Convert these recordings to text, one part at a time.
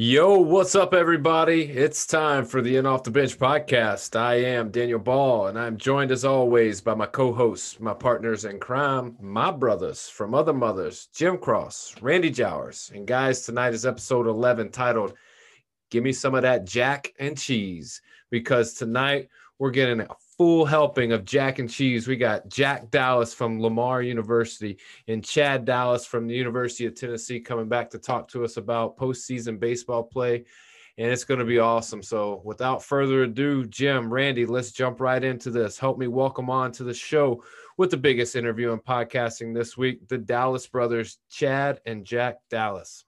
Yo, what's up, everybody? It's time for the In Off the Bench podcast. I am Daniel Ball, and I'm joined as always by my co hosts, my partners in crime, my brothers from other mothers, Jim Cross, Randy Jowers. And guys, tonight is episode 11 titled Give Me Some of That Jack and Cheese, because tonight we're getting a full helping of Jack and Cheese. We got Jack Dallas from Lamar University and Chad Dallas from the University of Tennessee coming back to talk to us about postseason baseball play. And it's going to be awesome. So, without further ado, Jim, Randy, let's jump right into this. Help me welcome on to the show with the biggest interview in podcasting this week the Dallas brothers, Chad and Jack Dallas.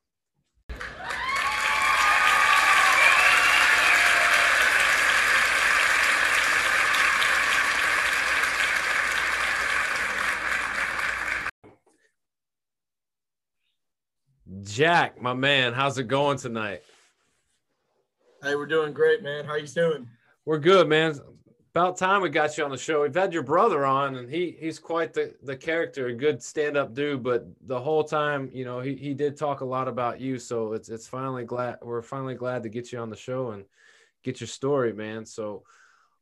Jack, my man, how's it going tonight? Hey, we're doing great, man. How you doing? We're good, man. About time we got you on the show. We've had your brother on, and he he's quite the, the character, a good stand-up dude. But the whole time, you know, he, he did talk a lot about you. So it's it's finally glad we're finally glad to get you on the show and get your story, man. So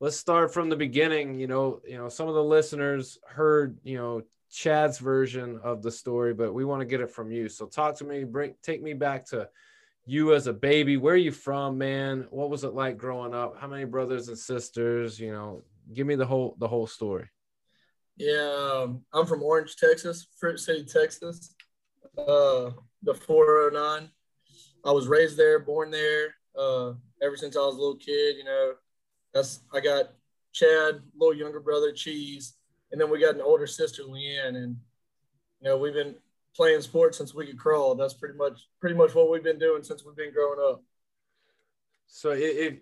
let's start from the beginning. You know, you know, some of the listeners heard, you know, Chad's version of the story, but we want to get it from you. So talk to me, bring take me back to you as a baby. Where are you from, man? What was it like growing up? How many brothers and sisters? You know, give me the whole the whole story. Yeah, um, I'm from Orange, Texas, Fruit City, Texas. Uh, the 409. I was raised there, born there. Uh, ever since I was a little kid, you know, that's I got Chad, little younger brother, Cheese and then we got an older sister, Leanne, and you know we've been playing sports since we could crawl. That's pretty much pretty much what we've been doing since we've been growing up. So if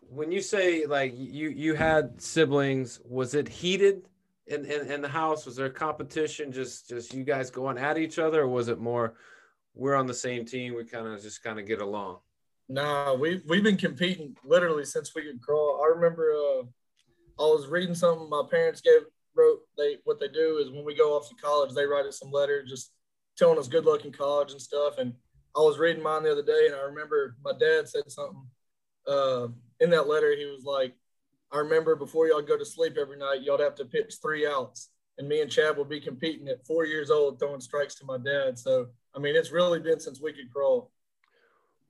when you say like you you had siblings, was it heated in, in, in the house? Was there competition? Just just you guys going at each other, or was it more we're on the same team? We kind of just kind of get along. Nah, we we've been competing literally since we could crawl. I remember uh, I was reading something my parents gave wrote. They what they do is when we go off to college, they write us some letters just telling us good luck in college and stuff. And I was reading mine the other day, and I remember my dad said something uh, in that letter. He was like, "I remember before y'all go to sleep every night, y'all have to pitch three outs." And me and Chad will be competing at four years old, throwing strikes to my dad. So, I mean, it's really been since we could crawl.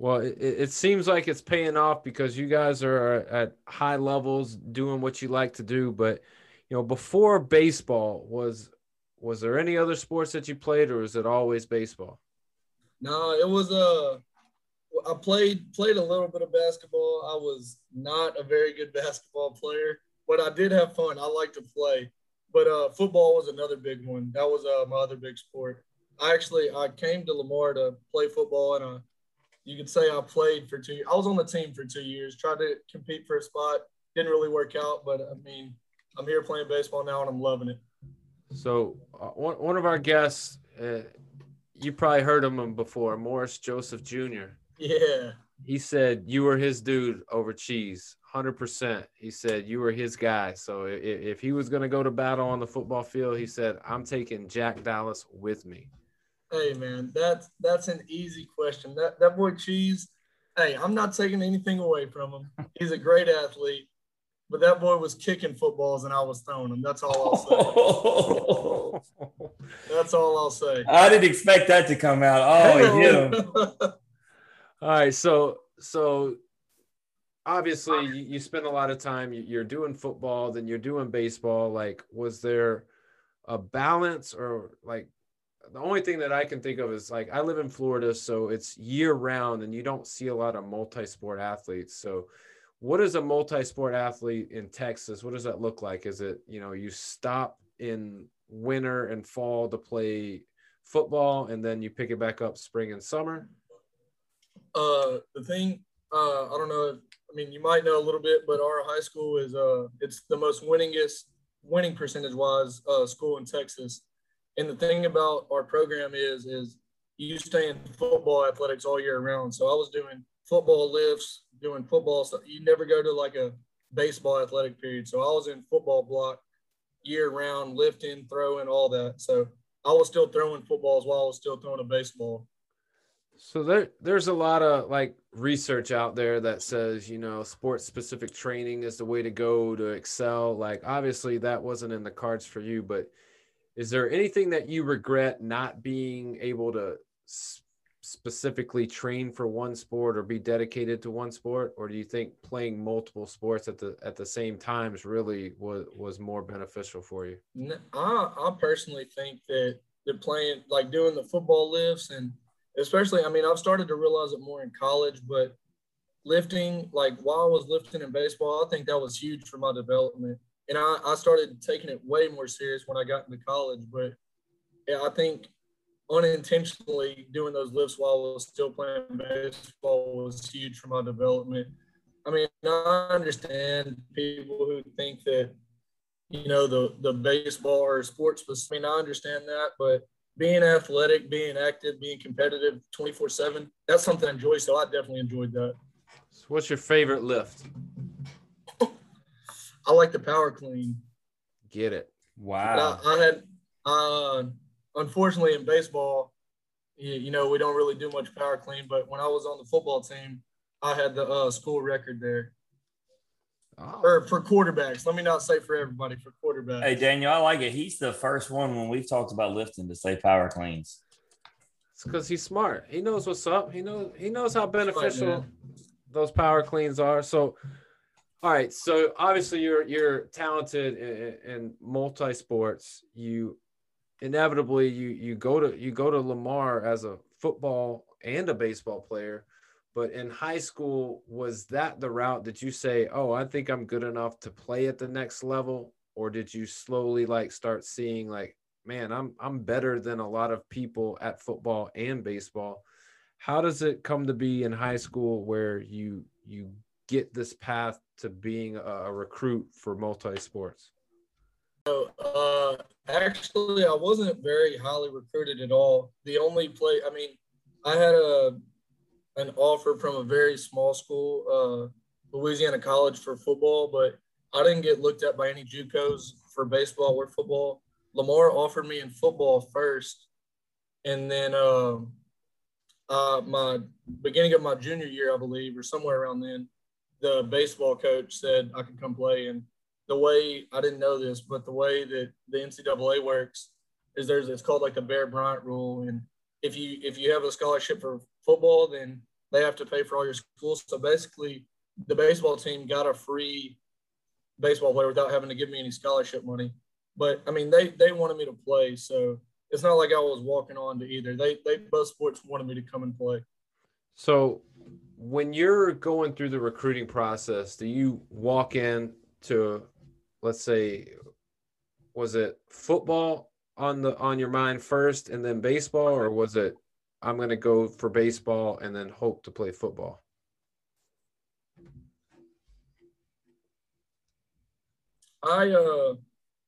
Well, it, it seems like it's paying off because you guys are at high levels doing what you like to do. But you know, before baseball, was was there any other sports that you played, or was it always baseball? No, it was uh I played played a little bit of basketball. I was not a very good basketball player, but I did have fun. I like to play. But uh, football was another big one. That was uh, my other big sport. I actually I came to Lamar to play football, and I you could say I played for two. I was on the team for two years, tried to compete for a spot. Didn't really work out, but I mean, I'm here playing baseball now, and I'm loving it. So uh, one one of our guests, uh, you probably heard of him before, Morris Joseph Jr. Yeah. He said you were his dude over cheese, hundred percent. He said you were his guy. So if, if he was going to go to battle on the football field, he said I'm taking Jack Dallas with me. Hey man, that's that's an easy question. That that boy Cheese, hey, I'm not taking anything away from him. He's a great athlete, but that boy was kicking footballs and I was throwing them. That's all I'll say. that's all I'll say. I didn't expect that to come out. Oh, yeah. all right, so so obviously you, you spend a lot of time you're doing football, then you're doing baseball. Like, was there a balance or like the only thing that I can think of is like I live in Florida, so it's year round, and you don't see a lot of multi-sport athletes. So, what is a multi-sport athlete in Texas? What does that look like? Is it you know you stop in winter and fall to play football, and then you pick it back up spring and summer? Uh, the thing uh, I don't know I mean, you might know a little bit, but our high school is uh, it's the most winningest winning percentage wise uh, school in Texas. And the thing about our program is, is you stay in football athletics all year round. So I was doing football lifts, doing football stuff. You never go to like a baseball athletic period. So I was in football block year round, lifting, throwing, all that. So I was still throwing footballs while I was still throwing a baseball. So there, there's a lot of like research out there that says, you know, sports specific training is the way to go to excel. Like, obviously, that wasn't in the cards for you, but is there anything that you regret not being able to specifically train for one sport or be dedicated to one sport, or do you think playing multiple sports at the at the same times really was was more beneficial for you? I, I personally think that the playing like doing the football lifts and especially, I mean, I've started to realize it more in college, but lifting, like while I was lifting in baseball, I think that was huge for my development. And I, I started taking it way more serious when I got into college. But yeah, I think unintentionally doing those lifts while I was still playing baseball was huge for my development. I mean, I understand people who think that, you know, the, the baseball or sports, I mean, I understand that, but being athletic, being active, being competitive 24 7, that's something I enjoy. So I definitely enjoyed that. So what's your favorite lift? I like the power clean. Get it. Wow. I, I, had, uh, unfortunately, in baseball, you, you, know, we don't really do much power clean, but when I was on the football team, I had the uh, school record there. Oh. Or for quarterbacks. Let me not say for everybody, for quarterbacks. Hey, Daniel, I like it. He's the first one when we've talked about lifting to say power cleans. It's because he's smart. He knows what's up. He knows he knows how beneficial those power cleans are. So all right. So obviously you're you're talented in, in multi sports. You inevitably you you go to you go to Lamar as a football and a baseball player but in high school, was that the route? that you say, "Oh, I think I'm good enough to play at the next level," or did you slowly like start seeing like, "Man, I'm I'm better than a lot of people at football and baseball." How does it come to be in high school where you you get this path to being a, recruit for multi sports? So, uh, actually, I wasn't very highly recruited at all. The only play, I mean, I had a an offer from a very small school, uh, Louisiana College for football, but I didn't get looked at by any JUCOs for baseball or football. Lamar offered me in football first, and then uh, uh, my beginning of my junior year, I believe, or somewhere around then, the baseball coach said I could come play. And the way I didn't know this, but the way that the NCAA works is there's it's called like the Bear Bryant rule, and if you if you have a scholarship for football, then they have to pay for all your schools. So basically, the baseball team got a free baseball player without having to give me any scholarship money. But I mean, they they wanted me to play, so it's not like I was walking on to either. They they both sports wanted me to come and play. So when you're going through the recruiting process, do you walk in to let's say was it football on the on your mind first and then baseball or was it I'm going to go for baseball and then hope to play football? I uh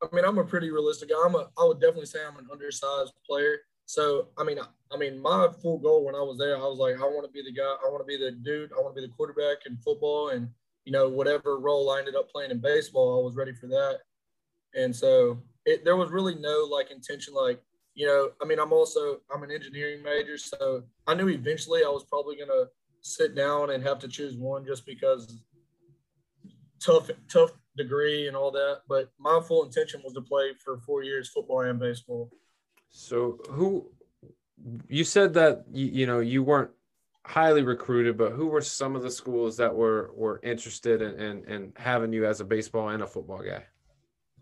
I mean I'm a pretty realistic guy. I'm a I would definitely say I'm an undersized player. So I mean I mean my full goal when I was there, I was like, I want to be the guy, I want to be the dude, I want to be the quarterback in football and you know, whatever role I ended up playing in baseball, I was ready for that. And so it, there was really no like intention like you know, I mean, I'm also I'm an engineering major, so I knew eventually I was probably gonna sit down and have to choose one just because tough tough degree and all that. But my full intention was to play for four years football and baseball. So who you said that you, you know you weren't highly recruited, but who were some of the schools that were were interested in, in, in having you as a baseball and a football guy?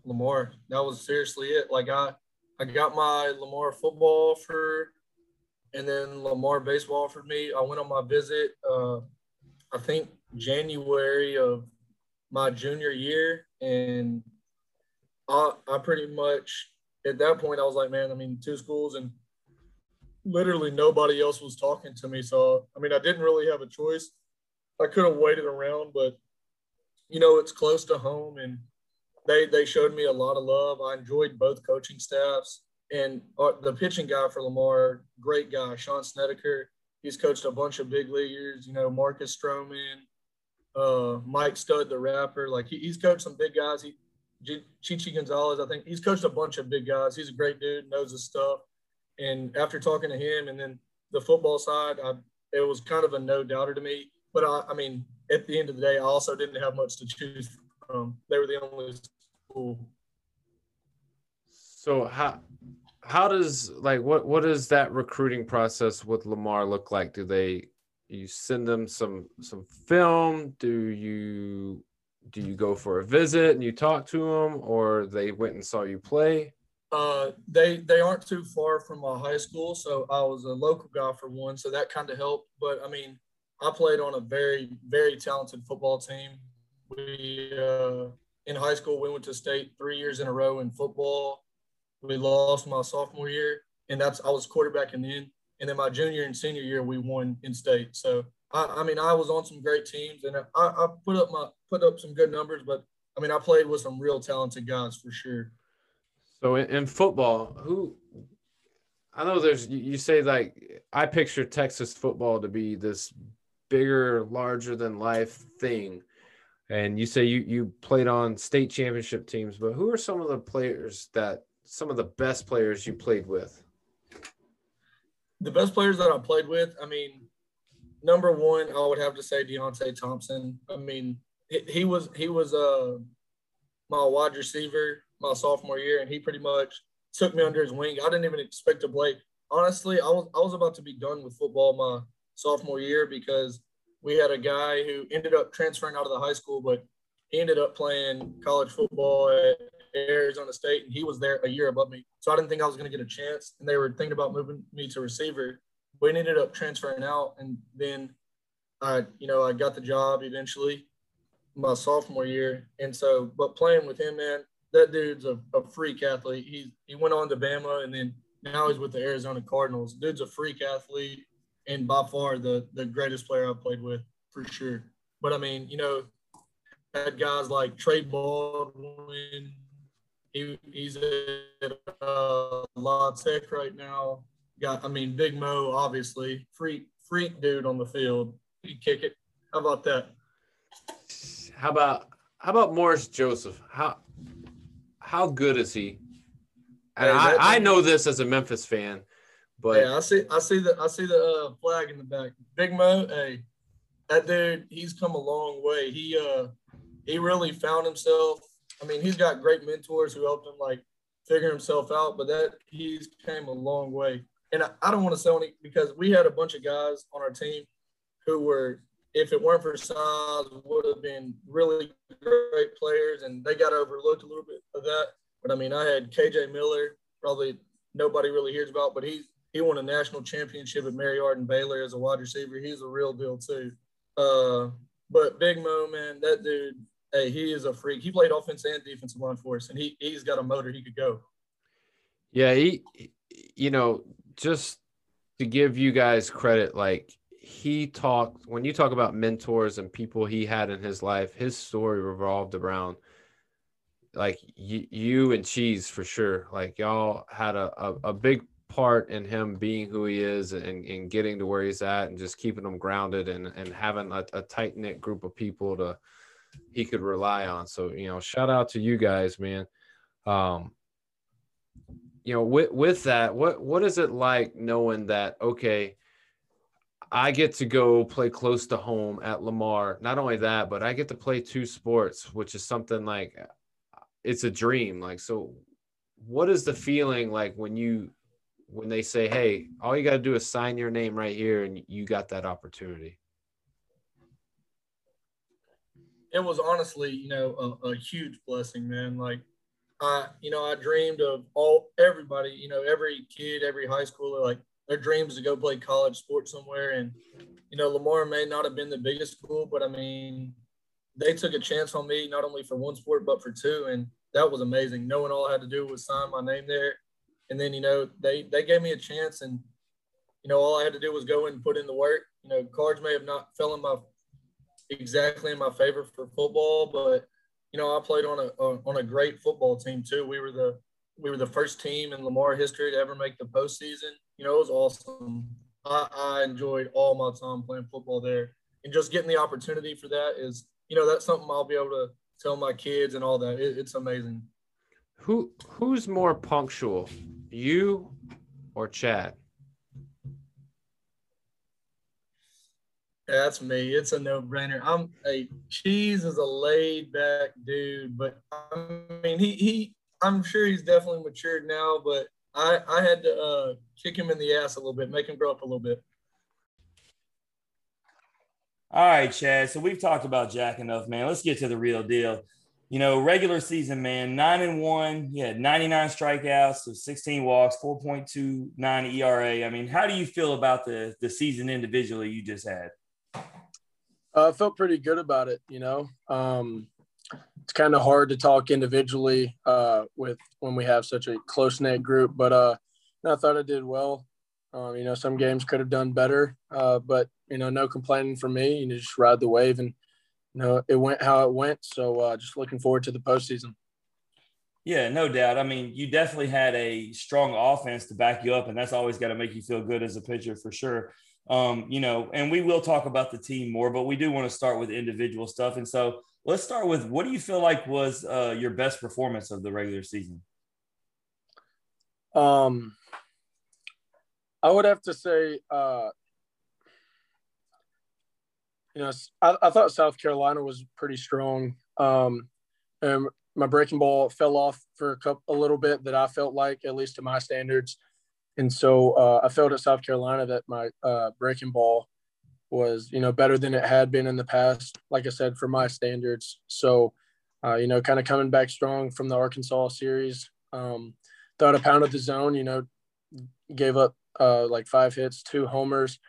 Lamar. That was seriously it. Like I I got my Lamar football offer, and then Lamar baseball offered me. I went on my visit. Uh, I think January of my junior year, and I, I pretty much at that point I was like, man, I mean, two schools and literally nobody else was talking to me. So I mean, I didn't really have a choice. I could have waited around, but you know it's close to home, and they they showed me a lot of love. I enjoyed both coaching staffs, and uh, the pitching guy for Lamar, great guy, Sean Snedeker. He's coached a bunch of big leaguers, you know, Marcus Stroman, uh, Mike Stud, the rapper. Like he, he's coached some big guys. He Chichi Gonzalez, I think he's coached a bunch of big guys. He's a great dude, knows his stuff. And after talking to him, and then the football side, I, it was kind of a no doubter to me. But I, I mean, at the end of the day, I also didn't have much to choose from. They were the only school. So how how does like what what does that recruiting process with Lamar look like? Do they you send them some some film? Do you do you go for a visit and you talk to them, or they went and saw you play? Uh, they they aren't too far from my high school, so I was a local guy for one, so that kind of helped. But I mean, I played on a very very talented football team. We uh, in high school we went to state three years in a row in football. We lost my sophomore year, and that's I was quarterbacking then. And then my junior and senior year we won in state. So I, I mean I was on some great teams, and I, I put up my put up some good numbers. But I mean I played with some real talented guys for sure. So in, in football, who I know there's you say like I picture Texas football to be this bigger, larger than life thing. And you say you you played on state championship teams, but who are some of the players that some of the best players you played with? The best players that I played with, I mean, number one, I would have to say Deionte Thompson. I mean, he, he was he was uh my wide receiver my sophomore year, and he pretty much took me under his wing. I didn't even expect to play. Honestly, I was I was about to be done with football my sophomore year because we had a guy who ended up transferring out of the high school, but he ended up playing college football at Arizona State, and he was there a year above me. So I didn't think I was going to get a chance, and they were thinking about moving me to receiver. We ended up transferring out, and then I, you know, I got the job eventually my sophomore year, and so but playing with him, man, that dude's a, a freak athlete. He he went on to Bama and then now he's with the Arizona Cardinals. Dude's a freak athlete and by far the the greatest player I've played with for sure. But I mean, you know, had guys like Trey Baldwin. He he's at uh, La Tech right now. Got I mean, Big Mo obviously freak freak dude on the field. He kick it. How about that? How about how about Morris Joseph? How how good is he? And hey, I, I know this as a Memphis fan, but yeah, I see I see the I see the uh, flag in the back. Big Mo, hey, that dude, he's come a long way. He uh he really found himself. I mean, he's got great mentors who helped him like figure himself out, but that he's came a long way. And I, I don't want to say any because we had a bunch of guys on our team who were, if it weren't for size, would have been really great players, and they got overlooked a little bit of that. But I mean, I had KJ Miller, probably nobody really hears about, but he's he won a national championship at Mary Hardin-Baylor as a wide receiver. He's a real deal too. Uh, but Big Mo, man, that dude, hey, he is a freak. He played offense and defensive line for us, and he he's got a motor. He could go. Yeah, he, you know, just to give you guys credit, like he talked when you talk about mentors and people he had in his life, his story revolved around like you, you and Cheese for sure. Like y'all had a, a, a, big part in him being who he is and, and getting to where he's at and just keeping him grounded and, and having a, a tight knit group of people to he could rely on. So, you know, shout out to you guys, man. Um, you know, with, with that, what, what is it like knowing that, okay, I get to go play close to home at Lamar. Not only that, but I get to play two sports, which is something like it's a dream. Like, so what is the feeling like when you when they say, "Hey, all you got to do is sign your name right here, and you got that opportunity"? It was honestly, you know, a, a huge blessing, man. Like, I, you know, I dreamed of all everybody, you know, every kid, every high schooler, like their dreams to go play college sports somewhere. And, you know, Lamar may not have been the biggest school, but I mean, they took a chance on me, not only for one sport, but for two. And that was amazing. Knowing all I had to do was sign my name there. And then, you know, they, they gave me a chance and, you know, all I had to do was go and put in the work. You know, cards may have not fell in my exactly in my favor for football, but you know, I played on a on a great football team too. We were the we were the first team in Lamar history to ever make the postseason. You know, it was awesome. I, I enjoyed all my time playing football there, and just getting the opportunity for that is, you know, that's something I'll be able to tell my kids and all that. It, it's amazing. Who who's more punctual, you or Chad? That's me. It's a no-brainer. I'm a cheese is a laid back dude, but I mean he he I'm sure he's definitely matured now, but I I had to uh, kick him in the ass a little bit, make him grow up a little bit. All right, Chad. So we've talked about Jack enough, man. Let's get to the real deal. You know, regular season, man, nine and one. He had 99 strikeouts, so 16 walks, 4.29 ERA. I mean, how do you feel about the the season individually you just had? Uh, I felt pretty good about it. You know, um, it's kind of hard to talk individually uh, with when we have such a close knit group. But uh, I thought I did well. Um, you know, some games could have done better, uh, but you know, no complaining from me. You just ride the wave, and you know, it went how it went. So uh, just looking forward to the postseason. Yeah, no doubt. I mean, you definitely had a strong offense to back you up, and that's always got to make you feel good as a pitcher for sure. Um, you know, and we will talk about the team more, but we do want to start with individual stuff. And so let's start with what do you feel like was uh, your best performance of the regular season? Um, I would have to say, uh, you know, I, I thought South Carolina was pretty strong. Um, and my breaking ball fell off for a couple, a little bit that I felt like, at least to my standards. And so uh, I felt at South Carolina that my uh, breaking ball was, you know, better than it had been in the past, like I said, for my standards. So, uh, you know, kind of coming back strong from the Arkansas series. Um, thought I pounded the zone, you know, gave up uh, like five hits, two homers.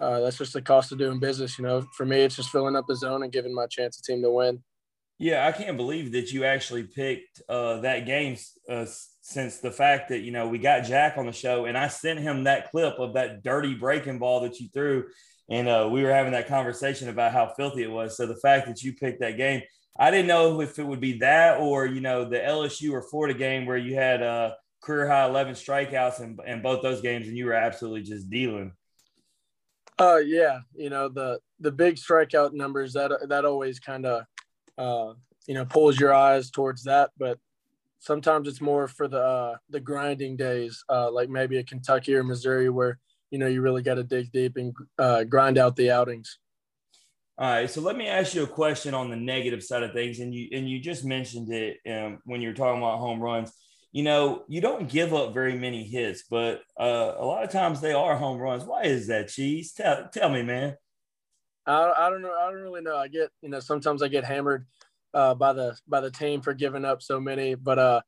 Uh, that's just the cost of doing business. You know, for me, it's just filling up the zone and giving my chance a team to win. Yeah, I can't believe that you actually picked uh, that game uh, since the fact that, you know, we got Jack on the show and I sent him that clip of that dirty breaking ball that you threw and uh, we were having that conversation about how filthy it was. So the fact that you picked that game, I didn't know if it would be that or you know the LSU or Florida game where you had a uh, career high 11 strikeouts in, in both those games and you were absolutely just dealing. Uh, yeah, you know the the big strikeout numbers that that always kind of uh, you know pulls your eyes towards that, but sometimes it's more for the uh, the grinding days, uh, like maybe a Kentucky or Missouri where you know you really got to dig deep and uh, grind out the outings. All right, so let me ask you a question on the negative side of things, and you and you just mentioned it um, when you were talking about home runs. You know, you don't give up very many hits, but uh, a lot of times they are home runs. Why is that, Cheese? Tell tell me, man. I, I don't know. I don't really know. I get you know sometimes I get hammered uh, by the by the team for giving up so many, but uh,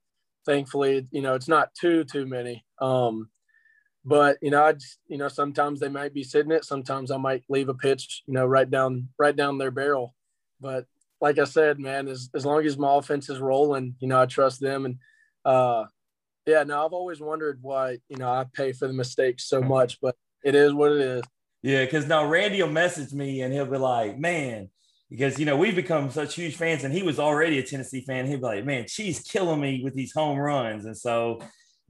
thankfully you know it's not too too many. Um, but you know, I just you know sometimes they might be sitting it. Sometimes I might leave a pitch, you know, right down right down their barrel. But like I said, man, as as long as my offense is rolling, you know, I trust them. And uh, yeah, no, I've always wondered why you know I pay for the mistakes so much, but it is what it is. Yeah, because now Randy will message me and he'll be like, "Man." Because you know we've become such huge fans, and he was already a Tennessee fan. He'd be like, "Man, she's killing me with these home runs," and so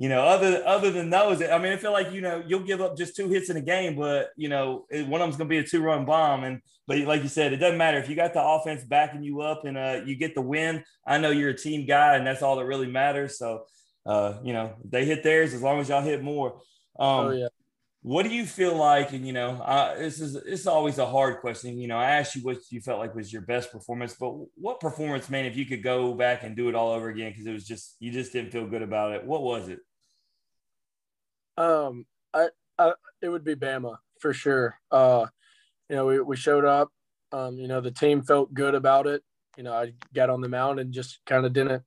you know, other other than those, I mean, I feel like you know you'll give up just two hits in a game, but you know one of them's going to be a two run bomb. And but like you said, it doesn't matter if you got the offense backing you up and uh, you get the win. I know you're a team guy, and that's all that really matters. So uh, you know they hit theirs as long as y'all hit more. Um, oh yeah. What do you feel like? And you know, uh, this is this is always a hard question. You know, I asked you what you felt like was your best performance, but what performance, man, if you could go back and do it all over again because it was just you just didn't feel good about it. What was it? Um, I, I it would be Bama for sure. Uh, you know, we, we showed up. Um, you know, the team felt good about it. You know, I got on the mound and just kind of didn't.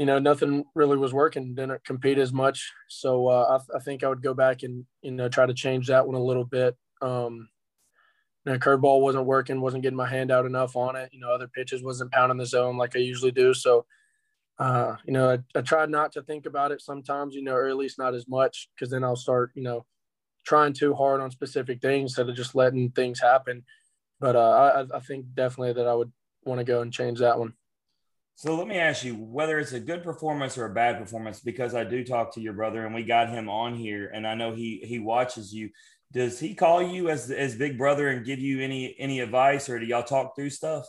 You know, nothing really was working. Didn't compete as much. So uh, I, I think I would go back and you know try to change that one a little bit. Um, you know, curveball wasn't working, wasn't getting my hand out enough on it. You know, other pitches wasn't pounding the zone like I usually do. So uh, you know, I, I not to think about it sometimes, you know, or at least not as much, because then I'll start, you know, trying too hard on specific things instead of just letting things happen. but uh, I, I think definitely that I would want to go and change that one. So let me ask you whether it's a good performance or a bad performance, because I do talk to your brother and we got him on here, and I know he he watches you. Does he call you as as big brother and give you any any advice, or do y'all talk through stuff?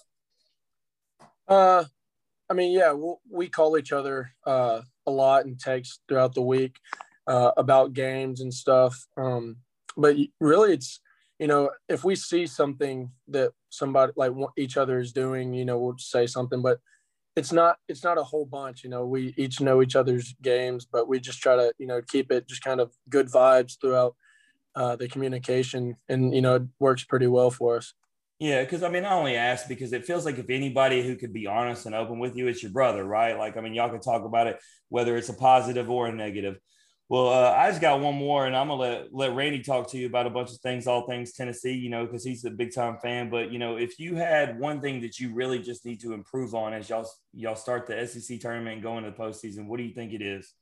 Uh, I mean, yeah, we'll, we call each other uh, a lot and text throughout the week uh, about games and stuff. Um, but really, it's you know, if we see something that somebody like each other is doing, you know, we'll say something, but it's not it's not a whole bunch you know we each know each other's games but we just try to you know keep it just kind of good vibes throughout uh, the communication and you know it works pretty well for us. Yeah because i mean i only ask because it feels like if anybody who could be honest and open with you it's your brother right? Like i mean y'all can talk about it whether it's a positive or a negative well, uh, I just got one more, and I'm gonna let let Randy talk to you about a bunch of things, all things Tennessee, you know, because he's a big time fan. But you know, if you had one thing that you really just need to improve on as y'all y'all start the SEC tournament and go into the postseason, what do you think it is?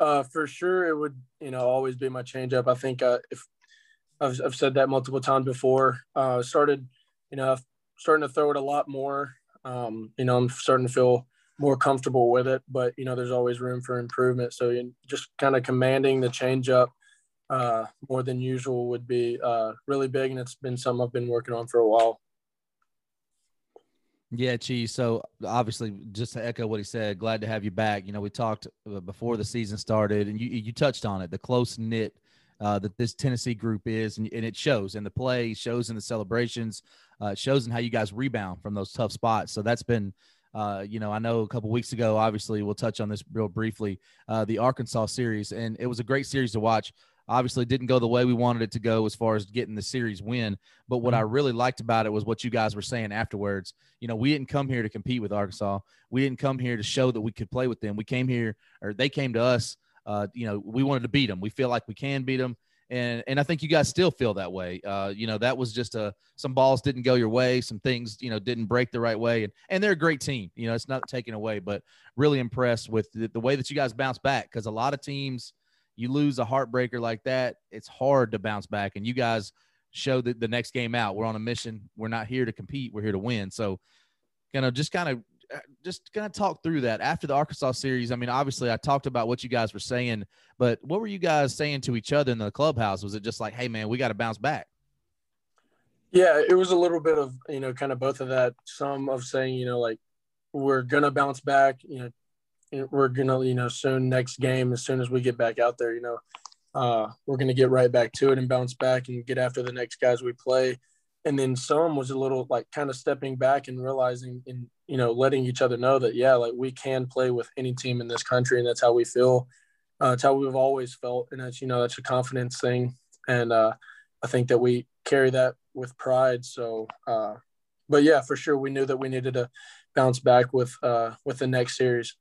Uh, for sure, it would you know always be my changeup. I think uh, if I've, I've said that multiple times before. Uh, started, you know, starting to throw it a lot more. Um, you know, I'm starting to feel more comfortable with it. But you know, there's always room for improvement. So just kind of commanding the changeup uh, more than usual would be uh, really big, and it's been something I've been working on for a while. Yeah, Cheese. So obviously, just to echo what he said, glad to have you back. You know, we talked uh, before the season started, and you you touched on it, the close knit uh, that this Tennessee group is, and, and, it shows in the play, shows in the celebrations, uh, shows in how you guys rebound from those tough spots. So that's been uh, you know, I know a couple weeks ago, obviously, we'll touch on this real briefly, uh, the Arkansas series, and it was a great series to watch. Obviously, didn't go the way we wanted it to go as far as getting the series win. But what mm-hmm. I really liked about it was what you guys were saying afterwards. You know, we didn't come here to compete with Arkansas. We didn't come here to show that we could play with them. We came here, or they came to us. Uh, you know, we wanted to beat them. We feel like we can beat them and and I think you guys still feel that way. Uh, you know, that was just a some balls didn't go your way, some things you know didn't break the right way, and and they're a great team. You know, it's not taken away, but really impressed with the, the way that you guys bounce back because a lot of teams you lose a heartbreaker like that, it's hard to bounce back, and you guys show that the next game out, we're on a mission. We're not here to compete. We're here to win. So, you know, just kind of uh, just gonna talk through that after the Arkansas series. I mean, obviously, I talked about what you guys were saying, but what were you guys saying to each other in the clubhouse? Was it just like, "Hey, man, we got to bounce back"? Yeah, it was a little bit of you know, kind of both of that. Some of saying, you know, like we're gonna bounce back. You know, we're gonna, you know, soon next game, as soon as we get back out there, you know, uh, we're gonna get right back to it and bounce back and get after the next guys we play and then some was a little like kind of stepping back and realizing and you know letting each other know that yeah like we can play with any team in this country and that's how we feel uh, it's how we've always felt and that's you know that's a confidence thing and uh, i think that we carry that with pride so uh, but yeah for sure we knew that we needed to bounce back with uh, with the next series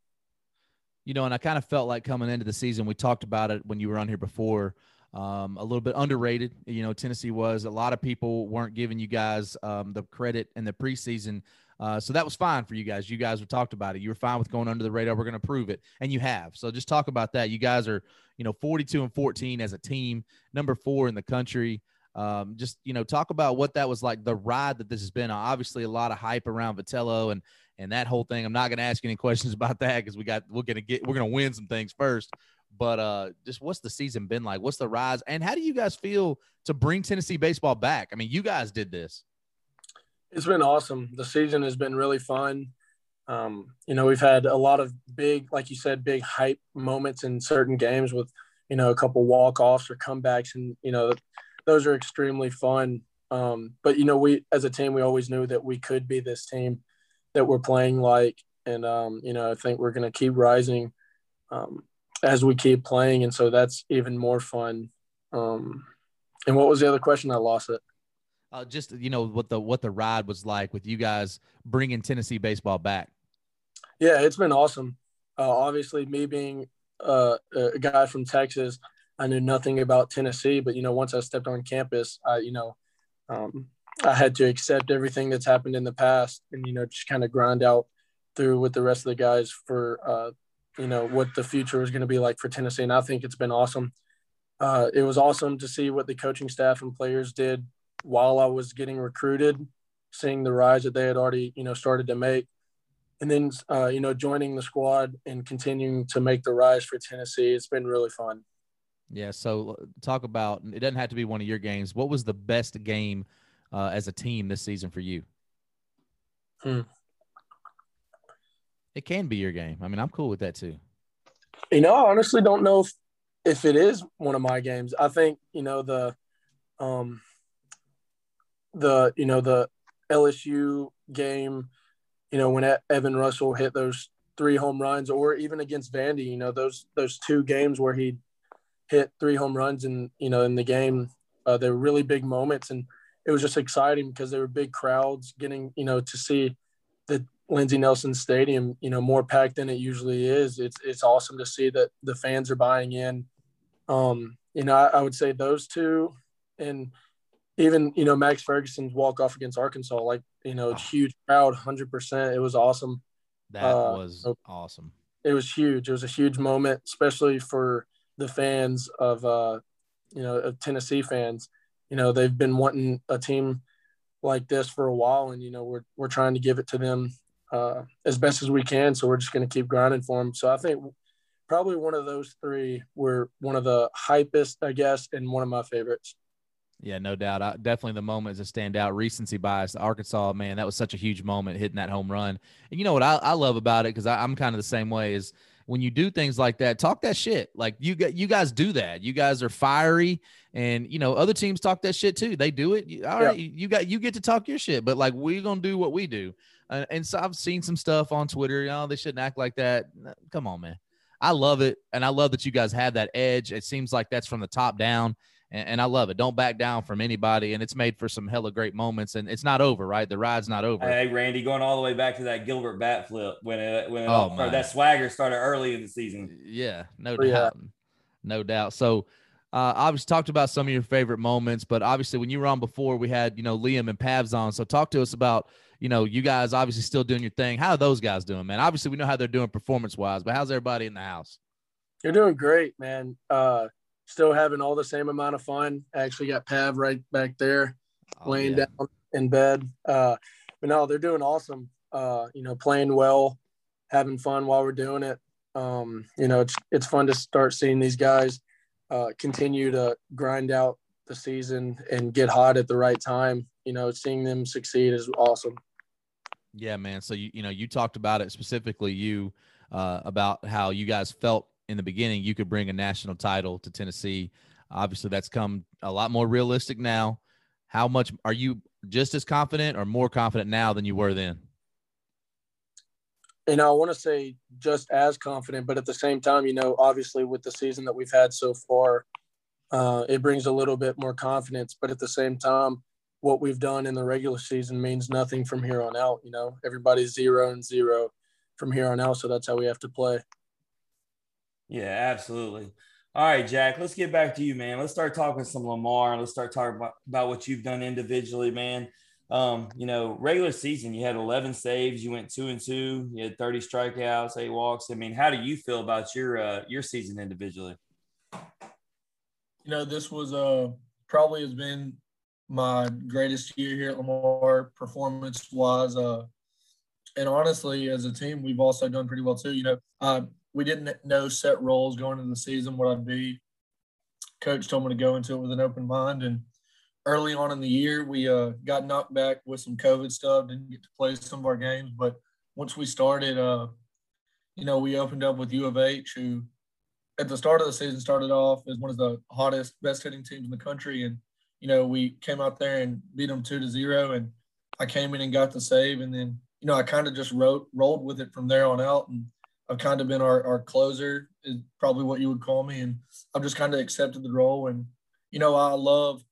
you know and i kind of felt like coming into the season we talked about it when you were on here before um, a little bit underrated. You know, Tennessee was. A lot of people weren't giving you guys um, the credit in the preseason. Uh, so that was fine for you guys. You guys were talked about it. You were fine with going under the radar. We're going to prove it, and you have. So just talk about that. You guys are, you know, 42 and 14 as a team, number four in the country. Um, just you know, talk about what that was like. The ride that this has been. Obviously, a lot of hype around Vitello and and that whole thing. I'm not going to ask any questions about that because we got we're going to get we're going to win some things first. But uh, just what's the season been like? What's the rise? And how do you guys feel to bring Tennessee baseball back? I mean, you guys did this. It's been awesome. The season has been really fun. Um, you know, we've had a lot of big, like you said, big hype moments in certain games with, you know, a couple walk offs or comebacks, and you know, those are extremely fun. Um, but you know, we as a team, we always knew that we could be this team that we're playing like, and um, you know, I think we're going to keep rising. Um, as we keep playing, and so that's even more fun. Um, and what was the other question? I lost it. Uh, just you know what the what the ride was like with you guys bringing Tennessee baseball back. Yeah, it's been awesome. Uh, obviously, me being uh, a guy from Texas, I knew nothing about Tennessee, but you know, once I stepped on campus, I you know, um, I had to accept everything that's happened in the past, and you know, just kind of grind out through with the rest of the guys for uh, you know what the future was going to be like for Tennessee, and I think it's been awesome. Uh, it was awesome to see what the coaching staff and players did while I was getting recruited, seeing the rise that they had already, you know, started to make. And then, uh, you know, joining the squad and continuing to make the rise for Tennessee, it's been really fun. Yeah. So talk about it doesn't have to be one of your games. What was the best game uh, as a team this season for you? Hmm. It can be your game. I mean, I'm cool with that too. You know, I honestly don't know if if it is one of my games. I think you know the um the you know the LSU game. You know when Evan Russell hit those three home runs, or even against Vandy. You know those those two games where he hit three home runs and you know in the game. Uh, they were really big moments, and it was just exciting because there were big crowds getting you know to see the Lindsey Nelson Stadium, you know, more packed than it usually is. It's it's awesome to see that the fans are buying in. Um, you know, I, I would say those two, and even you know Max Ferguson's walk off against Arkansas, like you know, huge crowd, hundred percent. It was awesome. That uh, was awesome. It was huge. It was a huge moment, especially for the fans of uh, you know of Tennessee fans. You know, they've been wanting a team like this for a while, and you know we're we're trying to give it to them uh, as best as we can. So we're just going to keep grinding for them. So I think probably one of those three were one of the hypest, I guess, and one of my favorites. Yeah, no doubt. I, definitely the moments that stand out. Recency bias. Arkansas, man, that was such a huge moment hitting that home run. And you know what I, I love about it because I'm kind of the same way. Is when you do things like that, talk that shit. Like you get, you guys do that. You guys are fiery, and you know other teams talk that shit too. They do it. All right, you got you get to talk your shit, but like we're gonna do what we do. Uh, and so I've seen some stuff on Twitter. You know, they shouldn't act like that. Come on, man. I love it, and I love that you guys have that edge. It seems like that's from the top down, and, and, I love it. Don't back down from anybody, and it's made for some hella great moments. And it's not over, right? The ride's not over. Hey, Randy, going all the way back to that Gilbert bat flip when it when it oh, all, that swagger started early in the season. Yeah, no oh, doubt, yeah. no doubt. So. Uh, obviously talked about some of your favorite moments, but obviously when you were on before, we had you know Liam and Pavs on. So talk to us about you know, you guys obviously still doing your thing. How are those guys doing, man? Obviously, we know how they're doing performance wise, but how's everybody in the house? You're doing great, man. Uh, still having all the same amount of fun. I actually got Pav right back there, oh, laying yeah. down in bed. Uh, but no, they're doing awesome. Uh, you know, playing well, having fun while we're doing it. Um, you know, it's it's fun to start seeing these guys uh, continue to grind out the season and get hot at the right time. You know, seeing them succeed is awesome. Yeah, man. So you you know you talked about it specifically you uh, about how you guys felt in the beginning you could bring a national title to Tennessee. Obviously, that's come a lot more realistic now. How much are you just as confident or more confident now than you were then? You know, I want to say just as confident, but at the same time, you know, obviously with the season that we've had so far, uh, it brings a little bit more confidence. But at the same time, what we've done in the regular season means nothing from here on out. You know, everybody's zero and zero from here on out. So that's how we have to play. Yeah, absolutely. All right, Jack, let's get back to you, man. Let's start talking some Lamar. Let's start talking about, about what you've done individually, man. Um, you know, regular season, you had 11 saves, you went two and two, you had 30 strikeouts, eight walks. I mean, how do you feel about your uh, your season individually? You know, this was uh probably has been my greatest year here at Lamar, performance wise. Uh, and honestly, as a team, we've also done pretty well too. You know, uh, we didn't know set roles going into the season what I'd be. Coach told me to go into it with an open mind, and early on in the year, we uh, got knocked back with some COVID stuff. Didn't get to play some of our games, but once we started, uh, you know, we opened up with U of H, who at the start of the season started off as one of the hottest, best hitting teams in the country, and you know, we came out there and beat them two to zero, and I came in and got the save, and then you know I kind of just wrote rolled with it from there on out, and I've kind of been our, our closer is probably what you would call me, and I've just kind of accepted the role, and you know I love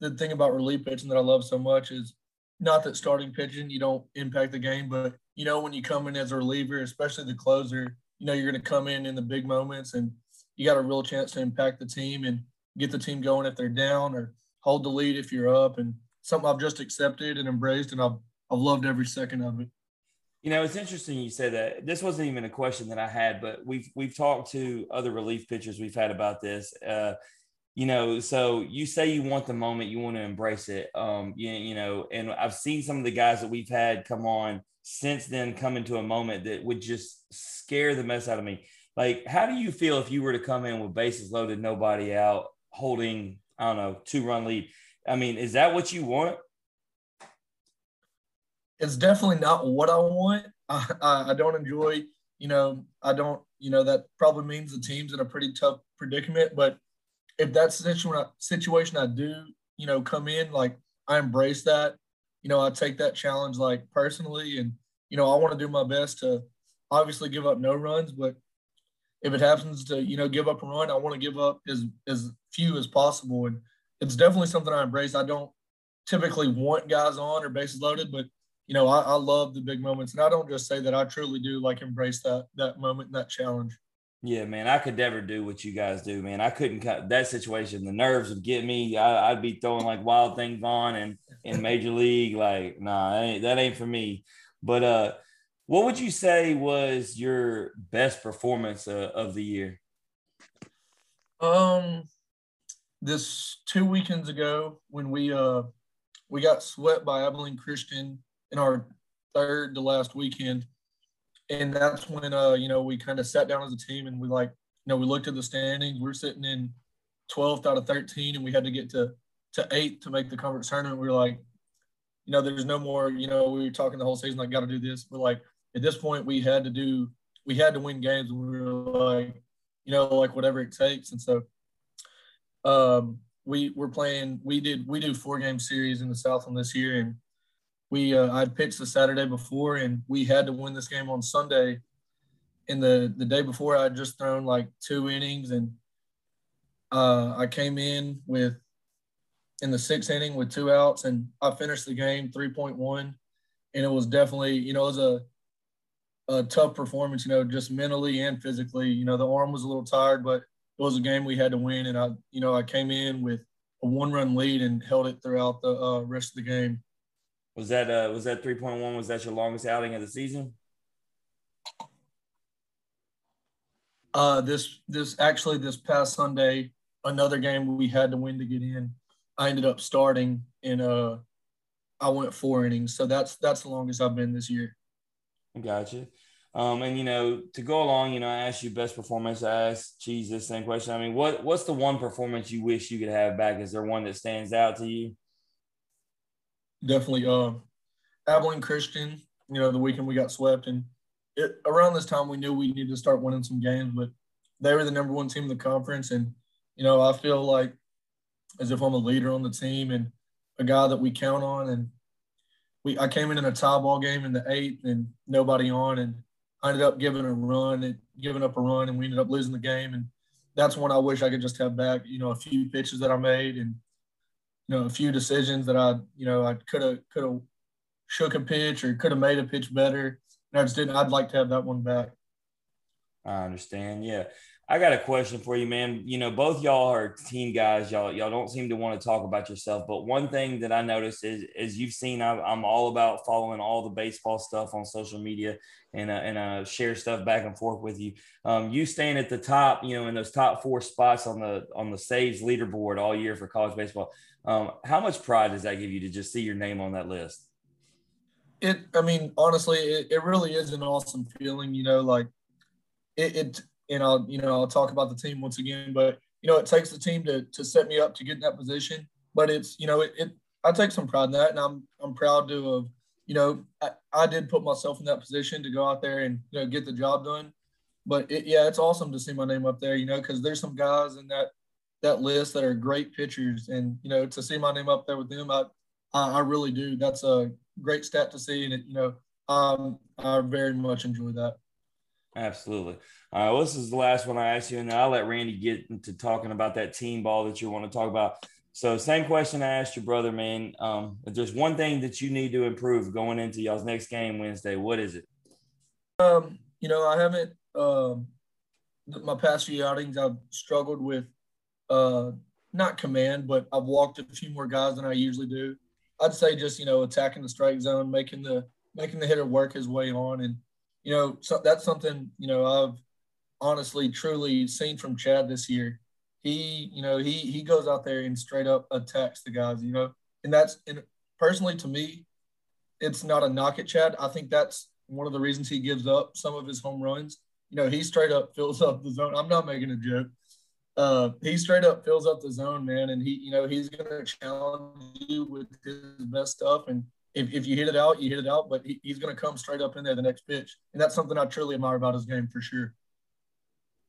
the thing about relief pitching that I love so much is not that starting pitching you don't impact the game, but you know when you come in as a reliever, especially the closer, you know you're going to come in in the big moments, and you got a real chance to impact the team and get the team going if they're down or hold the lead if you're up, and something I've just accepted and embraced, and I've I've loved every second of it. You know, it's interesting you said that. This wasn't even a question that I had, but we've we've talked to other relief pitchers we've had about this. Uh, you know, so you say you want the moment, you want to embrace it. Um, you, you know, and I've seen some of the guys that we've had come on since then come into a moment that would just scare the mess out of me. Like, how do you feel if you were to come in with bases loaded, nobody out, holding, I don't know, two run lead? I mean, is that what you want? It's definitely not what I want. I, I, don't enjoy, you know, I don't, you know, that probably means the team's in a pretty tough predicament. But if that's the situation I do, you know, come in, like I embrace that. You know, I take that challenge like personally, and you know, I want to do my best to obviously give up no runs, but if it happens to you know give up a run, I want to give up as as few as possible, and it's definitely something I embrace. I don't typically want guys on or bases loaded, but you know, I, I love the big moments, and I don't just say that. I truly do like embrace that that moment, that challenge. Yeah, man, I could never do what you guys do, man. I couldn't cut that situation. The nerves would get me. I, would be throwing like wild things on and in major league, like, nah, that ain't, that ain't for me. But uh, what would you say was your best performance uh, of the year? Um, this two weekends ago when we uh we got swept by Abilene Christian in our third to last weekend and that's when uh you know we kind of sat down as a team and we like you know we looked at the standings. We are sitting in 12th out of 13, and we had to get to to eighth to make the conference tournament. We were like, you know, there's no more. You know, we were talking the whole season like, got to do this. But like at this point, we had to do. We had to win games. And we were like, you know, like whatever it takes. And so, um, we were playing. We did. We do four game series in the South Southland this year, and we uh, I pitched the Saturday before, and we had to win this game on Sunday. And the the day before, I just thrown like two innings, and uh, I came in with in the sixth inning with two outs, and I finished the game three point one, and it was definitely you know it was a a tough performance, you know, just mentally and physically. You know, the arm was a little tired, but it was a game we had to win, and I you know I came in with a one run lead and held it throughout the uh, rest of the game. Was that uh was that 3.1? Was that your longest outing of the season? Uh this this actually this past Sunday, another game we had to win to get in. I ended up starting and uh I went four innings. So that's that's the longest I've been this year. Gotcha. Um, and you know, to go along, you know, I asked you best performance. I asked Cheese this same question. I mean, what what's the one performance you wish you could have back? Is there one that stands out to you? Definitely uh, Abilene Christian. You know, the weekend we got swept, and it, around this time we knew we needed to start winning some games. But they were the number one team in the conference, and you know, I feel like as if I'm a leader on the team and a guy that we count on. And we, I came in in a tie ball game in the eighth, and nobody on, and I ended up giving a run and giving up a run, and we ended up losing the game. And that's one I wish I could just have back. You know, a few pitches that I made and you know, a few decisions that I, you know, I could have could have shook a pitch or could have made a pitch better. And I just didn't. I'd like to have that one back. I understand. Yeah. I got a question for you, man. You know, both y'all are team guys. Y'all, y'all don't seem to want to talk about yourself. But one thing that I noticed is, as you've seen, I, am all about following all the baseball stuff on social media and uh, and uh, share stuff back and forth with you. Um, you staying at the top, you know, in those top four spots on the on the saves leaderboard all year for college baseball. Um, how much pride does that give you to just see your name on that list? It, I mean, honestly, it, it really is an awesome feeling. You know, like it, it and I'll you know I'll talk about the team once again, but you know it takes the team to to set me up to get in that position. But it's you know it, it I take some pride in that, and I'm I'm proud to have you know I, I did put myself in that position to go out there and you know get the job done. But it, yeah, it's awesome to see my name up there, you know, because there's some guys in that that list that are great pitchers, and you know to see my name up there with them, I I, I really do. That's a great stat to see, and it, you know um, I very much enjoy that. Absolutely. All right. Well, this is the last one I asked you, and I'll let Randy get into talking about that team ball that you want to talk about. So, same question I asked your brother, man. Um, if there's one thing that you need to improve going into y'all's next game Wednesday, what is it? Um, you know, I haven't. Um, my past few outings, I've struggled with uh, not command, but I've walked a few more guys than I usually do. I'd say just you know attacking the strike zone, making the making the hitter work his way on, and you know, so that's something, you know, I've honestly truly seen from Chad this year. he, you know, he he goes out there and straight up attacks the guys, you know, and that's and personally to me, it's not a knock at Chad. I think that's one of the reasons he gives up some of his home runs. You know, he straight up fills up the zone. I'm not making a joke. Uh, he straight up fills up the zone, man, and he, you know, he's gonna challenge you with his best stuff. And if, if you hit it out, you hit it out. But he, he's gonna come straight up in there the next pitch, and that's something I truly admire about his game for sure.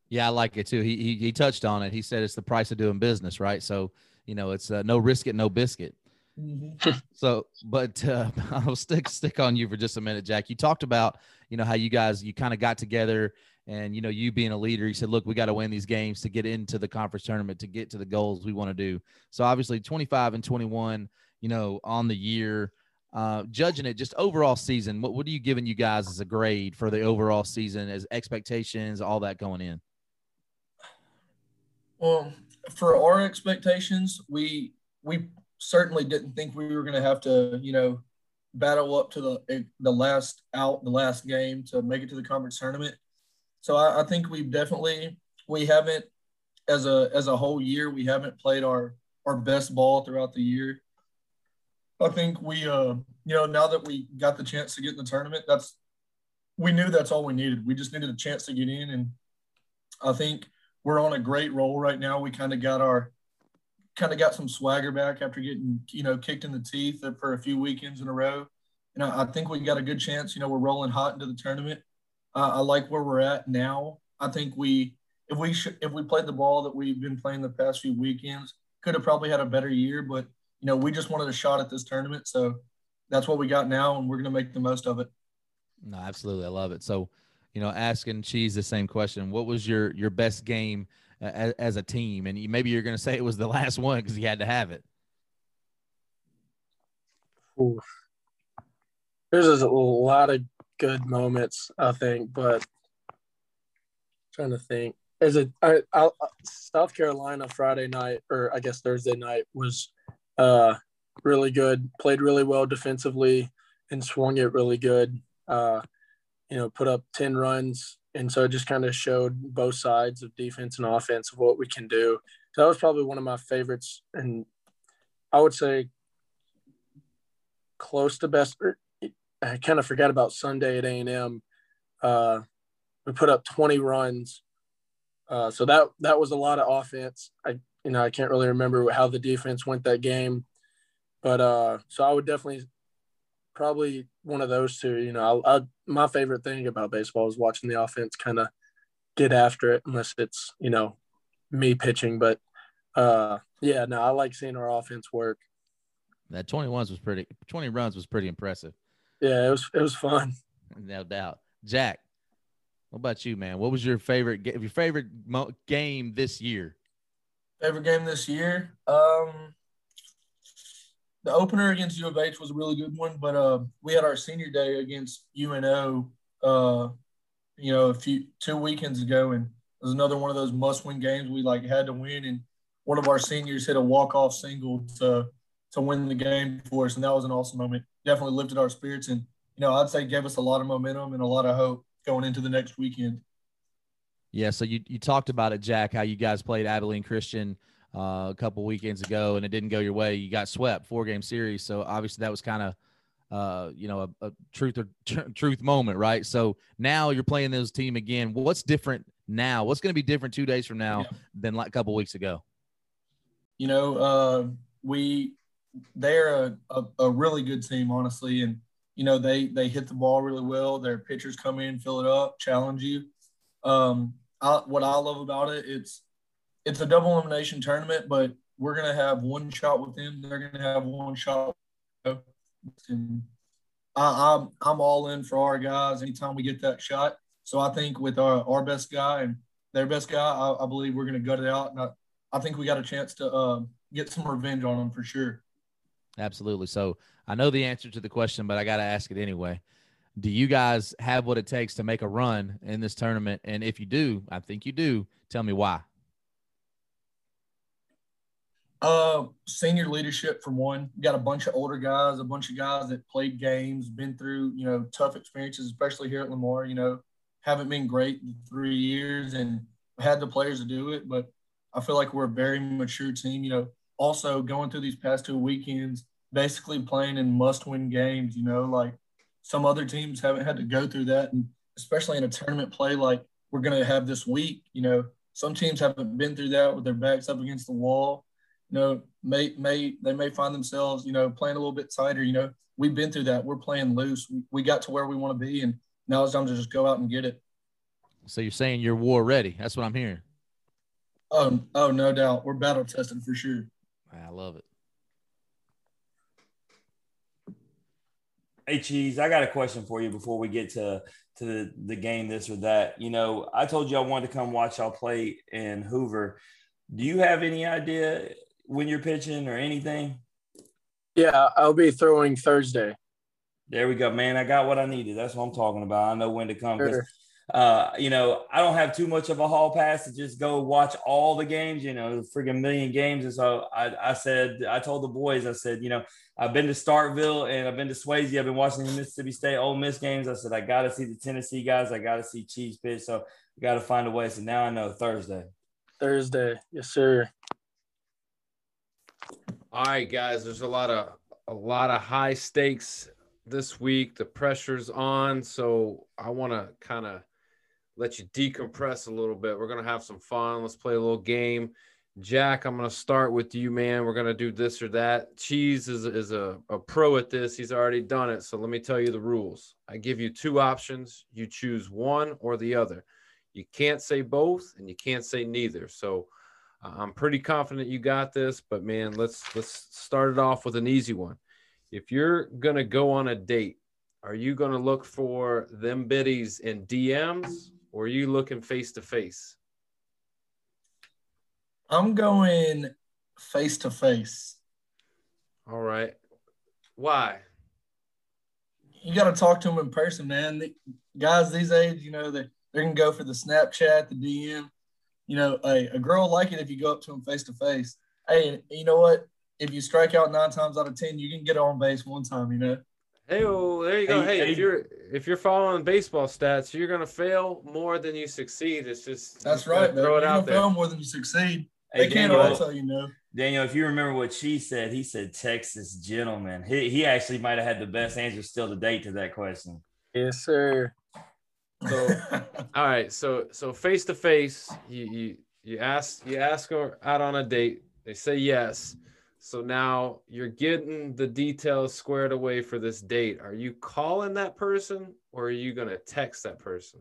Yeah, I like it too. He, he he touched on it. He said it's the price of doing business, right? So you know, it's uh, no risk it, no biscuit. Mm-hmm. so, but uh, I'll stick stick on you for just a minute, Jack. You talked about you know how you guys you kind of got together and you know you being a leader. You said, look, we got to win these games to get into the conference tournament to get to the goals we want to do. So obviously, 25 and 21, you know, on the year. Uh, judging it just overall season, what, what are you giving you guys as a grade for the overall season as expectations, all that going in? Well, for our expectations, we we certainly didn't think we were going to have to, you know, battle up to the the last out, the last game to make it to the conference tournament. So I, I think we've definitely we haven't as a as a whole year we haven't played our our best ball throughout the year. I think we uh you know now that we got the chance to get in the tournament, that's we knew that's all we needed. We just needed a chance to get in, and I think we're on a great roll right now. We kind of got our kind of got some swagger back after getting you know kicked in the teeth for a few weekends in a row. And I, I think we got a good chance. You know, we're rolling hot into the tournament. Uh, I like where we're at now. I think we if we sh- if we played the ball that we've been playing the past few weekends, could have probably had a better year. But you know, we just wanted a shot at this tournament, so that's what we got now, and we're going to make the most of it. No, absolutely, I love it. So you know, asking Cheese the same question. What was your your best game uh, as, as a team? And you, maybe you're going to say it was the last one because you had to have it. Ooh. There's a lot of good moments, I think, but I'm trying to think. As a I, I, South Carolina Friday night, or I guess Thursday night, was uh, really good. Played really well defensively and swung it really good. Uh, you know, put up 10 runs. And so it just kind of showed both sides of defense and offense of what we can do. So that was probably one of my favorites. And I would say close to best. Er, I kind of forgot about Sunday at A&M. Uh, we put up 20 runs. Uh, so that, that was a lot of offense. I, you know, I can't really remember how the defense went that game, but uh, so I would definitely probably one of those two. You know, I, I, my favorite thing about baseball is watching the offense kind of get after it, unless it's you know me pitching. But uh, yeah, no, I like seeing our offense work. That 21 was pretty. 20 runs was pretty impressive. Yeah, it was. It was fun. No doubt. Jack, what about you, man? What was your favorite your favorite game this year? Favorite game this year? Um, the opener against U of H was a really good one, but uh, we had our senior day against UNO, uh, you know, a few two weekends ago, and it was another one of those must-win games we like had to win. And one of our seniors hit a walk-off single to to win the game for us, and that was an awesome moment. Definitely lifted our spirits, and you know, I'd say gave us a lot of momentum and a lot of hope going into the next weekend. Yeah, so you you talked about it, Jack, how you guys played Abilene Christian uh, a couple weekends ago, and it didn't go your way. You got swept four game series, so obviously that was kind of uh, you know a, a truth or tr- truth moment, right? So now you're playing this team again. What's different now? What's going to be different two days from now yeah. than like a couple weeks ago? You know, uh, we they're a, a, a really good team, honestly, and you know they they hit the ball really well. Their pitchers come in, fill it up, challenge you. Um, I, what I love about it, it's it's a double elimination tournament, but we're gonna have one shot with them. They're gonna have one shot. I, I'm I'm all in for our guys anytime we get that shot. So I think with our, our best guy and their best guy, I, I believe we're gonna gut it out. And I, I think we got a chance to uh, get some revenge on them for sure. Absolutely. So I know the answer to the question, but I got to ask it anyway. Do you guys have what it takes to make a run in this tournament? And if you do, I think you do. Tell me why. Uh, senior leadership from one. got a bunch of older guys, a bunch of guys that played games, been through you know tough experiences, especially here at Lamar. You know, haven't been great in three years and had the players to do it. But I feel like we're a very mature team. You know, also going through these past two weekends, basically playing in must-win games. You know, like some other teams haven't had to go through that, and especially in a tournament play like we're going to have this week. You know, some teams haven't been through that with their backs up against the wall. You know, may may they may find themselves, you know, playing a little bit tighter. You know, we've been through that. We're playing loose. We, we got to where we want to be, and now it's time to just go out and get it. So you're saying you're war ready? That's what I'm hearing. Oh, oh, no doubt. We're battle tested for sure. I love it. Hey, Cheese, I got a question for you before we get to to the, the game, this or that. You know, I told you I wanted to come watch y'all play in Hoover. Do you have any idea when you're pitching or anything? Yeah, I'll be throwing Thursday. There we go, man. I got what I needed. That's what I'm talking about. I know when to come. Sure. Uh, you know, I don't have too much of a hall pass to just go watch all the games, you know, the freaking million games. And so I, I said, I told the boys, I said, you know, I've been to Starkville and I've been to Swayze. I've been watching the Mississippi State Ole Miss games. I said, I got to see the Tennessee guys. I got to see Cheese pitch. So I got to find a way. So now I know Thursday. Thursday. Yes, sir. All right, guys. There's a lot of a lot of high stakes this week. The pressure's on, so I want to kind of let you decompress a little bit. We're gonna have some fun. Let's play a little game. Jack, I'm gonna start with you, man. We're gonna do this or that. Cheese is is a, a pro at this. He's already done it. So let me tell you the rules. I give you two options. You choose one or the other. You can't say both, and you can't say neither. So uh, I'm pretty confident you got this, but man, let's let's start it off with an easy one. If you're gonna go on a date, are you gonna look for them biddies in DMs or are you looking face to face? I'm going face to face. All right. Why? You got to talk to them in person, man. The guys these days, you know, they they're gonna go for the Snapchat, the DM. You know, a, a girl like it if you go up to them face to face. Hey, you know what? If you strike out nine times out of ten, you can get on base one time. You know. Hey, oh, there you go. Hey, Hey, hey. if you're if you're following baseball stats, you're gonna fail more than you succeed. It's just That's you gotta right, man. Throw You're it out there. fail more than you succeed. Hey, They can't Daniel, all tell you no. Daniel, if you remember what she said, he said Texas gentleman. He, he actually might have had the best answer still to date to that question. Yes, sir. So All right, so so face to face, you you you ask you ask her out on a date. They say yes. So now you're getting the details squared away for this date. Are you calling that person or are you gonna text that person?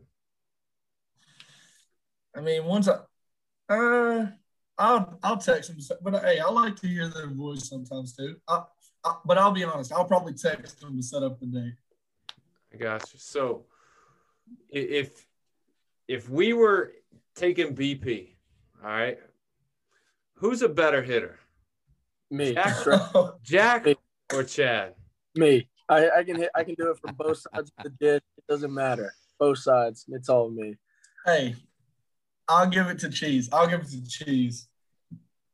I mean, once I, uh, I'll I'll text them, but hey, I like to hear their voice sometimes too. I, I, but I'll be honest, I'll probably text them to set up the date. I got you. So if if we were taking BP, all right, who's a better hitter, Me. Jack? Straight- Jack or Chad? Me. I, I can hit. I can do it from both sides of the ditch. It doesn't matter. Both sides. It's all me. hey, I'll give it to Cheese. I'll give it to Cheese.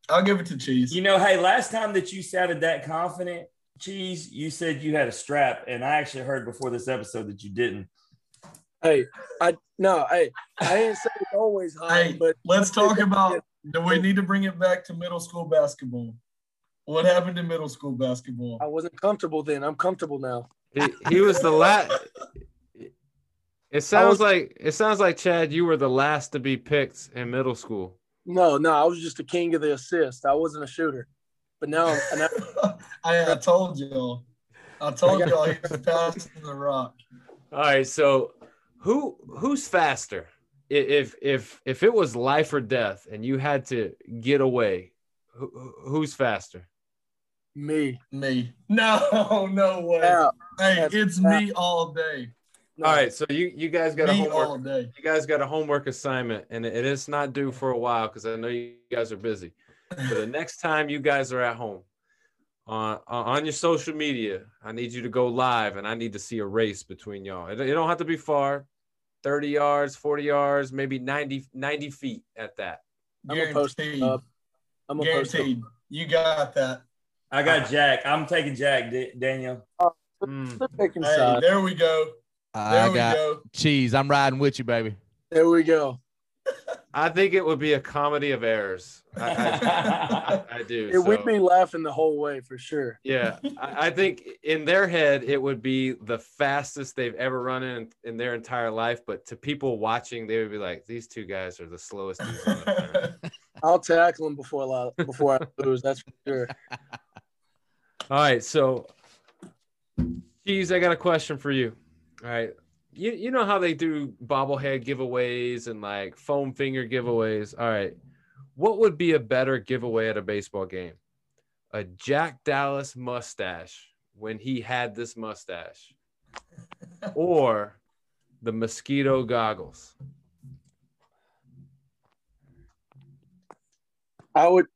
I'll give it to Cheese. You know, hey, last time that you sounded that confident, Cheese, you said you had a strap, and I actually heard before this episode that you didn't. Hey, I no. Hey, I didn't say it's always high, Hey, but Let's talk about. Do we need to bring it back to middle school basketball? What happened in middle school basketball? I wasn't comfortable then. I'm comfortable now. He, he was the last. It sounds like it sounds like Chad. You were the last to be picked in middle school. No, no. I was just the king of the assist. I wasn't a shooter, but now, and I, I, I told y'all. I told y'all he was passing the rock. All right, so who who's faster? If if if it was life or death and you had to get away, who, who's faster? Me. Me. No, no way. Yeah. Hey, That's- it's me all day. No, All right, so you you guys got a Me all homework. day. You guys got a homework assignment, and it is not due for a while because I know you guys are busy. So the next time you guys are at home, on on your social media, I need you to go live, and I need to see a race between y'all. It, it don't have to be far, thirty yards, forty yards, maybe 90, 90 feet at that. I'm gonna post Guaranteed. up. I'm gonna post up. You got that. I got Jack. I'm taking Jack, D- Daniel. Mm. Picking Hey, there we go. There I we got go. cheese. I'm riding with you, baby. There we go. I think it would be a comedy of errors. I, I, I do. It would be laughing the whole way for sure. Yeah, I, I think in their head it would be the fastest they've ever run in in their entire life. But to people watching, they would be like, "These two guys are the slowest." the. I'll tackle him before I before I lose. That's for sure. All right, so geez, I got a question for you. All right. You, you know how they do bobblehead giveaways and like foam finger giveaways. All right. What would be a better giveaway at a baseball game? A Jack Dallas mustache when he had this mustache, or the mosquito goggles? I would.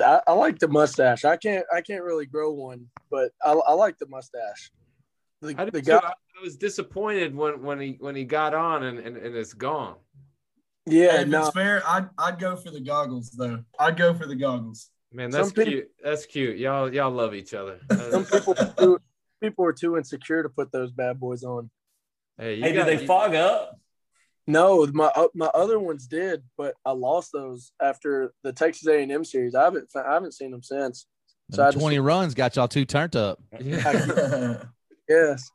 I, I like the mustache. I can't. I can't really grow one, but I, I like the mustache. The, I, did the guy, I I was disappointed when, when he when he got on and, and, and it's gone. yeah, if no, it's fair, I'd I'd go for the goggles though. I'd go for the goggles. Man, that's Some people- cute. That's cute. Y'all y'all love each other. some people are too, people are too insecure to put those bad boys on. hey, you Hey, got, did they you- fog up? No, my uh, my other ones did, but I lost those after the Texas A and M series. I haven't I haven't seen them since. So I Them just- 20 runs got y'all two turned up. Yeah. Yes,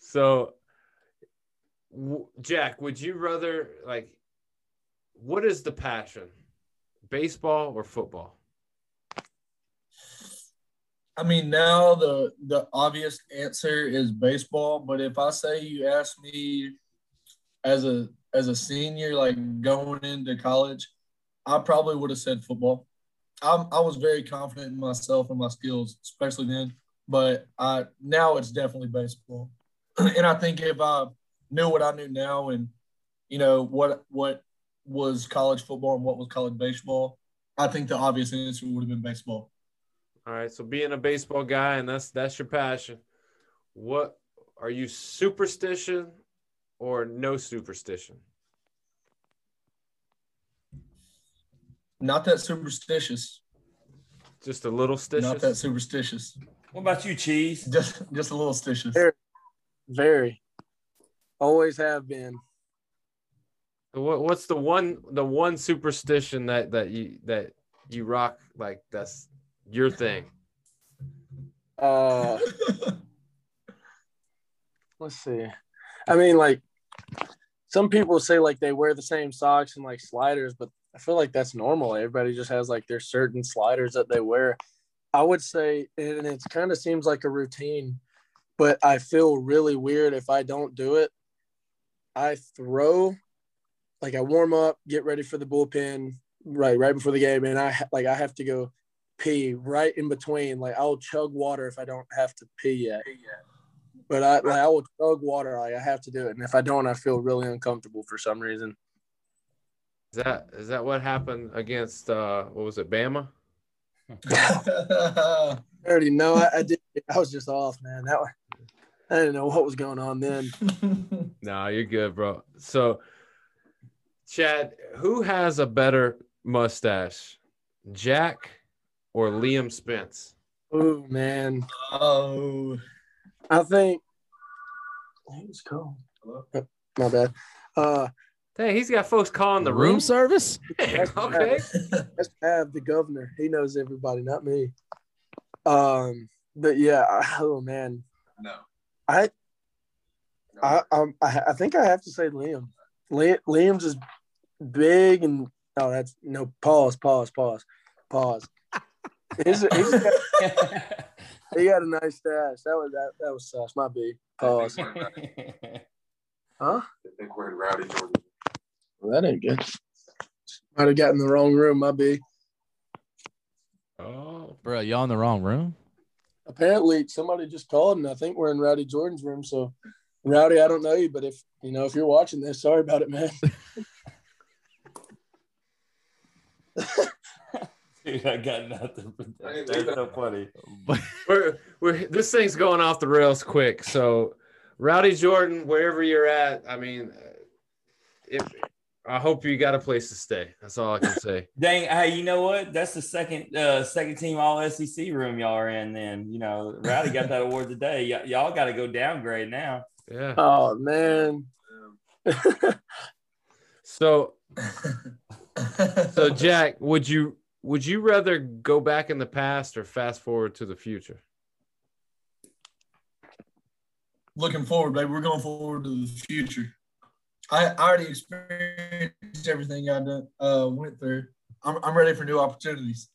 So, w- Jack, would you rather like? What is the passion, baseball or football? I mean, now the the obvious answer is baseball. But if I say you ask me as a as a senior, like going into college, I probably would have said football. I'm, I was very confident in myself and my skills, especially then. But I now it's definitely baseball. and I think if I knew what I knew now, and you know what what was college football and what was college baseball, I think the obvious answer would have been baseball. All right, so being a baseball guy and that's that's your passion. What are you superstition or no superstition? Not that superstitious. Just a little stitch. Not that superstitious. What about you, Cheese? Just just a little stitious. Here. very. Always have been. What, what's the one the one superstition that that you that you rock like that's your thing? Uh, let's see. I mean, like some people say like they wear the same socks and like sliders, but I feel like that's normal. Everybody just has like their certain sliders that they wear. I would say, and it kind of seems like a routine, but I feel really weird if I don't do it. I throw, like I warm up, get ready for the bullpen, right, right before the game, and I like I have to go pee right in between. Like I'll chug water if I don't have to pee yet. But I like, I will chug water. Like I have to do it, and if I don't, I feel really uncomfortable for some reason. Is that is that what happened against uh what was it, Bama? I already know. I, I did. I was just off, man. That one, I didn't know what was going on then. No, you're good, bro. So, Chad, who has a better mustache, Jack or Liam Spence? Oh man, oh, I think. Who's calling? My bad. Uh, Dang, he's got folks calling the room room. service? okay. let's have the governor. He knows everybody, not me. Um, but yeah. Oh man, no. I, I, um, I, I think I have to say Liam. Liam Liam's is big and oh, that's no pause, pause, pause, pause. He's, he's got, he had a nice stash. That was that. That was sus. My B. Pause. Huh? I think we're in Rowdy, Georgia. Well, that ain't good. Might have gotten the wrong room. My B. Oh, Bro, y'all in the wrong room? Apparently, somebody just called, and I think we're in Rowdy Jordan's room. So, Rowdy, I don't know you, but if you know if you're watching this, sorry about it, man. Dude, I got nothing. But that. That's so funny. we're we're this thing's going off the rails quick. So, Rowdy Jordan, wherever you're at, I mean, if I hope you got a place to stay. That's all I can say. Dang, hey, you know what? That's the second uh second team all SEC room y'all are in then. You know, Rowdy got that award today. Y- y'all gotta go downgrade now. Yeah. Oh man. So, so Jack, would you would you rather go back in the past or fast forward to the future? Looking forward, baby. We're going forward to the future. I, I already experienced everything I done, uh, went through. I'm, I'm ready for new opportunities.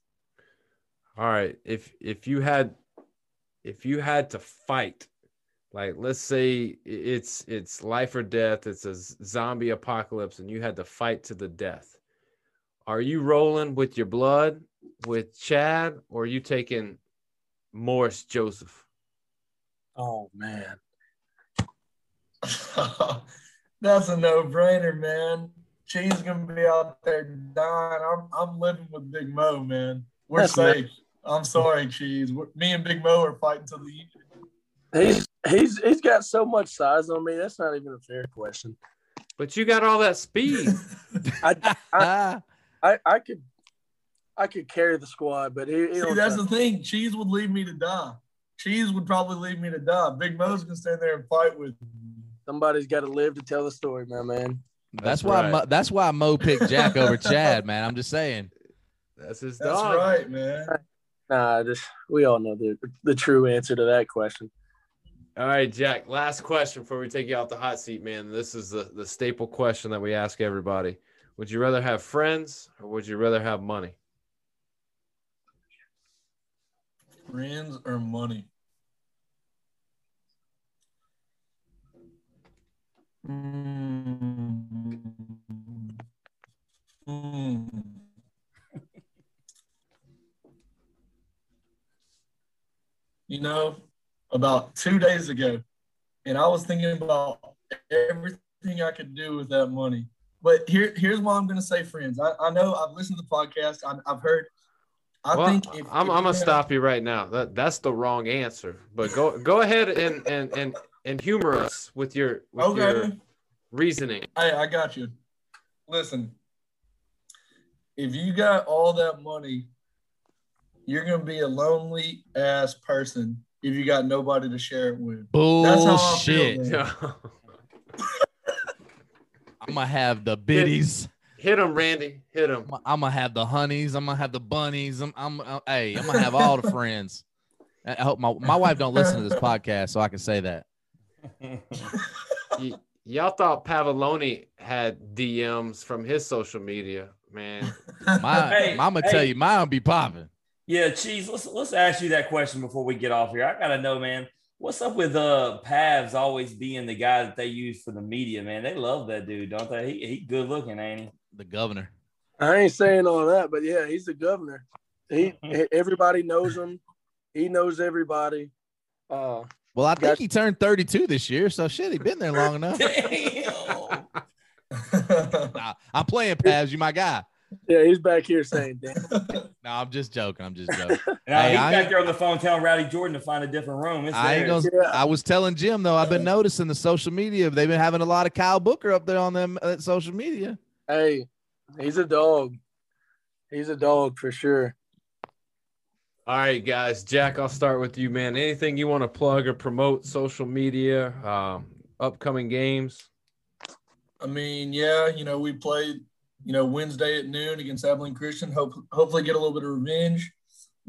All right. If if you had if you had to fight, like let's say it's it's life or death, it's a zombie apocalypse, and you had to fight to the death. Are you rolling with your blood with Chad, or are you taking Morris Joseph? Oh man. That's a no-brainer, man. Cheese gonna be out there dying. I'm I'm living with Big Mo, man. We're That's safe. I'm sorry, Cheese. We're, me and Big Mo are fighting to the end. He's he's he's got so much size on me. That's not even a fair question. But you got all that speed. I I, I, I could I could carry the squad, but he, he See, that's try- the thing. Cheese would leave me to die. Cheese would probably leave me to die. Big Mo's gonna stand there and fight with me. somebody's got to live to tell the story, my man. that's, That's why right. Mo, that's why Mo picked Jack over Chad, man. I'm just saying. That's his That's dog. right, man. Nah, just we all know the the true answer to that question. All right, Jack. Last question before we take you off the hot seat, man. This is the, the staple question that we ask everybody. Would you rather have friends or would you rather have money? Friends or money? Mm. Mm. you know, about two days ago, and I was thinking about everything I could do with that money. But here, here's what I'm going to say friends. I, I know I've listened to the podcast. I, I've heard. I well, think if, I'm, if I'm gonna have- stop you right now. That that's the wrong answer. But go go ahead and and and and humor us with your with your reasoning. Hey, I got you. Listen, if you got all that money, you're gonna be a lonely ass person if you got nobody to share it with. That's how I feel, Bullshit. man. I'm gonna have the biddies. Hit them, Randy. Hit them. I'm, I'm gonna have the honeys. I'm gonna have the bunnies. I'm, I'm, uh, hey, I'm gonna have all the friends. I I hope my my wife don't listen to this podcast, so I can say that. Y- y'all thought Pavolony had DMs from his social media, man. My, Hey, I'm gonna hey. tell you, mine be popping. Yeah, Cheese, let's let's ask you that question before we get off here. I gotta know, man, what's up with uh Pavs always being the guy that they use for the media, man? They love that dude, don't they? He he good looking, ain't he? The governor. I ain't saying all that, but yeah, he's the governor. He everybody knows him. He knows everybody. Uh, Well, I think he turned 32 this year, so shit, he been there long enough. Nah, I'm playing Pavs. You my guy. Yeah, he's back here saying, "Damn." No, I'm just joking. I'm just joking. Now Hey, he's I back there on the phone telling Rowdy Jordan to find a different room. It's I ain't gonna. Yeah. I was telling Jim though. I've been noticing the social media. They've been having a lot of Kyle Booker up there on them uh, social media. Hey, he's a dog. He's a dog for sure. All right, guys. Jack, I'll start with you, man. Anything you want to plug or promote social media, um, upcoming games? I mean, yeah, you know, we played, you know, Wednesday at noon against Abilene Christian. Hope, hopefully, get a little bit of revenge.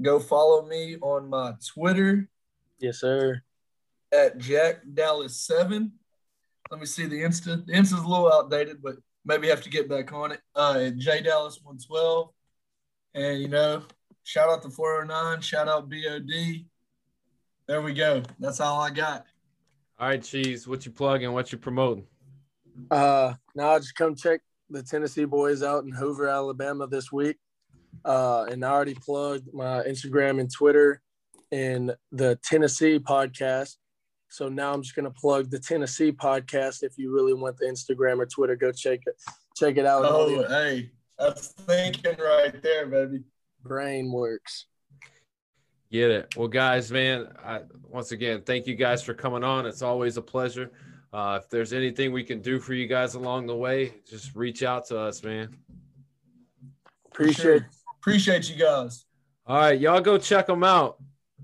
Go follow me on my Twitter Yes, sir. at Jack Dallas Seven. Let me see the Insta. The Insta's a little outdated, but maybe have to get back on it. Uh, at J Dallas One Twelve, and you know, shout out to Four Hundred Nine. Shout out BOD. There we go. That's all I got. All right, Cheese. What you plugging? What you promoting? Uh, now I just come check the Tennessee boys out in Hoover, Alabama this week. Uh, and I already plugged my Instagram and Twitter and the Tennessee podcast. So now I'm just gonna plug the Tennessee podcast. If you really want the Instagram or Twitter, go check it check it out. All Oh, the hey, that's thinking right there, baby. brain works. Get it. Well, guys, man, I, once again, thank you guys for coming on. It's always a pleasure. Uh, if there's anything we can do for you guys along the way, just reach out to us, man. Appreciate Appreciate you guys. All right, y'all go check them out.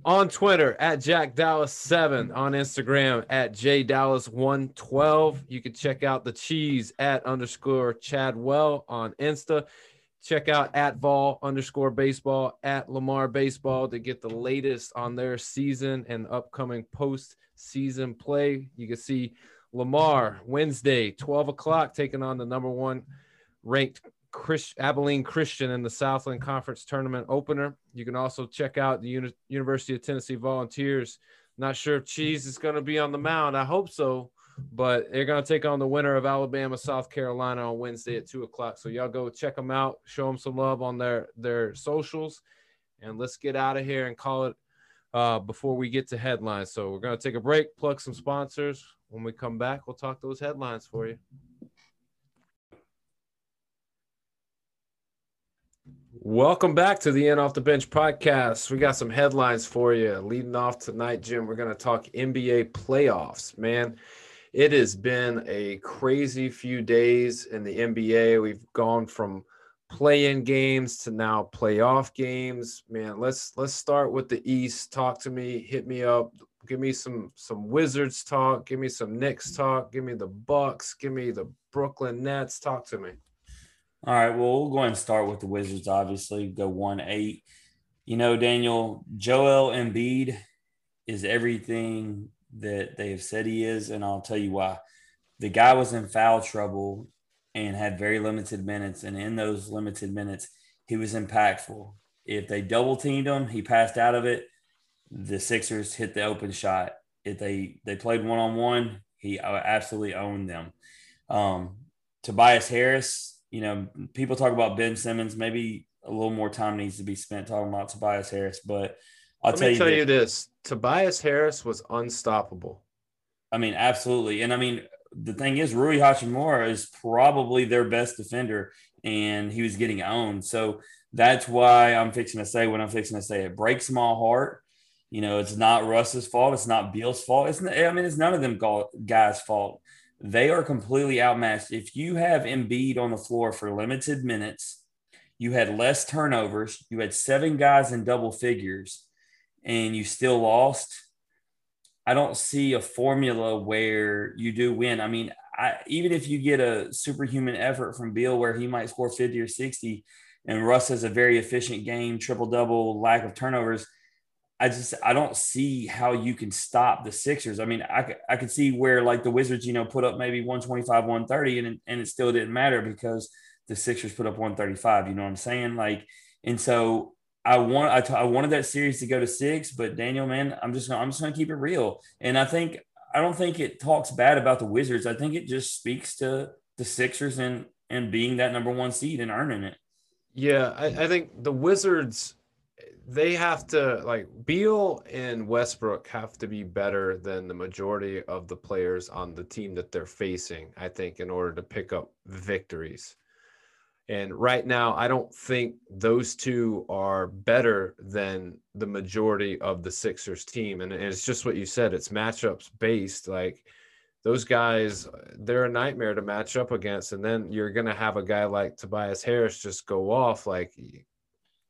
on Twitter at Jack Dallas7, on Instagram at J Dallas One Twelve. You can check out the cheese at underscore Chadwell on Insta. Check out at Vol underscore baseball at Lamar Baseball to get the latest on their season and upcoming post season play. You can see Lamar Wednesday, 12 o'clock, taking on the number one ranked Chris, Abilene Christian in the Southland Conference Tournament opener. You can also check out the Uni- University of Tennessee Volunteers. Not sure if Cheese is going to be on the mound. I hope so, but they're going to take on the winner of Alabama South Carolina on Wednesday at two o'clock. So y'all go check them out, show them some love on their their socials, and let's get out of here and call it uh, before we get to headlines. So we're going to take a break, plug some sponsors. When we come back, we'll talk those headlines for you. Welcome back to the In Off the Bench podcast. We got some headlines for you. Leading off tonight, Jim, we're going to talk NBA playoffs. Man, it has been a crazy few days in the NBA. We've gone from play-in games to now playoff games. Man, let's let's start with the East. Talk to me, hit me up, give me some some Wizards talk, give me some Knicks talk, give me the Bucks, give me the Brooklyn Nets. Talk to me. All right. Well, we'll go ahead and start with the Wizards, obviously, go 1 8. You know, Daniel, Joel Embiid is everything that they have said he is. And I'll tell you why. The guy was in foul trouble and had very limited minutes. And in those limited minutes, he was impactful. If they double teamed him, he passed out of it. The Sixers hit the open shot. If they they played one on one, he absolutely owned them. Um, Tobias Harris, you know, people talk about Ben Simmons. Maybe a little more time needs to be spent talking about Tobias Harris. But I'll Let tell me you, tell that- you this: Tobias Harris was unstoppable. I mean, absolutely. And I mean, the thing is, Rui Hachimura is probably their best defender, and he was getting owned. So that's why I'm fixing to say what I'm fixing to say. It breaks my heart. You know, it's not Russ's fault. It's not Beal's fault. It's not, I mean, it's none of them guys' fault. They are completely outmatched. If you have Embiid on the floor for limited minutes, you had less turnovers, you had seven guys in double figures, and you still lost. I don't see a formula where you do win. I mean, I, even if you get a superhuman effort from Beal where he might score 50 or 60, and Russ has a very efficient game, triple double, lack of turnovers – I just I don't see how you can stop the Sixers. I mean, I, I could see where like the Wizards, you know, put up maybe 125, 130, and and it still didn't matter because the Sixers put up 135. You know what I'm saying? Like, and so I want I, t- I wanted that series to go to six, but Daniel, man, I'm just gonna, I'm just gonna keep it real. And I think I don't think it talks bad about the Wizards. I think it just speaks to the Sixers and and being that number one seed and earning it. Yeah, I, I think the Wizards they have to like Beal and Westbrook have to be better than the majority of the players on the team that they're facing, I think, in order to pick up victories. And right now, I don't think those two are better than the majority of the Sixers team. And it's just what you said, it's matchups based. Like those guys, they're a nightmare to match up against. And then you're going to have a guy like Tobias Harris just go off. Like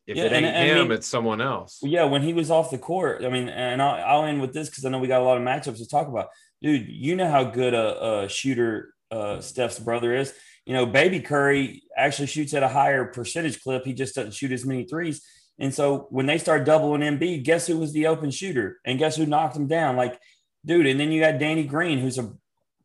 if Yeah, it ain't and- and I him, mean- it's someone else. Yeah, when he was off the court, I mean, and I'll, I'll end with this because I know we got a lot of matchups to talk about. Dude, you know how good a, a shooter uh, Steph's brother is. You know, Baby Curry actually shoots at a higher percentage clip. He just doesn't shoot as many threes. And so when they start doubling Embiid, guess who was the open shooter? And guess who knocked him down? Like, dude, and then you got Danny Green, who's a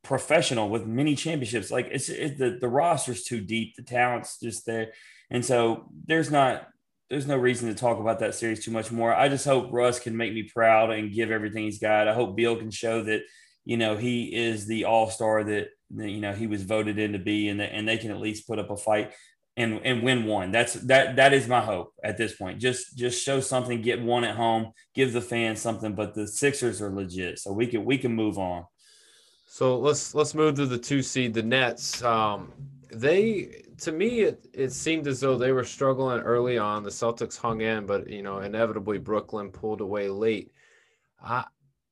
professional with many championships. Like, it's it, the, the roster's too deep. The talent's just there. And so there's not there's no reason to talk about that series too much more. I just hope Russ can make me proud and give everything he's got. I hope Beal can show that, you know, he is the all star that, you know, he was voted in to be and, and they can at least put up a fight and, and win one. That's that that is my hope at this point. Just just show something, get one at home, give the fans something. But the Sixers are legit. So we can we can move on. So let's let's move to the two seed, the Nets. Um, they to me it, it seemed as though they were struggling early on. The Celtics hung in, but you know inevitably Brooklyn pulled away late. I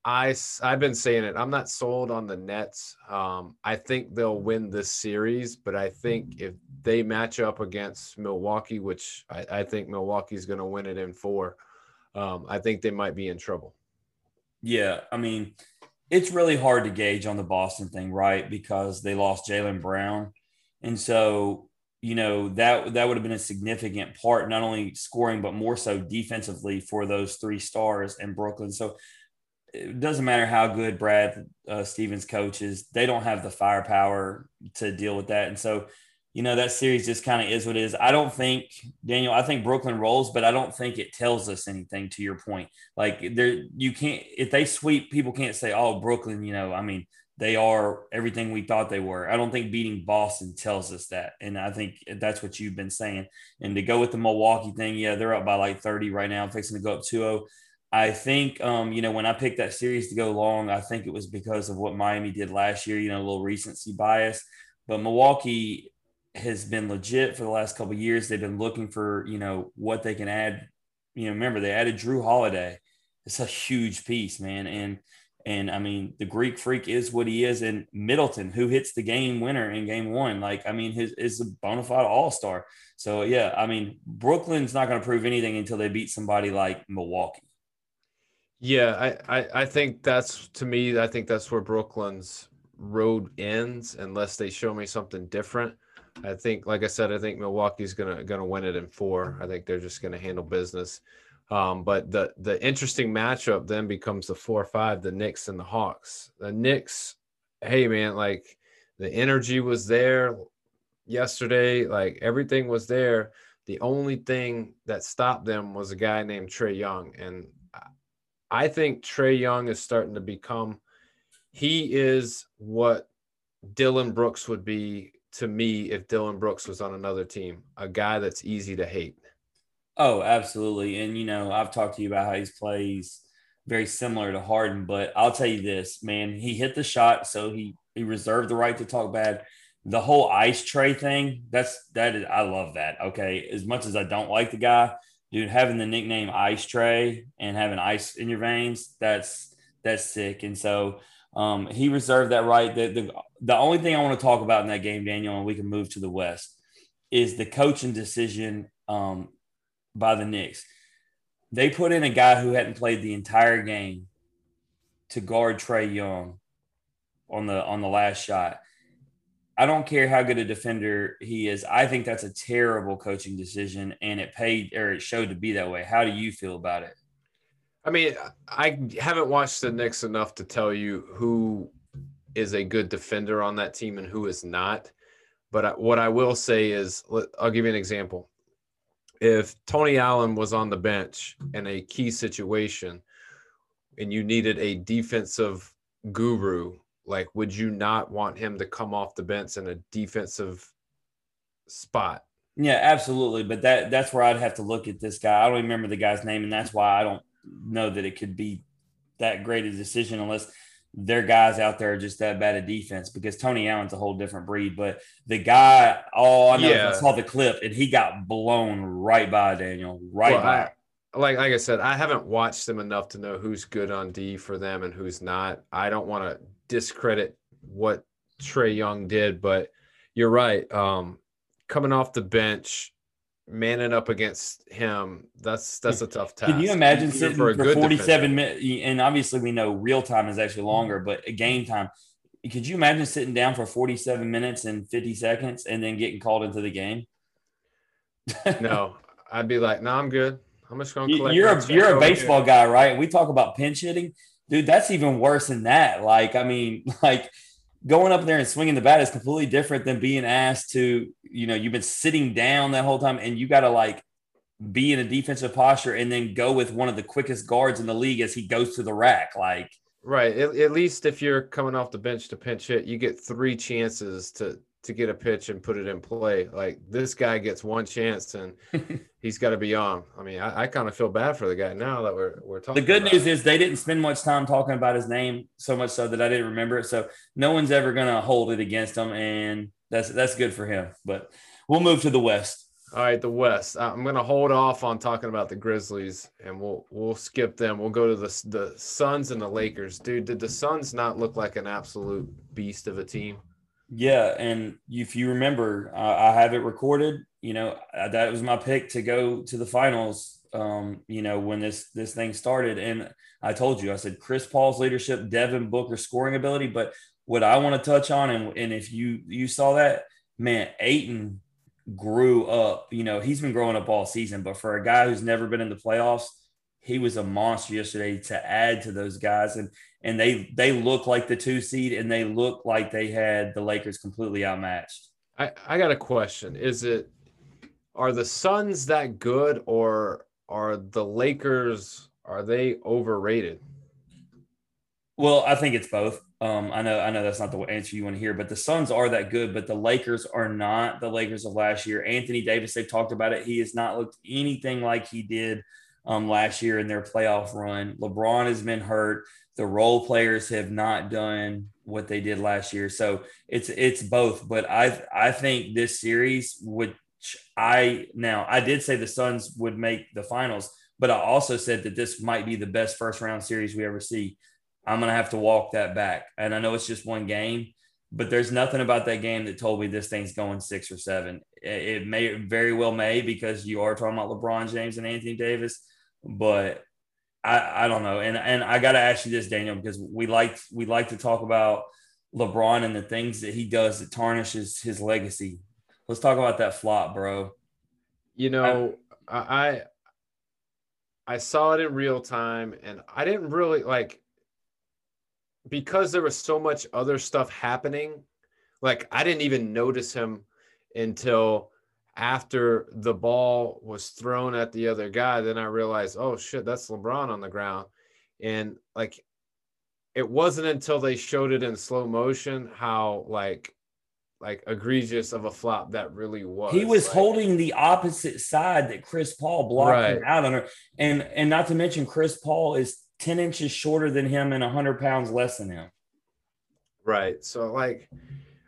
I I've been saying it. I'm not sold on the Nets. Um, I think they'll win this series, but I think if they match up against Milwaukee, which I, I think Milwaukee's going to win it in four. um, I think they might be in trouble. Yeah, I mean, it's really hard to gauge on the Boston thing, right? Because they lost Jaylen Brown, and so you know that that would have been a significant part, not only scoring but more so defensively for those three stars in Brooklyn. So it doesn't matter how good Brad uh, Stevens coaches, they don't have the firepower to deal with that, and so you know, that series just kind of is what it is. I don't think, Daniel, I think Brooklyn rolls, but I don't think it tells us anything to your point. Like there, you can't, if they sweep, people can't say, oh, Brooklyn, you know, I mean, they are everything we thought they were. I don't think beating Boston tells us that. And I think that's what you've been saying. And to go with the Milwaukee thing, yeah, they're up by like 30 right now, fixing to go up 2 0. I think, um, you know, when I picked that series to go long, I think it was because of what Miami did last year, you know, a little recency bias. But Milwaukee, has been legit for the last couple years. They've been looking for, you know, what they can add. You know, remember they added Jrue Holiday. It's a huge piece, man. And and I mean, the Greek freak is what he is. And Middleton, who hits the game winner in game one, like I mean, his is a bona fide all star. So yeah, I mean, Brooklyn's not going to prove anything until they beat somebody like Milwaukee. Yeah, I, I I think that's to me. I think that's where Brooklyn's road ends, unless they show me something different. I think, like I said, I think Milwaukee's gonna gonna win it in four. I think they're just gonna handle business. Um, but the the interesting matchup then becomes the four five, the Knicks and the Hawks. The Knicks, hey man, like the energy was there yesterday, like everything was there. The only thing that stopped them was a guy named Trae Young, and I think Trae Young is starting to become. He is what Dillon Brooks would be to me if Dillon Brooks was on another team, a guy that's easy to hate. Oh, absolutely. And you know, I've talked to you about how he plays very similar to Harden, but I'll tell you this, man, he hit the shot, so he he reserved the right to talk bad. The whole ice Trae thing, that's that is I love that. Okay. As much as I don't like the guy, dude, having the nickname Ice Trae and having ice in your veins, that's that's sick. And so um, he reserved that right. The, the, the only thing I want to talk about in that game, Daniel, and we can move to the West, is the coaching decision um, by the Knicks. They put in a guy who hadn't played the entire game to guard Trae Young on the on the last shot. I don't care how good a defender he is. I think that's a terrible coaching decision, and it paid or it showed to be that way. How do you feel about it? I mean, I haven't watched the Knicks enough to tell you who is a good defender on that team and who is not. But what I will say is, I'll give you an example. If Tony Allen was on the bench in a key situation and you needed a defensive guru, like, would you not want him to come off the bench in a defensive spot? Yeah, absolutely. But that that's where I'd have to look at this guy. I don't remember the guy's name, and that's why I don't know that it could be that great a decision unless their guys out there are just that bad at defense because Tony Allen's a whole different breed. But the guy, oh, I know yeah. I saw the clip and he got blown right by Daniel, right well, by. I, like like I said, I haven't watched them enough to know who's good on D for them and who's not. I don't want to discredit what Trae Young did, but you're right. Um, coming off the bench, manning up against him, that's that's a tough task. Can you imagine sitting for, for 47 minutes? And obviously, we know real time is actually longer, but a game time. Could you imagine sitting down for 47 minutes and 50 seconds and then getting called into the game? no, I'd be like, no, I'm good. I'm just going to collect. You're a, you're a baseball guy, right? We talk about pinch hitting, dude. That's even worse than that. Like, I mean, like going up there and swinging the bat is completely different than being asked to, you know, you've been sitting down that whole time and you got to like be in a defensive posture and then go with one of the quickest guards in the league as he goes to the rack. Like, right. At, at least if you're coming off the bench to pinch hit, you get three chances to to get a pitch and put it in play. Like this guy gets one chance and he's got to be on. I mean, I, I kind of feel bad for the guy now that we're we're talking. The good news is they didn't spend much time talking about his name, so much so that I didn't remember it. So no one's ever gonna hold it against him, and that's that's good for him. But we'll move to the West. All right, the West. I'm going to hold off on talking about the Grizzlies, and we'll we'll skip them. We'll go to the the Suns and the Lakers. Dude, did the Suns not look like an absolute beast of a team? Yeah, and if you remember, uh, I have it recorded. You know, that was my pick to go to the finals um, you know, when this this thing started. And I told you, I said Chris Paul's leadership, Devin Booker scoring ability. But what I want to touch on, and, and if you you saw that, man, Ayton grew up. You know, he's been growing up all season, but for a guy who's never been in the playoffs, he was a monster yesterday to add to those guys. And and they they look like the two seed, and they look like they had the Lakers completely outmatched. I, I got a question. Is it are the Suns that good or are the Lakers are they overrated? Well, I think it's both. Um, I know, I know that's not the answer you want to hear, but the Suns are that good, but the Lakers are not the Lakers of last year. Anthony Davis, they've talked about it. He has not looked anything like he did um, last year in their playoff run. LeBron has been hurt. The role players have not done what they did last year. So it's it's both. But I I think this series which I now I did say the Suns would make the finals, but I also said that this might be the best first round series we ever see. I'm gonna have to walk that back, and I know it's just one game, but there's nothing about that game that told me this thing's going six or seven. It may very well may because you are talking about LeBron James and Anthony Davis, but I, I don't know. And and I got to ask you this, Daniel, because we like we like to talk about LeBron and the things that he does that tarnishes his legacy. Let's talk about that flop, bro. You know, I, I I saw it in real time, and I didn't really like because there was so much other stuff happening. Like I didn't even notice him until after the ball was thrown at the other guy. Then I realized, oh shit, that's LeBron on the ground, and like it wasn't until they showed it in slow motion how like like egregious of a flop that really was. He was like, holding the opposite side that Chris Paul blocked Right. him out on her. And and not to mention Chris Paul is 10 inches shorter than him and 100 pounds less than him. right. So like,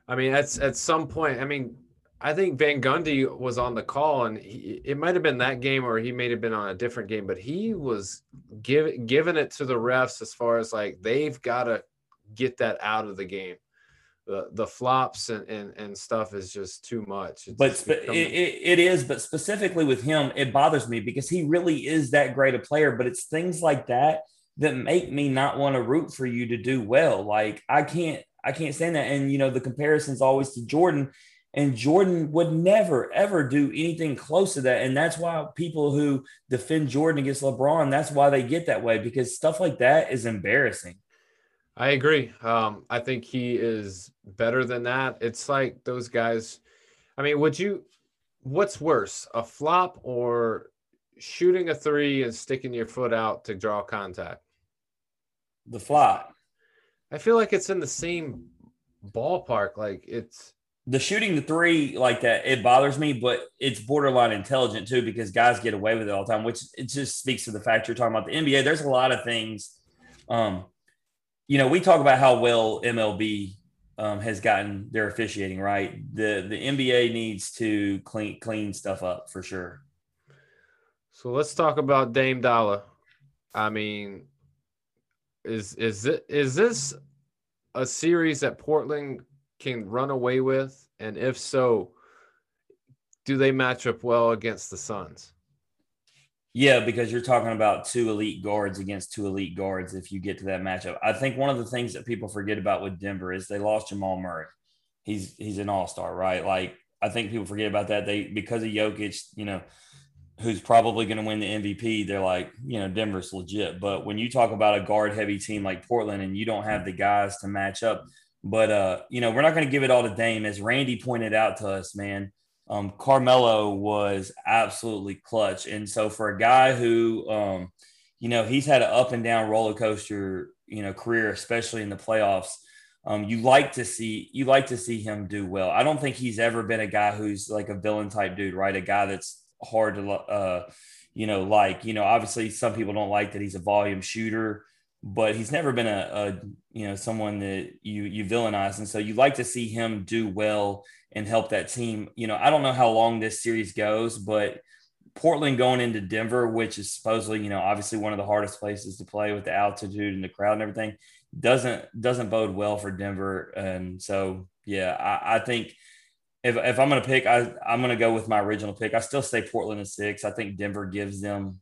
I mean, at at some point, I mean, I think Van Gundy was on the call, and he, it might have been that game, or he may have been on a different game, but he was give, giving it to the refs as far as like they've got to get that out of the game. The the flops and, and, and stuff is just too much. It's But it, it, it is, but specifically with him, it bothers me because he really is that great a player. But it's things like that that make me not want to root for you to do well. Like I can't, I can't stand that. And you know, the comparison's always to Jordan, and Jordan would never ever do anything close to that. And that's why people who defend Jordan against LeBron, that's why they get that way because stuff like that is embarrassing. I agree. Um, I think he is better than that. It's like those guys. I mean, would you? What's worse, a flop or shooting a three and sticking your foot out to draw contact? The flop. I feel like it's in the same ballpark. Like it's the shooting the three like that it bothers me but it's borderline intelligent too because guys get away with it all the time which it just speaks to the fact you're talking about the nba there's a lot of things um you know we talk about how well mlb um, has gotten their officiating right the the nba needs to clean clean stuff up for sure so. Let's talk about Dame Dollar. I mean, is is it is this a series that Portland can run away with? And if so, do they match up well against the Suns? Yeah, because you're talking about two elite guards against two elite guards if you get to that matchup. I think one of the things that people forget about with Denver is they lost Jamal Murray. He's he's an all-star, right? Like I think people forget about that. They because of Jokic, you know, who's probably going to win the MVP, they're like, you know, Denver's legit. But when you talk about a guard heavy team like Portland and you don't have the guys to match up, but uh, you know, we're not going to give it all to Dame. As Randy pointed out to us, man, um, Carmelo was absolutely clutch. And so for a guy who, um, you know, he's had an up and down roller coaster, you know, career, especially in the playoffs. Um, you like to see you like to see him do well. I don't think he's ever been a guy who's like a villain type dude, right? A guy that's hard to, uh, you know, like you know, obviously some people don't like that he's a volume shooter, but he's never been a, a you know someone that you you villainize, and so you like to see him do well and help that team. You know, I don't know how long this series goes, but Portland going into Denver, which is supposedly, you know, obviously one of the hardest places to play with the altitude and the crowd and everything, doesn't doesn't bode well for Denver. And so, yeah, I, I think if, if I'm going to pick, I, I'm going to go with my original pick. I still say Portland is six. I think Denver gives them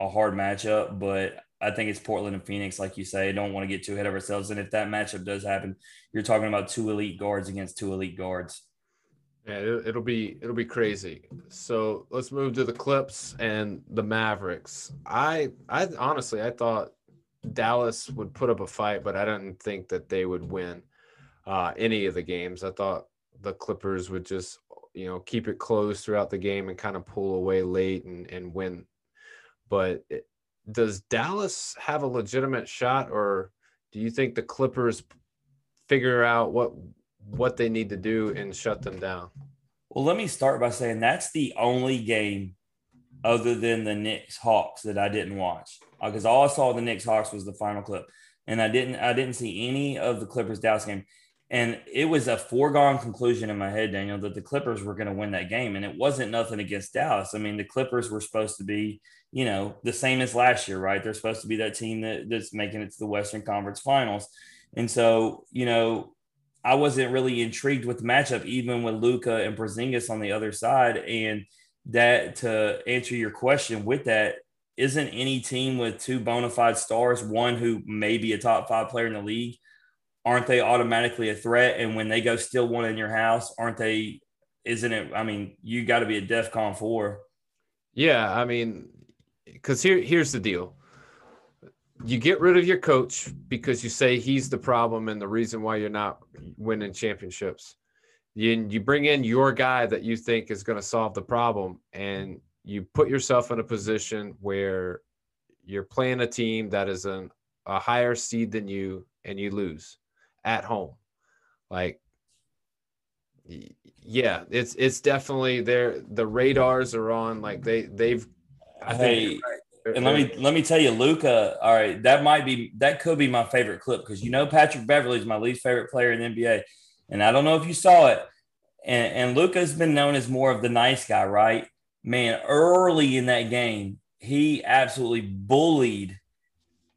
a hard matchup, but I think it's Portland and Phoenix, like you say. Don't want to get too ahead of ourselves. And if that matchup does happen, you're talking about two elite guards against two elite guards. Yeah, it'll be it'll be crazy. So let's move to the Clips and the Mavericks. I I honestly I thought Dallas would put up a fight, but I didn't think that they would win uh, any of the games. I thought the Clippers would just you know keep it close throughout the game and kind of pull away late and and win. But it, does Dallas have a legitimate shot, or do you think the Clippers figure out what what they need to do and shut them down? Well, let me start by saying that's the only game other than the Knicks Hawks that I didn't watch because uh, all I saw the Knicks Hawks was the final clip, and I didn't I didn't see any of the Clippers Dallas game, and it was a foregone conclusion in my head, Daniel, that the Clippers were going to win that game, and it wasn't nothing against Dallas. I mean, the Clippers were supposed to be you know the same as last year, right? They're supposed to be that team that, that's making it to the Western Conference Finals, and so you know I wasn't really intrigued with the matchup, even with Luka and Porzingis on the other side. And that to answer your question with that, isn't any team with two bona fide stars, one who may be a top five player in the league, aren't they automatically a threat? And when they go steal one in your house, aren't they? Isn't it? I mean, you got to be a DEF CON four. Yeah, I mean, because here here's the deal you get rid of your coach because you say he's the problem and the reason why you're not winning championships. You, you bring in your guy that you think is going to solve the problem, and you put yourself in a position where you're playing a team that is an, a higher seed than you, and you lose at home. Like, yeah, it's it's definitely there. The radars are on. Like they they've. I think and let me let me tell you, Luka. All right, that might be that could be my favorite clip because you know Patrick Beverley is my least favorite player in the NBA, and I don't know if you saw it. And, and Luka has been known as more of the nice guy, right? Man, early in that game, he absolutely bullied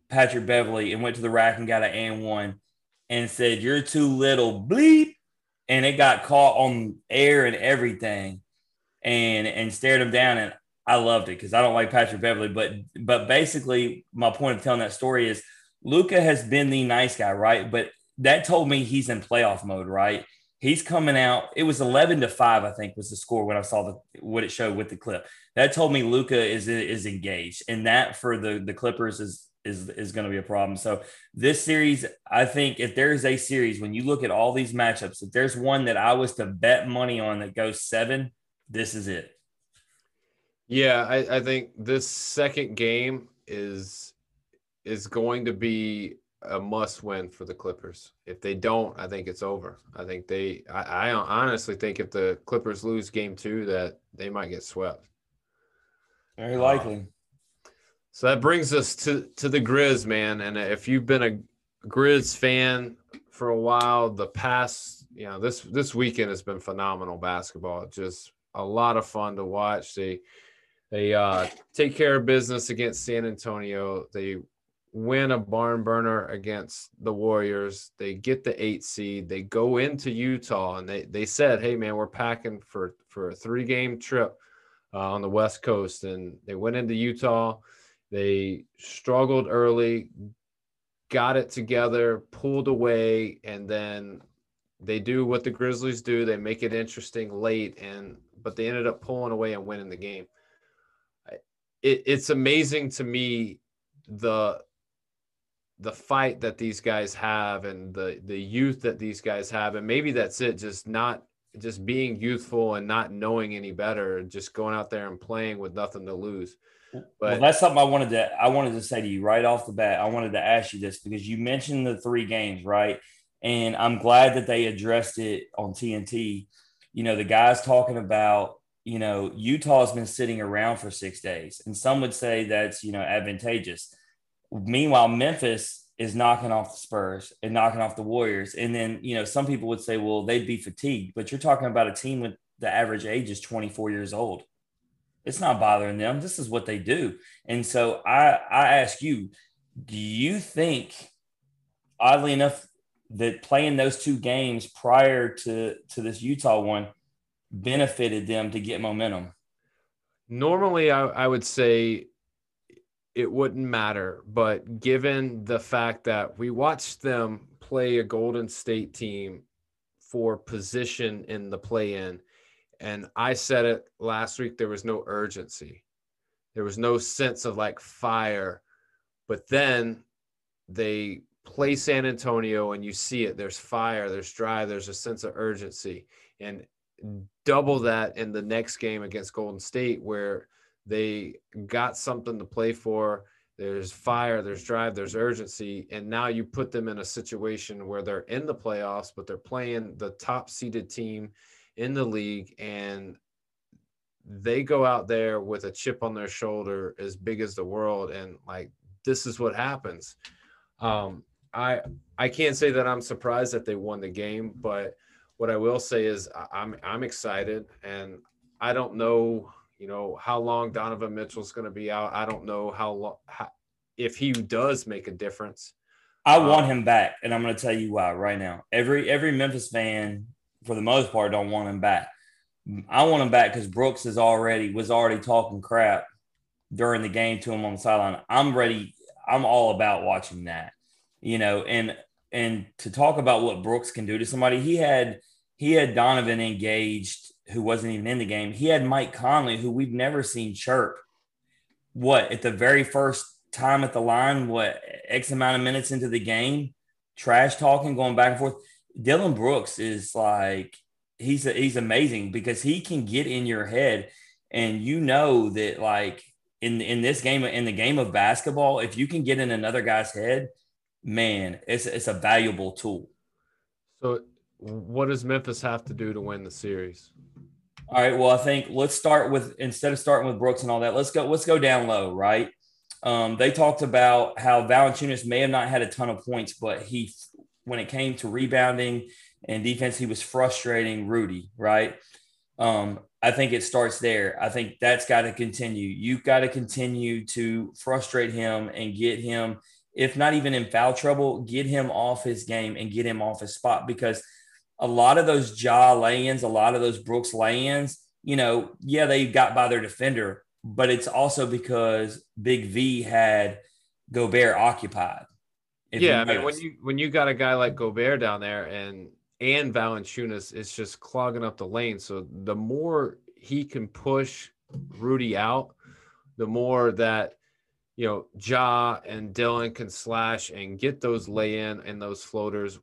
Patrick Beverley and went to the rack and got an and one, and said, "You're too little, bleep," and it got caught on air and everything, and and stared him down. And I loved it because I don't like Patrick Beverley, but but basically my point of telling that story is Luka has been the nice guy, right? But that told me he's in playoff mode, right? He's coming out. It was eleven to five, I think, was the score when I saw the what it showed with the clip. That told me Luka is is engaged, and that for the the Clippers is is is going to be a problem. So this series, I think, if there is a series when you look at all these matchups, if there's one that I was to bet money on that goes seven, this is it. Yeah, I, I think this second game is is going to be a must win for the Clippers. If they don't, I think it's over. I think they I, I honestly think if the Clippers lose game two that they might get swept. Very likely. Um, so that brings us to to the Grizz, man. And if you've been a Grizz fan for a while, the past, you know, this this weekend has been phenomenal basketball. Just a lot of fun to watch. They they uh, take care of business against San Antonio. They win a barn burner against the Warriors. They get the eight seed. They go into Utah and they they said, "Hey man, we're packing for for a three game trip uh, on the West Coast." And they went into Utah. They struggled early, got it together, pulled away, and then they do what the Grizzlies do. They make it interesting late, and but they ended up pulling away and winning the game it, it's amazing to me the the fight that these guys have and the the youth that these guys have. And maybe that's it just not just being youthful and not knowing any better just going out there and playing with nothing to lose. But well, that's something i wanted to i wanted to say to you right off the bat. I wanted to ask you this because you mentioned the three games right? And i'm glad that they addressed it on tnt you know the guys talking about you know, Utah's been sitting around for six days, and some would say that's you know advantageous. Meanwhile, Memphis is knocking off the Spurs and knocking off the Warriors, and then you know some people would say, well, they'd be fatigued, but you're talking about a team with the average age is 24 years old. It's not bothering them. This is what they do, and so I I ask you, do you think, oddly enough, that playing those two games prior to to this Utah one benefited them to get momentum? Normally, I, I would say it wouldn't matter. But given the fact that we watched them play a Golden State team for position in the play in, and I said it last week, there was no urgency. There was no sense of like fire. But then they play San Antonio and you see it. There's fire, there's drive, there's a sense of urgency. And double that in the next game against Golden State, where they got something to play for. There's fire, there's drive, there's urgency. And now you put them in a situation where they're in the playoffs, but they're playing the top seeded team in the league. And they go out there with a chip on their shoulder as big as the world. And like, this is what happens. Um, I I can't say that I'm surprised that they won the game, but what I will say is I'm I'm excited, and I don't know you know how long Donovan Mitchell's going to be out. I don't know how long if he does make a difference. I want um, him back, and I'm going to tell you why right now. Every every Memphis fan, for the most part, don't want him back. I want him back because Brooks is already was already talking crap during the game to him on the sideline. I'm ready. I'm all about watching that you know, and and to talk about what Brooks can do to somebody, he had he had Donovan engaged who wasn't even in the game. He had Mike Conley, who we've never seen chirp. What at the very first time at the line, what X amount of minutes into the game, trash talking, going back and forth. Dillon Brooks is like he's a, he's amazing because he can get in your head, and you know that like in in this game in the game of basketball, if you can get in another guy's head, man, it's it's a valuable tool. So, what does Memphis have to do to win the series? All right. Well, I think let's start with instead of starting with Brooks and all that, let's go let's go down low, right? Um, they talked about how Valanciunas may have not had a ton of points, but he, when it came to rebounding and defense, he was frustrating Rudy, right? Um, I think it starts there. I think that's got to continue. You've got to continue to frustrate him and get him if not even in foul trouble, get him off his game and get him off his spot because a lot of those Ja lay-ins, a lot of those Brooks lay-ins, you know, yeah, they got by their defender, but it's also because Big V had Gobert occupied. Yeah, I mean when you when you got a guy like Gobert down there and and Valanciunas, it's just clogging up the lane. So the more he can push Rudy out, the more that you know, Ja and Dillon can slash and get those lay in and those floaters.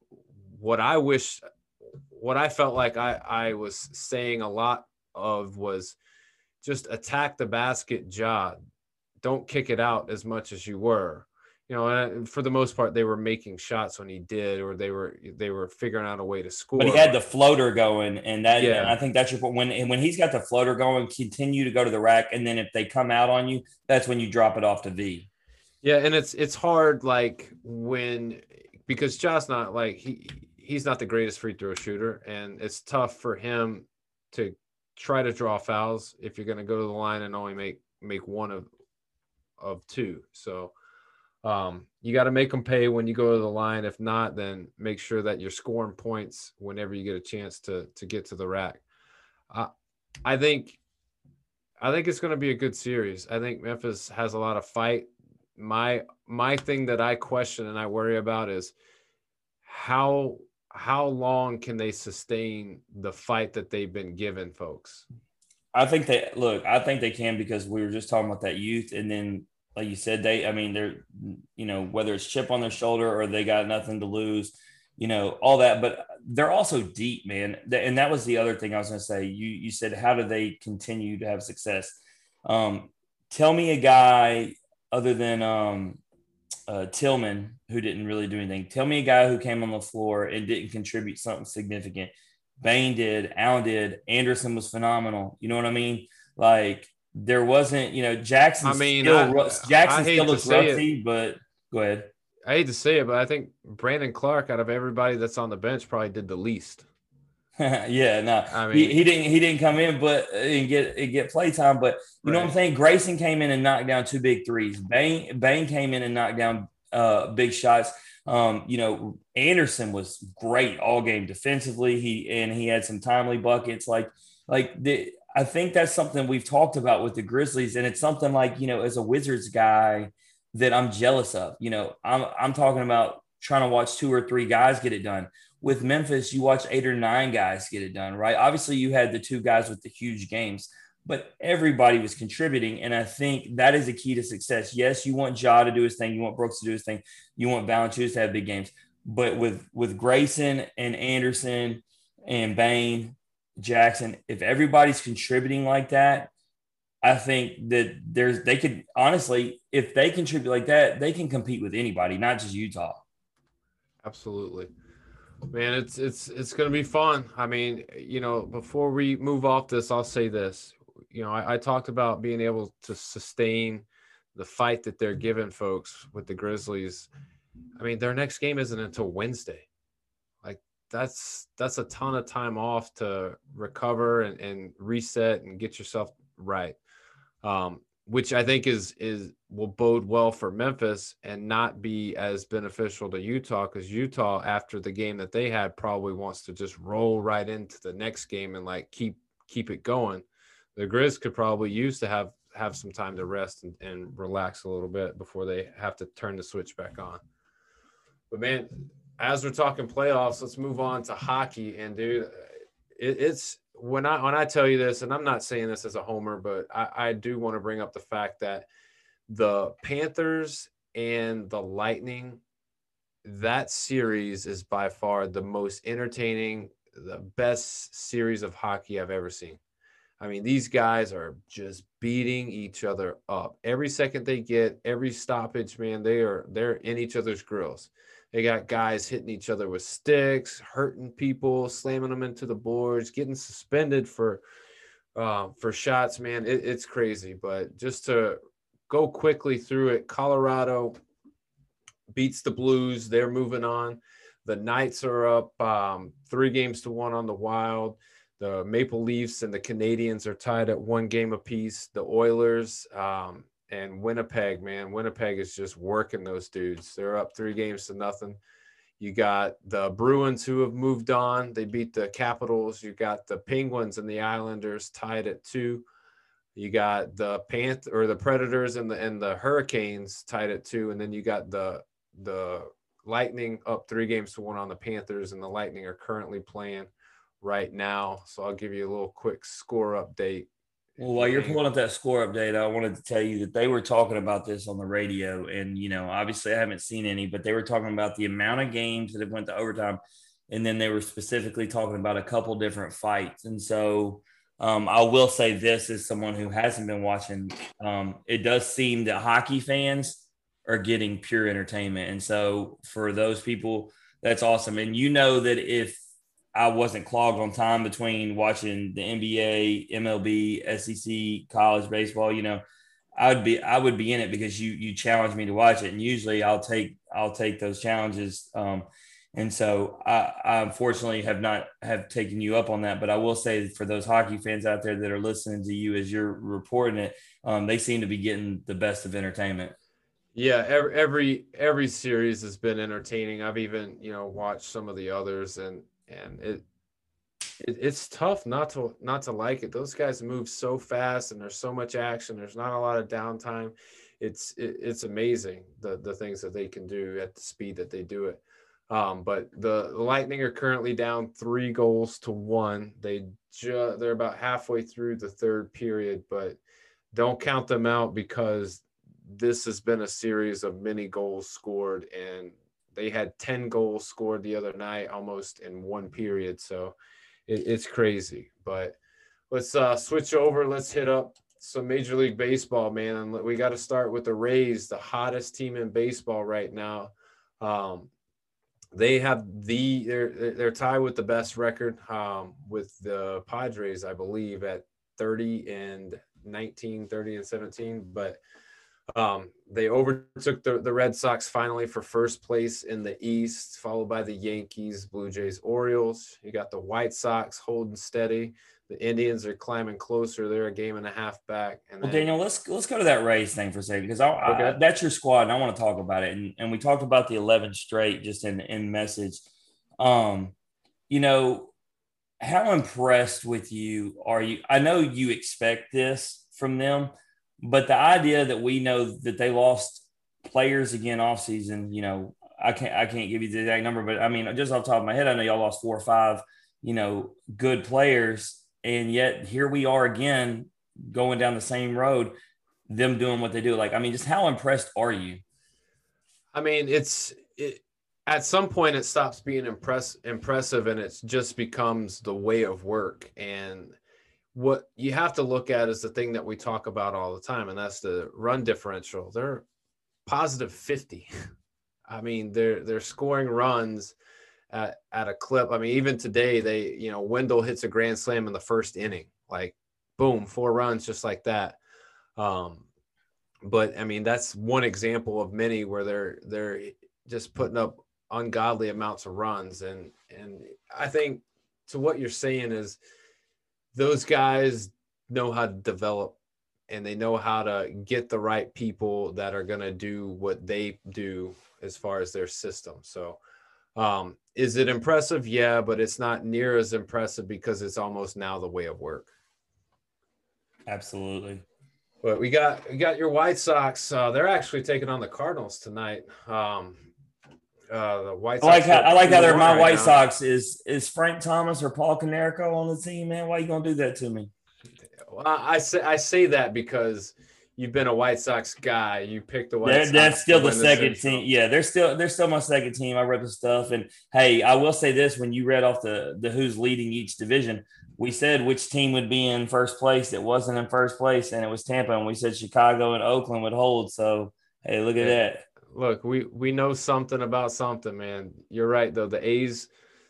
What I wish, what I felt like I, I was saying a lot of was just attack the basket, Ja. Don't kick it out as much as you were you know, for the most part, they were making shots when he did, or they were they were figuring out a way to score. But he had the floater going, and that yeah. And I think that's your point. When when he's got the floater going, continue to go to the rack, and then if they come out on you, that's when you drop it off to V. Yeah, and it's it's hard like when because Ja's not like he he's not the greatest free throw shooter, and it's tough for him to try to draw fouls if you're going to go to the line and only make make one of of two. So um, you got to make them pay when you go to the line. If not, then make sure that you're scoring points whenever you get a chance to to get to the rack. Uh, I think, I think it's going to be a good series. I think Memphis has a lot of fight. My my thing that I question and I worry about is how how long can they sustain the fight that they've been given, folks? I think they look. I think they can because we were just talking about that youth, and then like you said, they, I mean, they're, you know, whether it's chip on their shoulder or they got nothing to lose, you know, all that, but they're also deep, man. And that was the other thing I was going to say. You, you said, how do they continue to have success? Um, tell me a guy other than um, uh, Tillman who didn't really do anything. Tell me a guy who came on the floor and didn't contribute something significant. Bane did, Allen did, Anderson was phenomenal. You know what I mean? Like there wasn't, you know, Jackson. I mean, still, I, Jackson I still looks rusty, it. but go ahead. I hate to say it, but I think Brandon Clarke, out of everybody that's on the bench, probably did the least. yeah, no, I mean, he, he, didn't he didn't come in, but and get and get play time. But you right. know what I'm saying? Grayson came in and knocked down two big threes. Bane Bane came in and knocked down uh, big shots. Um, you know, Anderson was great all game defensively. He and he had some timely buckets. Like like the I think that's something we've talked about with the Grizzlies, and it's something like you know, as a Wizards guy, that I'm jealous of. You know, I'm I'm talking about trying to watch two or three guys get it done. With Memphis, you watch eight or nine guys get it done, right? Obviously, you had the two guys with the huge games, but everybody was contributing. And I think that is a key to success. Yes, you want Ja to do his thing, you want Brooks to do his thing, you want Valanciunas to have big games. But with with Grayson and Anderson and Bane, Jackson, if everybody's contributing like that, I think that there's they could honestly, if they contribute like that, they can compete with anybody, not just Utah. Absolutely. Man, it's it's it's gonna be fun. I mean, you know, before we move off this, I'll say this. You know, I, I talked about being able to sustain the fight that they're giving folks with the Grizzlies. I mean, their next game isn't until Wednesday. That's that's a ton of time off to recover and, and reset and get yourself right um, which I think is is will bode well for Memphis and not be as beneficial to Utah because Utah after the game that they had probably wants to just roll right into the next game and like keep keep it going. The Grizz could probably use to have have some time to rest and, and relax a little bit before they have to turn the switch back on. But man, as we're talking playoffs, let's move on to hockey. And dude, it, it's when I when I tell you this, and I'm not saying this as a homer, but I, I do want to bring up the fact that the Panthers and the Lightning, that series is by far the most entertaining, the best series of hockey I've ever seen. I mean, these guys are just beating each other up. Every second they get, every stoppage, man, they are they're in each other's grills. They got guys hitting each other with sticks, hurting people, slamming them into the boards, getting suspended for uh, for shots. Man, it, it's crazy. But just to go quickly through it, Colorado beats the Blues. They're moving on. The Knights are up um, three games to one on the Wild. The Maple Leafs and the Canadiens are tied at one game apiece. The Oilers um, and Winnipeg, man, Winnipeg is just working those dudes. They're up three games to nothing. You got the Bruins who have moved on. They beat the Capitals. You got the Penguins and the Islanders tied at two. You got the Panth or the Predators and the and the Hurricanes tied at two, and then you got the the Lightning up three games to one on the Panthers, and the Lightning are currently playing right now. So I'll give you a little quick score update. Well, while you're pulling up that score update, I wanted to tell you that they were talking about this on the radio, and you know, obviously, I haven't seen any, but they were talking about the amount of games that have went to overtime, and then they were specifically talking about a couple different fights. And so, um, I will say this as someone who hasn't been watching, um, it does seem that hockey fans are getting pure entertainment, and so for those people, that's awesome. And you know that if I wasn't clogged on time between watching the NBA, MLB, SEC, college baseball. You know, I would be I would be in it because you you challenge me to watch it, and usually I'll take I'll take those challenges. Um, and so I, I unfortunately have not have taken you up on that, but I will say for those hockey fans out there that are listening to you as you're reporting it, um, they seem to be getting the best of entertainment. Yeah, every, every every series has been entertaining. I've even you know watched some of the others, and and it, it it's tough not to not to like it. Those guys move so fast, and there's so much action. There's not a lot of downtime. It's it, it's amazing the the things that they can do at the speed that they do it. Um, but the, the Lightning are currently down three goals to one. They ju- they're about halfway through the third period, but don't count them out because this has been a series of many goals scored, and they had 10 goals scored the other night almost in one period. So it, it's crazy. But let's uh, switch over. Let's hit up some Major League Baseball, man. And we got to start with the Rays, the hottest team in baseball right now. Um, they have the they're they're tied with the best record um, with the Padres, I believe, at 30 and 19, 30 and 17. But um, they overtook the, the Red Sox finally for first place in the East, followed by the Yankees, Blue Jays, Orioles. You got the White Sox holding steady. The Indians are climbing closer. They're a game and a half back. And well, Daniel, let's let's go to that Rays thing for a second because I, okay. I, that's your squad, and I want to talk about it. And, and we talked about the 11 straight just in in message. Um, you know, how impressed with you are you? I know you expect this from them but the idea that we know that they lost players again off season. You know, I can't I can't give you the exact number, but I mean, just off the top of my head, I know y'all lost four or five, you know, good players, and yet here we are again going down the same road, them doing what they do. Like, I mean, just how impressed are you? I mean, it's it, at some point it stops being impress impressive and it just becomes the way of work and what you have to look at is the thing that we talk about all the time and that's the run differential. They're positive 50 i mean they're they're scoring runs at, at a clip. I mean even today they you know Wendle hits a grand slam in the first inning. Like boom four runs just like that. Um but i mean that's one example of many where they're they're just putting up ungodly amounts of runs. And and i think to what you're saying is those guys know how to develop and they know how to get the right people that are going to do what they do as far as their system. So, um, is it impressive? Yeah, but it's not near as impressive because it's almost now the way of work. Absolutely. But we got we got your White Sox. Uh, they're actually taking on the Cardinals tonight. Um, uh, the White Sox. I like how I like how they're my right White now. Sox. Is is Frank Thomas or Paul Konerko on the team, man? Why are you gonna do that to me? Well, I say I say that because you've been a White Sox guy. You picked the White they're, Sox. That's still the second team. Yeah, they're still they're still my second team. I read the stuff, and hey, I will say this: when you read off the the who's leading each division, we said which team would be in first place. It wasn't in first place, and it was Tampa, and we said Chicago and Oakland would hold. So hey, look at that. Look, we we know something about something, man. You're right though. The A's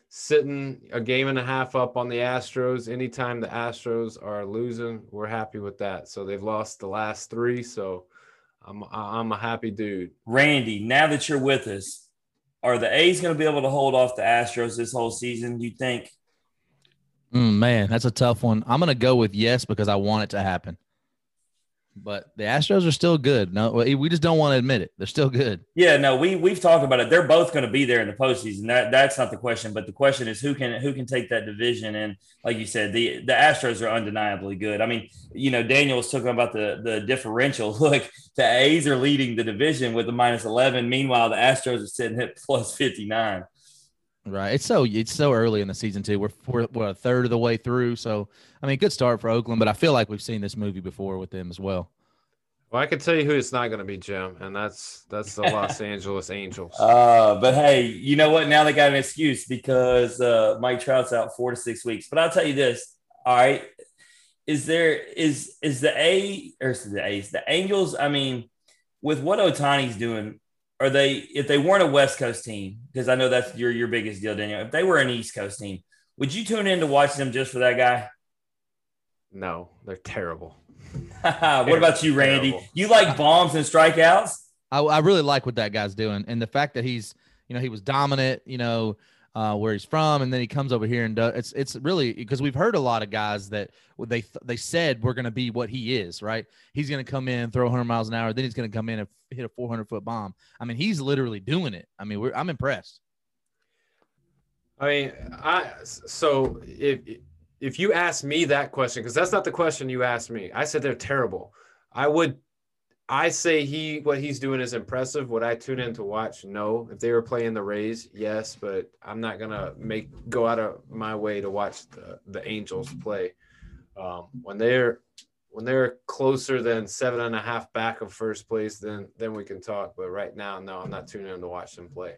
sitting a game and a half up on the Astros. Anytime the Astros are losing, we're happy with that. So they've lost the last three. So I'm I'm a happy dude. Randy, now that you're with us, are the A's going to be able to hold off the Astros this whole season? You think? Mm, man, that's a tough one. I'm going to go with yes because I want it to happen. But the Astros are still good. No, we just don't want to admit it. They're still good. Yeah, no, we we've talked about it. They're both going to be there in the postseason. That that's not the question. But the question is who can who can take that division. And like you said, the the Astros are undeniably good. I mean, you know, Daniel was talking about the the differential. Look, the A's are leading the division with a minus eleven. Meanwhile, the Astros are sitting at plus fifty nine. Right. It's so it's so early in the season too. We're, we're we're a third of the way through. So I mean, good start for Oakland, but I feel like we've seen this movie before with them as well. Well, I can tell you who it's not going to be, Jim, and that's that's the Los Angeles Angels. Uh, but hey, you know what? Now they got an excuse because uh, Mike Trout's out four to six weeks. But I'll tell you this. All right, is there is is the A or is the A's the Angels? I mean, with what Ohtani's doing, are they if they weren't a West Coast team because I know that's your your biggest deal, Daniel. If they were an East Coast team, would you tune in to watch them just for that guy? No, they're terrible. what about you, Randy? Terrible. You like bombs and strikeouts? I, I really like what that guy's doing, and the fact that he's you know he was dominant, you know. Uh, where he's from, and then he comes over here and does. It's it's really because we've heard a lot of guys that they they said we're going to be what he is, right? He's going to come in, throw 100 miles an hour, then he's going to come in and hit a 400 foot bomb. I mean, he's literally doing it. I mean, I'm impressed. I mean, I so if if you ask me that question, because that's not the question you asked me, I said they're terrible. I would, I say he what he's doing is impressive. Would I tune in to watch? No. If they were playing the Rays, yes, but I'm not gonna make go out of my way to watch the the Angels play. Um, when they're when they're closer than seven and a half back of first place, then then we can talk. But right now, no, I'm not tuning in to watch them play.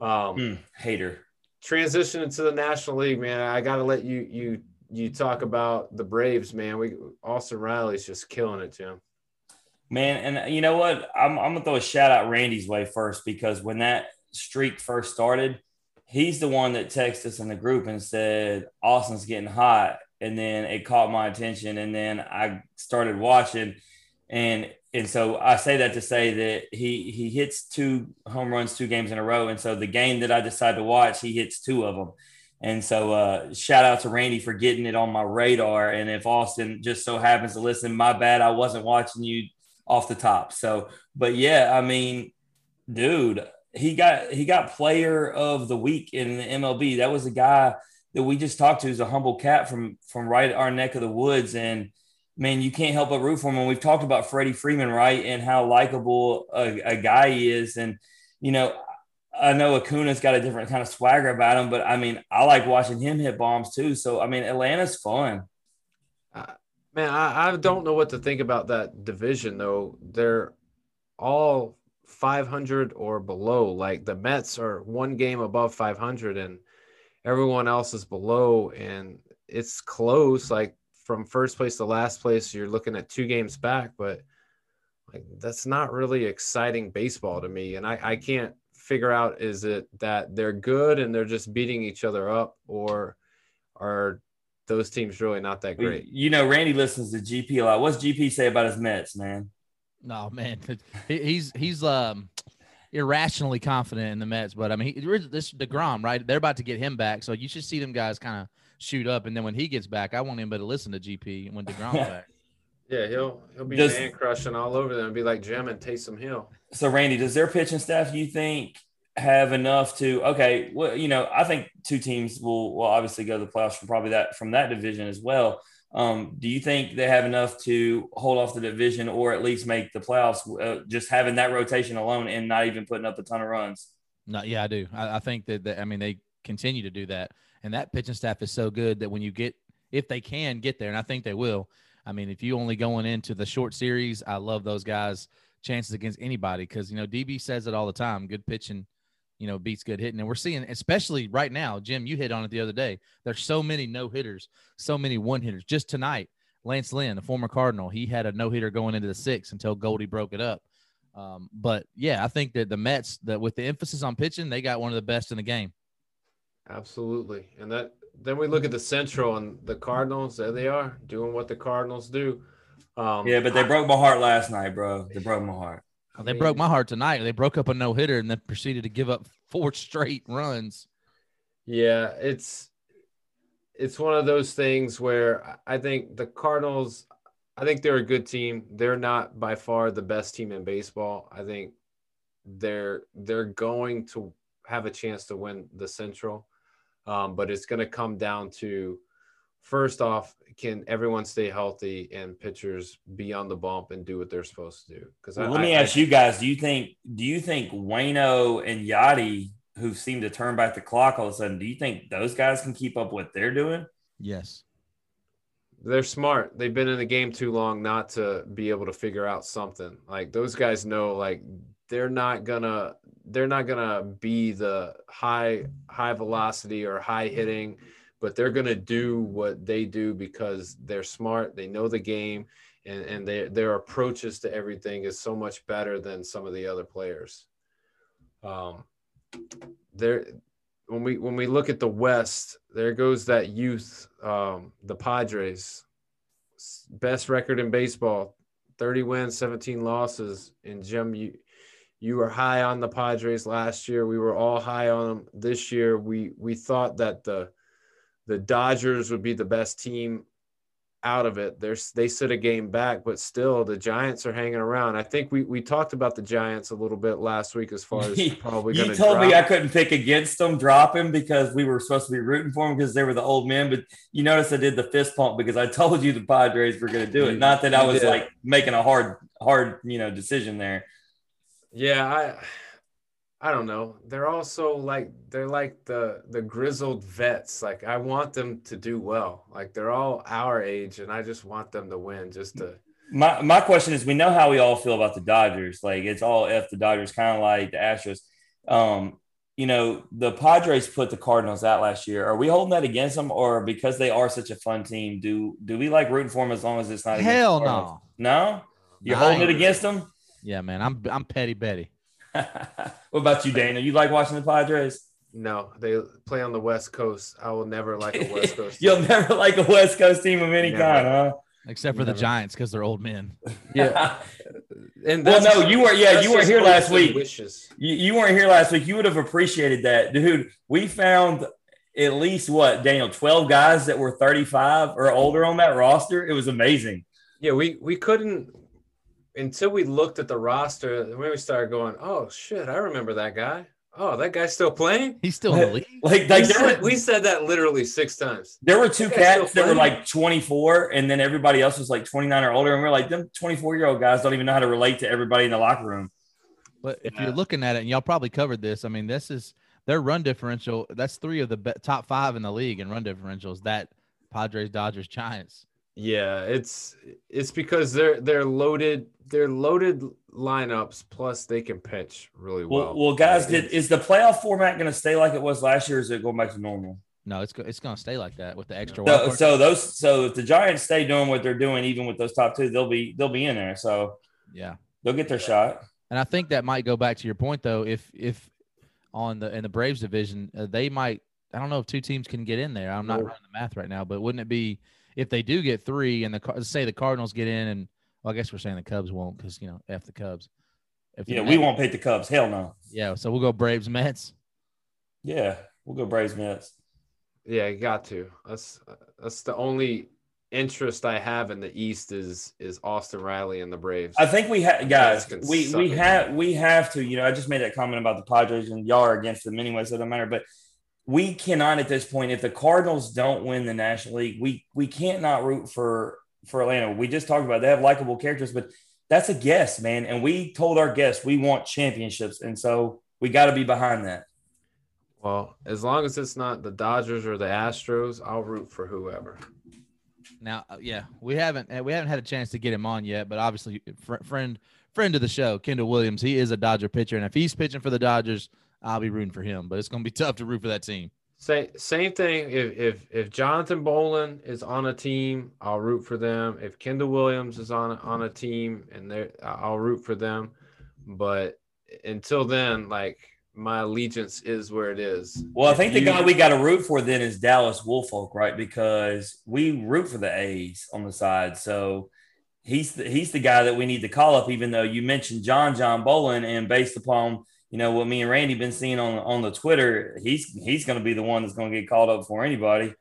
Um, mm, hater transition into the National League, man, I got to let you you you talk about the Braves, man. We Austin Riley's just killing it, Jim. Man, and you know what? I'm, I'm gonna throw a shout out Randy's way first because when that streak first started, he's the one that texted us in the group and said Austin's getting hot, and then it caught my attention, and then I started watching, and and so I say that to say that he he hits two home runs two games in a row, and so the game that I decide to watch, he hits two of them. And so, uh, shout out to Randy for getting it on my radar. And if Austin just so happens to listen, my bad, I wasn't watching you off the top. So, but yeah, I mean, dude, he got he got Player of the Week in the MLB. That was a guy that we just talked to, is a humble cat from from right our neck of the woods, and man, you can't help but root for him. And we've talked about Freddie Freeman, right, and how likable a, a guy he is. And you know, I know Acuna's got a different kind of swagger about him, but I mean, I like watching him hit bombs too. So I mean, Atlanta's fun. Man, I, I don't know what to think about that division though. They're all 500 or below. Like the Mets are one game above 500, and everyone else is below, and it's close. Like from first place to last place, you're looking at two games back, but like that's not really exciting baseball to me. And I, I can't figure out is it that they're good and they're just beating each other up, or are those teams really not that great? You know, Randy listens to GP a lot. What's GP say about his Mets, man? No, man, he's he's um irrationally confident in the Mets, but I mean, he, this deGrom, right? They're about to get him back, so you should see them guys kind of shoot up, and then when he gets back, I want him to listen to GP when deGrom's back. Yeah, he'll he'll be does, man crushing all over them and be like Jim and Taysom Hill. So Randy, does their pitching staff you think have enough to okay? Well, you know, I think two teams will will obviously go to the playoffs from probably that from that division as well. Um, do you think they have enough to hold off the division or at least make the playoffs uh, just having that rotation alone and not even putting up a ton of runs? No, yeah, I do. I, I think that, that, I mean, they continue to do that. And that pitching staff is so good that when you get, if they can get there, and I think they will, I mean, if you only going into the short series, I love those guys' chances against anybody because, you know, DB says it all the time good pitching you know, beats good hitting. And we're seeing, especially right now, Jim, you hit on it the other day. There's so many no hitters, so many one hitters. Just tonight, Lance Lynn, a former Cardinal, he had a no hitter going into the sixth until Goldie broke it up. Um, but yeah, I think that the Mets, that with the emphasis on pitching, they got one of the best in the game. Absolutely, and that then we look at the Central and the Cardinals. There they are doing what the Cardinals do. Um, yeah, but they broke my heart last night, bro. They broke my heart. They mean, broke my heart tonight. They broke up a no hitter and then proceeded to give up four straight runs. Yeah, it's it's one of those things where I think the Cardinals. I think they're a good team. They're not by far the best team in baseball. I think they're they're going to have a chance to win the Central, um, but it's going to come down to first off, can everyone stay healthy and pitchers be on the bump and do what they're supposed to do? Because well, let me ask I, you guys: Do you think do you think Wayno and Yadi, who seem to turn back the clock all of a sudden, do you think those guys can keep up what they're doing? Yes. They're smart. They've been in the game too long not to be able to figure out something. Like those guys know, like they're not gonna they're not gonna be the high high velocity or high hitting but they're going to do what they do because they're smart, they know the game, and, and they, their approaches to everything is so much better than some of the other players. Um, there, when we when we look at the West, there goes that youth, um, the Padres, best record in baseball, 30 wins, 17 losses. And Jim, you you were high on the Padres last year. We were all high on them this year. We we thought that the the Dodgers would be the best team out of it. There's they sit a game back, but still the Giants are hanging around. I think we we talked about the Giants a little bit last week as far as probably. you told drop. me I couldn't pick against them, drop him because we were supposed to be rooting for them because they were the old men. But you notice I did the fist pump because I told you the Padres were going to do it. Not that I was like making a hard hard you know decision there. Yeah, I I don't know. They're also like they're like the the grizzled vets. Like I want them to do well. Like they're all our age, and I just want them to win. Just to. My my question is, we know how we all feel about the Dodgers. Like it's all f the Dodgers, kind of like the Astros. Um, you know, the Padres put the Cardinals out last year. Are we holding that against them, or because they are such a fun team, do do we like rooting for them as long as it's not? Hell no, no. You're holding it against them. Yeah, man. I'm I'm petty Betty. what about you, Dana? You like watching the Padres? No, they play on the West Coast. I will never like a West Coast. You'll never like a West Coast team of any never. kind, huh? Except for never. the Giants because they're old men. Yeah. and well, no, you were yeah, you weren't here last week. Wishes. You, you weren't here last week. You would have appreciated that, dude. We found at least what Daniel, twelve guys that were thirty-five or older on that roster. It was amazing. Yeah, we we couldn't until we looked at the roster, then we started going, "Oh shit, I remember that guy. Oh, that guy's still playing? He's still in the league. Like, We like there, said, were, we said that literally six times. there were two That cats still that were like 24, and then everybody else was like 29 or older. And we're like, them 24 year old guys don't even know how to relate to everybody in the locker room. But if Yeah. you're looking at it, and y'all probably covered this, I mean, this is their run differential. That's three of the be- top five in the league in run differentials. That Padres, Dodgers, Giants. Yeah, it's it's because they're they're loaded they're loaded lineups plus they can pitch really well. Well, well, guys, did, is the playoff format going to stay like it was last year? Or is it going back to normal? No, it's go- it's gonna stay like that with the extra. So, so those, so if the Giants stay doing what they're doing, even with those top two, they'll be they'll be in there. So yeah, they'll get their shot. and I think that might go back to your point though. If if on the in the Braves division, uh, they might. I don't know if two teams can get in there. I'm not No. running the math right now, but wouldn't it be if they do get three and the Car- say the Cardinals get in and well, I guess we're saying the Cubs won't because you know f the Cubs. If Yeah, we won't pick the Cubs. Hell no. Yeah, so we'll go Braves, Mets. Yeah, we'll go Braves Mets. yeah, you got to. That's that's the only interest I have in the East is is Austin Riley and the Braves. I think we have guys. We we have we have to. You know, I just made that comment about the Padres and y'all are against them anyway, so it doesn't matter. But we cannot at this point. If the Cardinals don't win the National League, we we can't not root for for Atlanta. We just talked about they have likable characters, but that's a guess, man. And we told our guests we want championships, and so we got to be behind that. well, as long as it's not the Dodgers or the Astros, I'll root for whoever. Now, uh, yeah, we haven't we haven't had a chance to get him on yet, but obviously, fr- friend friend of the show, Kendall Williams, he is a Dodger pitcher, and if he's pitching for the Dodgers, I'll be rooting for him. But it's going to be tough to root for that team. Say same thing. If if if Jonathan Bowlan is on a team, I'll root for them. If Kendall Williams is on on a team, and they I'll root for them. But until then, like my allegiance is where it is. Well, I If think the guy we got to root for then is Dallas Woolfolk, right? Because we root for the A's on the side, so he's the, he's the guy that we need to call up. Even though you mentioned John John Bowlan, and based upon you know what me and Randy been seeing on on the Twitter, he's he's going to be the one that's going to get called up for anybody.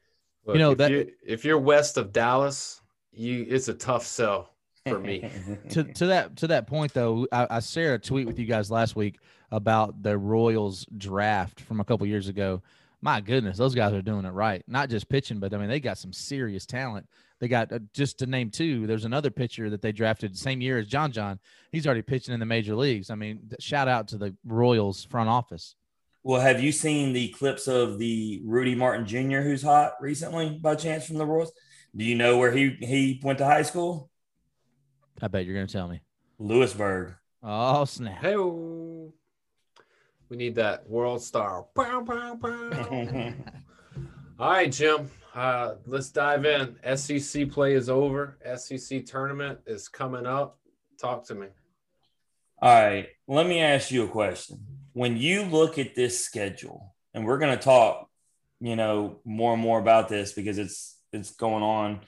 Look, You know, if that- you if you're west of Dallas, you it's a tough sell for me. to to that to that point though, I, I shared a tweet with you guys last week about the Royals draft from a couple years ago. My goodness, those guys are doing it right. Not just pitching, but I mean they got some serious talent. They got uh, just to name two. There's another pitcher that they drafted the same year as John John. He's already pitching in the major leagues. I mean, shout out to the Royals front office. well, have you seen the clips of the Rudy Martin Jr. who's hot recently by chance from the Royals? Do you know where he he went to high school? I bet you're gonna tell me. Lewisburg. Oh snap! Hey, we need that world star. Pow, pow, pow. All right, Jim. Uh, let's dive in. SEC play is over. SEC tournament is coming up. Talk to me. All right, let me ask you a question. When you look at this schedule, and we're going to talk, you know, more and more about this because it's it's going on.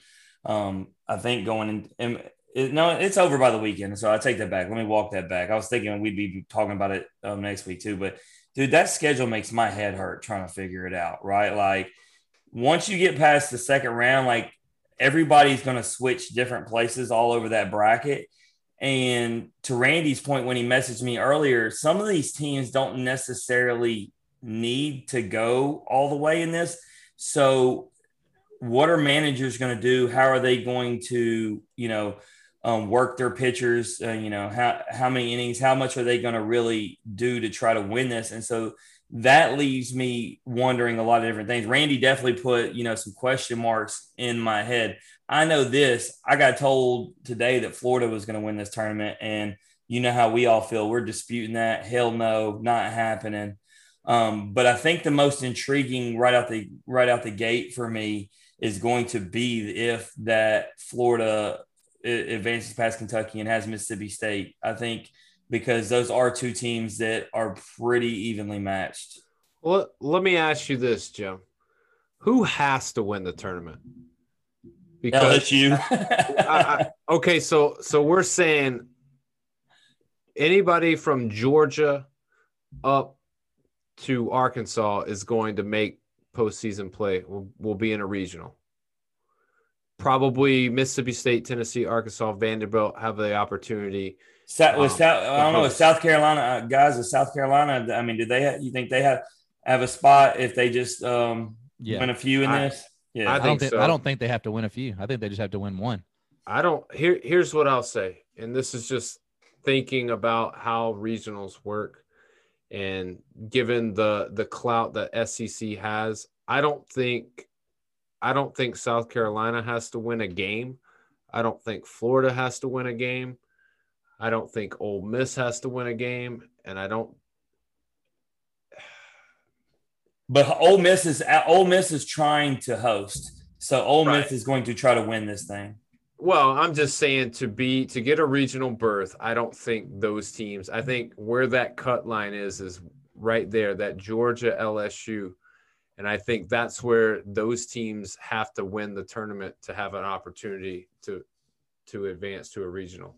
Um, I think going in, it, no, it's over by the weekend, so I take that back. Let me walk that back. I was thinking we'd be talking about it um, next week too, but dude, that schedule makes my head hurt trying to figure it out. Right, like once you get past the second round, like everybody's going to switch different places all over that bracket. And to Randy's point, when he messaged me earlier, some of these teams don't necessarily need to go all the way in this. So, what are managers going to do? How are they going to, you know, um, work their pitchers? Uh, you know, how how many innings? How much are they going to really do to try to win this? And so that leaves me wondering a lot of different things. Randy definitely put, you know, some question marks in my head. I know this. I got told today that Florida was going to win this tournament, and you know how we all feel. We're disputing that. Hell no, not happening. Um, but I think the most intriguing right out the right out the gate for me is going to be if that Florida advances past Kentucky and has Mississippi State. I think because those are two teams that are pretty evenly matched. Well, let me ask you this, Jim. Who has to win the tournament? Because I, okay, so so we're saying anybody from Georgia up to Arkansas is going to make postseason play. Will will be in a regional. Probably Mississippi State, Tennessee, Arkansas, Vanderbilt have the opportunity. South, with Um, South, I don't know. With. South Carolina uh, guys, with South Carolina, I mean, do they? Have, you think they have have a spot if they just um, Yeah. win a few in I- this? Yeah, I I, don't think think so. I don't think they have to win a few. I think they just have to win one. I don't here here's what I'll say. And this is just thinking about how regionals work and given the the clout that SEC has, I don't think I don't think South Carolina has to win a game. I don't think Florida has to win a game. I don't think Ole Miss has to win a game and I don't but Ole Miss is Ole Miss is trying to host, so Ole Right. Miss is going to try to win this thing. Well, I'm just saying to be to get a regional berth, I don't think those teams. I think where that cut line is is right there, that Georgia LSU, and I think that's where those teams have to win the tournament to have an opportunity to to advance to a regional.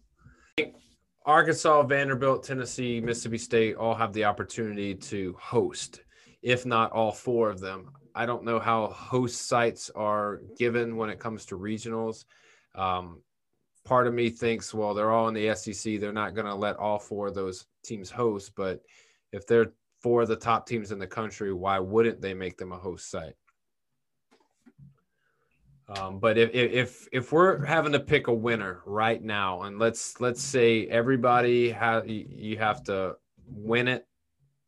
Arkansas, Vanderbilt, Tennessee, Mississippi State all have the opportunity to host, if not all four of them. I don't know how host sites are given when it comes to regionals. Um, part of me thinks, well, they're all in the SEC. They're not going to let all four of those teams host. But if they're four of the top teams in the country, why wouldn't they make them a host site? Um, but if, if if we're having to pick a winner right now, and let's let's say everybody has you have to win it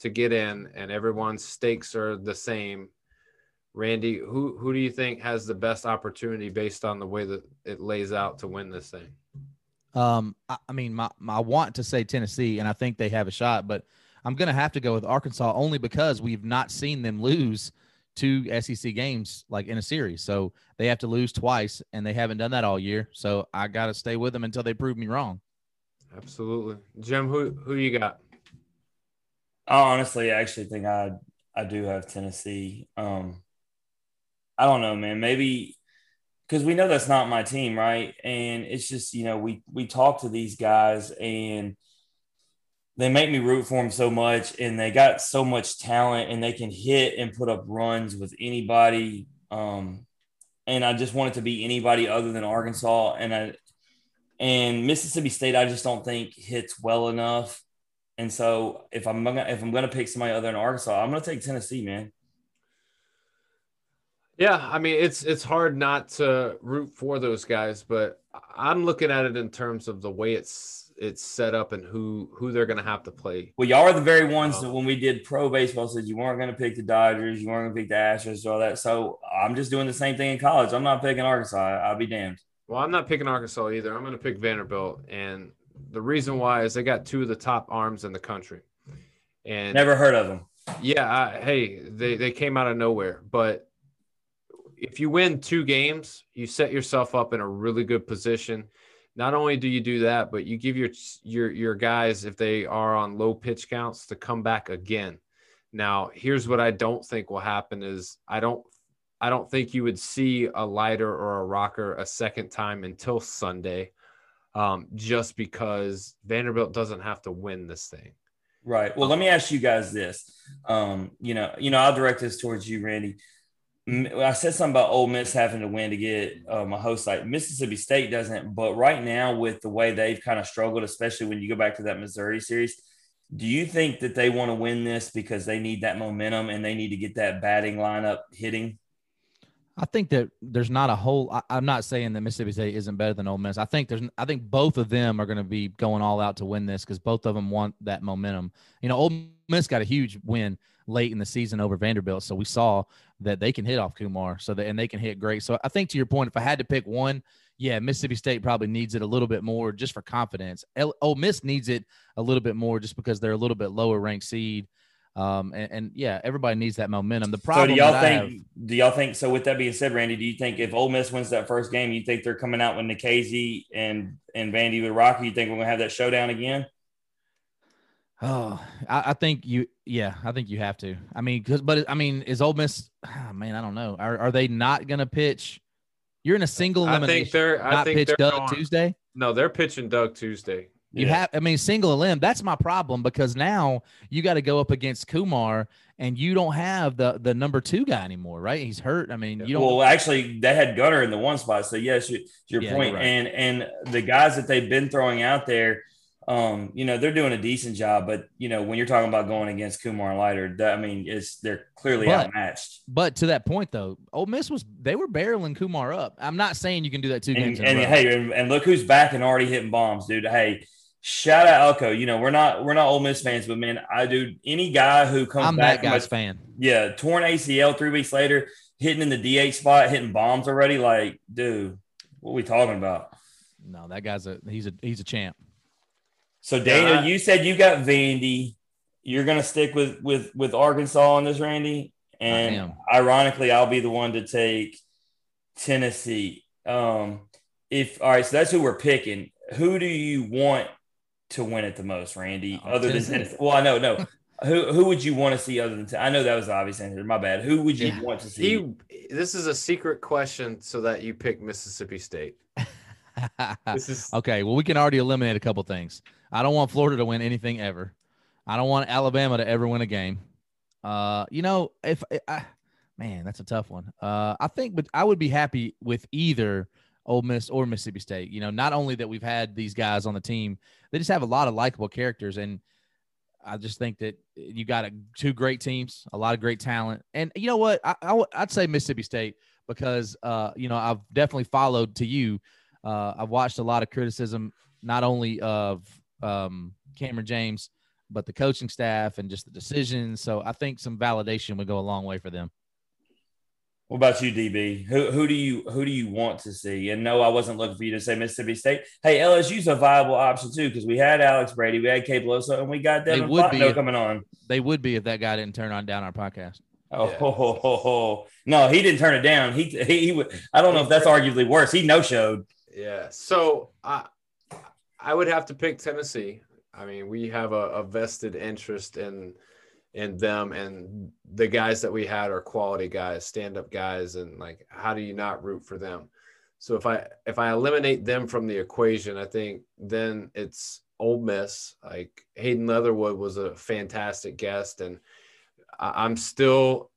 to get in, and everyone's stakes are the same. Randy, who who do you think has the best opportunity based on the way that it lays out to win this thing? Um, I, I mean, my, my I want to say Tennessee, and I think they have a shot, but I'm gonna have to go with Arkansas only because we've not seen them lose two SEC games like in a series. So they have to lose twice, and they haven't done that all year. So I gotta stay with them until they prove me wrong. Absolutely, Jim. Who who you got? I honestly actually think I I do have Tennessee. Um, I don't know, man. Maybe because we know that's not my team, right? And it's just you know we we talk to these guys and they make me root for them so much, and they got so much talent, and they can hit and put up runs with anybody. Um, and I just want it to be anybody other than Arkansas, and I and Mississippi State. I just don't think hits well enough. And so if I'm gonna if I'm gonna pick somebody other than Arkansas, I'm gonna take Tennessee, man. Yeah, I mean it's it's hard not to root for those guys, but I'm looking at it in terms of the way it's it's set up and who who they're going to have to play. Well, y'all are the very ones Oh. that when we did pro baseball said you weren't gonna pick the Dodgers, you weren't gonna pick the Astros, all that. So I'm just doing the same thing in college. I'm not picking Arkansas. I'll be damned. Well, I'm not picking Arkansas either. I'm going to pick Vanderbilt, and the reason why is they got two of the top arms in the country. And Never heard of them. Yeah, I, hey, they they came out of nowhere, but if you win two games, you set yourself up in a really good position. Not only do you do that, but you give your your your guys if they are on low pitch counts to come back again. Now, here's what I don't think will happen is I don't I don't think you would see a Leiter or a Rocker a second time until Sunday. Um, just because Vanderbilt doesn't have to win this thing. Right. Well, let me ask you guys this. Um, you know, you know, I'll direct this towards you, Randy. I said something about Ole Miss having to win to get um, a host site. Mississippi State doesn't, but right now with the way they've kind of struggled, especially when you go back to that Missouri series, do you think that they want to win this because they need that momentum and they need to get that batting lineup hitting? I think that there's not a whole. I, I'm not saying that Mississippi State isn't better than Ole Miss. I think there's. I think both of them are going to be going all out to win this because both of them want that momentum. You know, Ole Miss got a huge win late in the season over Vanderbilt, so we saw that they can hit off Kumar. So that and they can hit great. So I think to your point, if I had to pick one, yeah, Mississippi State probably needs it a little bit more just for confidence. El, Ole Miss needs it a little bit more just because they're a little bit lower ranked seed. Um, and, and yeah, everybody needs that momentum. The problem so do y'all think? have- do y'all think? So with that being said, Randy, do you think if Ole Miss wins that first game, you think they're coming out with Nikhazy and and Vandy with Rocky? You think we're gonna have that showdown again? Oh, I, I think you. Yeah, I think you have to. I mean, because but I mean, is Ole Miss? ah, man, I don't know. Are are they not going to pitch? You're in a single I think they're I not think pitch they're Doug going- Tuesday. No, they're pitching Doug Tuesday. You Yeah. have, I mean, single a limb. That's my problem because now you got to go up against Kumar, and you don't have the the number two guy anymore, right? He's hurt. I mean, you don't. Well, actually, they had Gunnar in the one spot. So yes, you, to your Yeah, point. right. And and the guys that they've been throwing out there, um, you know, they're doing a decent job. But you know, when you're talking about going against Kumar and Leiter, that, I mean, it's they're clearly But- outmatched. but to that point, though, Ole Miss was they were barreling Kumar up. I'm not saying you can do that two And, games. and in a row. hey, and, and look who's back and already hitting bombs, dude. Hey. Shout out Elko. You know, we're not we're not Ole Miss fans, but man, I do any guy who comes I'm back that from a- guy's fan. yeah, torn ACL three weeks later, hitting in the DH spot, hitting bombs already. Like, dude, what we talking about? No, that guy's a he's a he's a champ. So Daniel, Yeah. you said you got Vandy. You're gonna stick with with with Arkansas on this, Randy. And ironically, I'll be the one to take Tennessee. Um, if all right, so that's who we're picking. Who do you want to win it the most, Randy? Oh, other Tennessee. than Tennessee? Well, I know, no. who who would you want to see other than? I know that was the obvious answer. My bad. Who would you Yeah. want to see? He. This is a secret question, so that you pick Mississippi State. This is okay, well, we can already eliminate a couple things. I don't want Florida to win anything ever. I don't want Alabama to ever win a game. Uh, you know, if I, man, that's a tough one. Uh, I think, but I would be happy with either Ole Miss or Mississippi State. You know, not only that we've had these guys on the team, they just have a lot of likable characters, and I just think that you got a, two great teams, a lot of great talent, and you know what? I, I would- I'd say Mississippi State because uh, you know I've definitely followed to you. Uh, I've watched a lot of criticism, not only of um, Cameron James, but the coaching staff and just the decisions. So I think some validation would go a long way for them. What about you, DB? Who who do you who do you want to see? And no, I wasn't looking for you to say Mississippi State. Hey, LSU's a viable option too because we had Alex Brady, we had Cade Beloso, and we got They Devin would be Fontenot if- coming on. They would be if that guy didn't turn on down our podcast. Oh, Yeah. ho, ho, ho, ho. no, he didn't turn it down. He he, he would. I don't know if that's arguably worse. He no showed. Yeah. So I I would have to pick Tennessee. I mean, we have a, a vested interest in in them and the guys that we had are quality guys, stand-up guys, and like how do you not root for them? So if I if I eliminate them from the equation, I think then it's Ole Miss. Like Hayden Leatherwood was a fantastic guest, and I'm still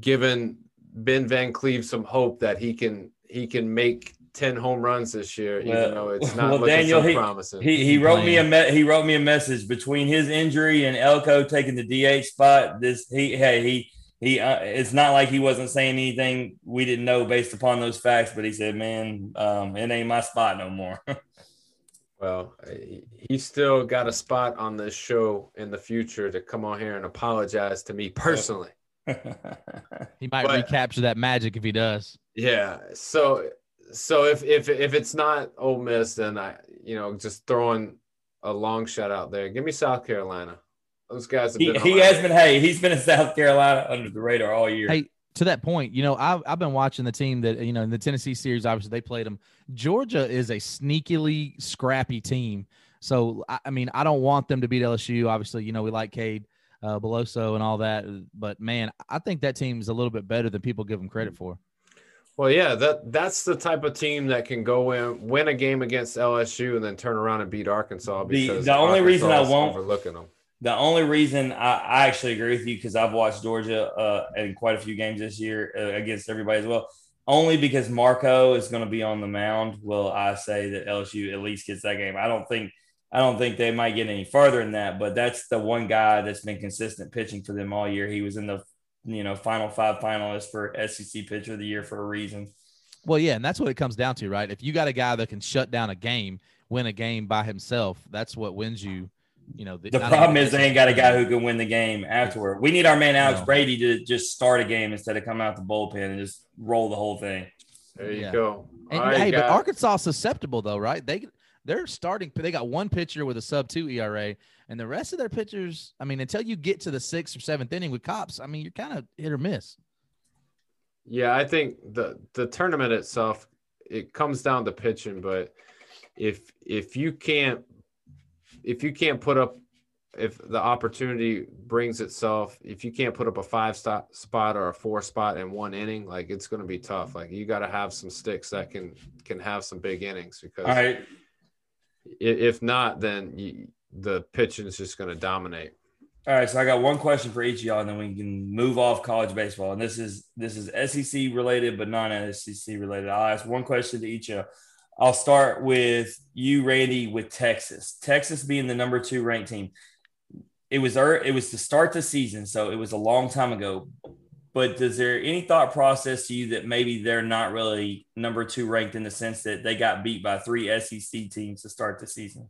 giving Ben Van Cleve some hope that he can he can make 10 home runs this year, even Well- though it's not well, looking Daniel, so he- promising. He he wrote me a me- he wrote me a message between his injury and Elko taking the DH spot. This he hey he he uh, it's not like he wasn't saying anything we didn't know based upon those facts, but he said, "Man, um, it ain't my spot no more." well, he- still got a spot on this show in the future to come on here and apologize to me personally. He might But- recapture that magic if he does. Yeah. So so if if if it's not Ole Miss, then I you know just throwing a long shot out there. Give me South Carolina. Those guys have he been. on he has been hey he's been in South Carolina under the radar all year. Hey, to that point, you know, I've, I've been watching the team that, you know, in the Tennessee series, obviously they played them. Georgia is a sneakily scrappy team. So, I, I mean, I don't want them to beat LSU. Obviously, you know, we like Cade, uh, Beloso and all that. But man, I think that team is a little bit better than people give them credit for. Well, yeah, that that's the type of team that can go in, win a game against LSU, and then turn around and beat Arkansas. The- Because the only reason I won't- overlooking them. The only reason I, I actually agree with you because I've watched Georgia uh, in quite a few games this year uh, against everybody as well. Only because Marceaux is going to be on the mound, will I say that LSU at least gets that game. I don't think I don't think they might get any further than that, but that's the one guy that's been consistent pitching for them all year. He was in the you know final five finalists for SEC Pitcher of the Year for a reason. Well, yeah, and that's what it comes down to, right? If you got a guy that can shut down a game, win a game by himself, that's what wins you. You know, The not problem only is they ain't got a guy who can win the game afterward. We need our man Alex No. Brady to just start a game instead of coming out the bullpen and just roll the whole thing. There you Yeah. go. And, All right, hey, but. Arkansas susceptible though, right? They they're starting. They got one pitcher with a sub two ERA, and the rest of their pitchers. I mean, until you get to the sixth or seventh inning with Kopps, I mean, you're kind of hit or miss. Yeah, I think the the tournament itself it comes down to pitching, but if if you can't if you can't put up if the opportunity brings itself, if you can't put up a five stop spot or a four spot in one inning, like it's going to be tough. Like you got to have some sticks that can can have some big innings because All right. If not, then you, the pitching is just going to dominate. All right, so I got one question for each of y'all, and then we can move off college baseball. And this is this is SEC related, but non-SEC related. I'll ask one question to each of you. I'll start with you, Randy, with Texas. Texas being the number two ranked team. It was it was to start the season, so it was a long time ago. But does there any thought process to you that maybe they're not really number two ranked in the sense that they got beat by three SEC teams to start the season?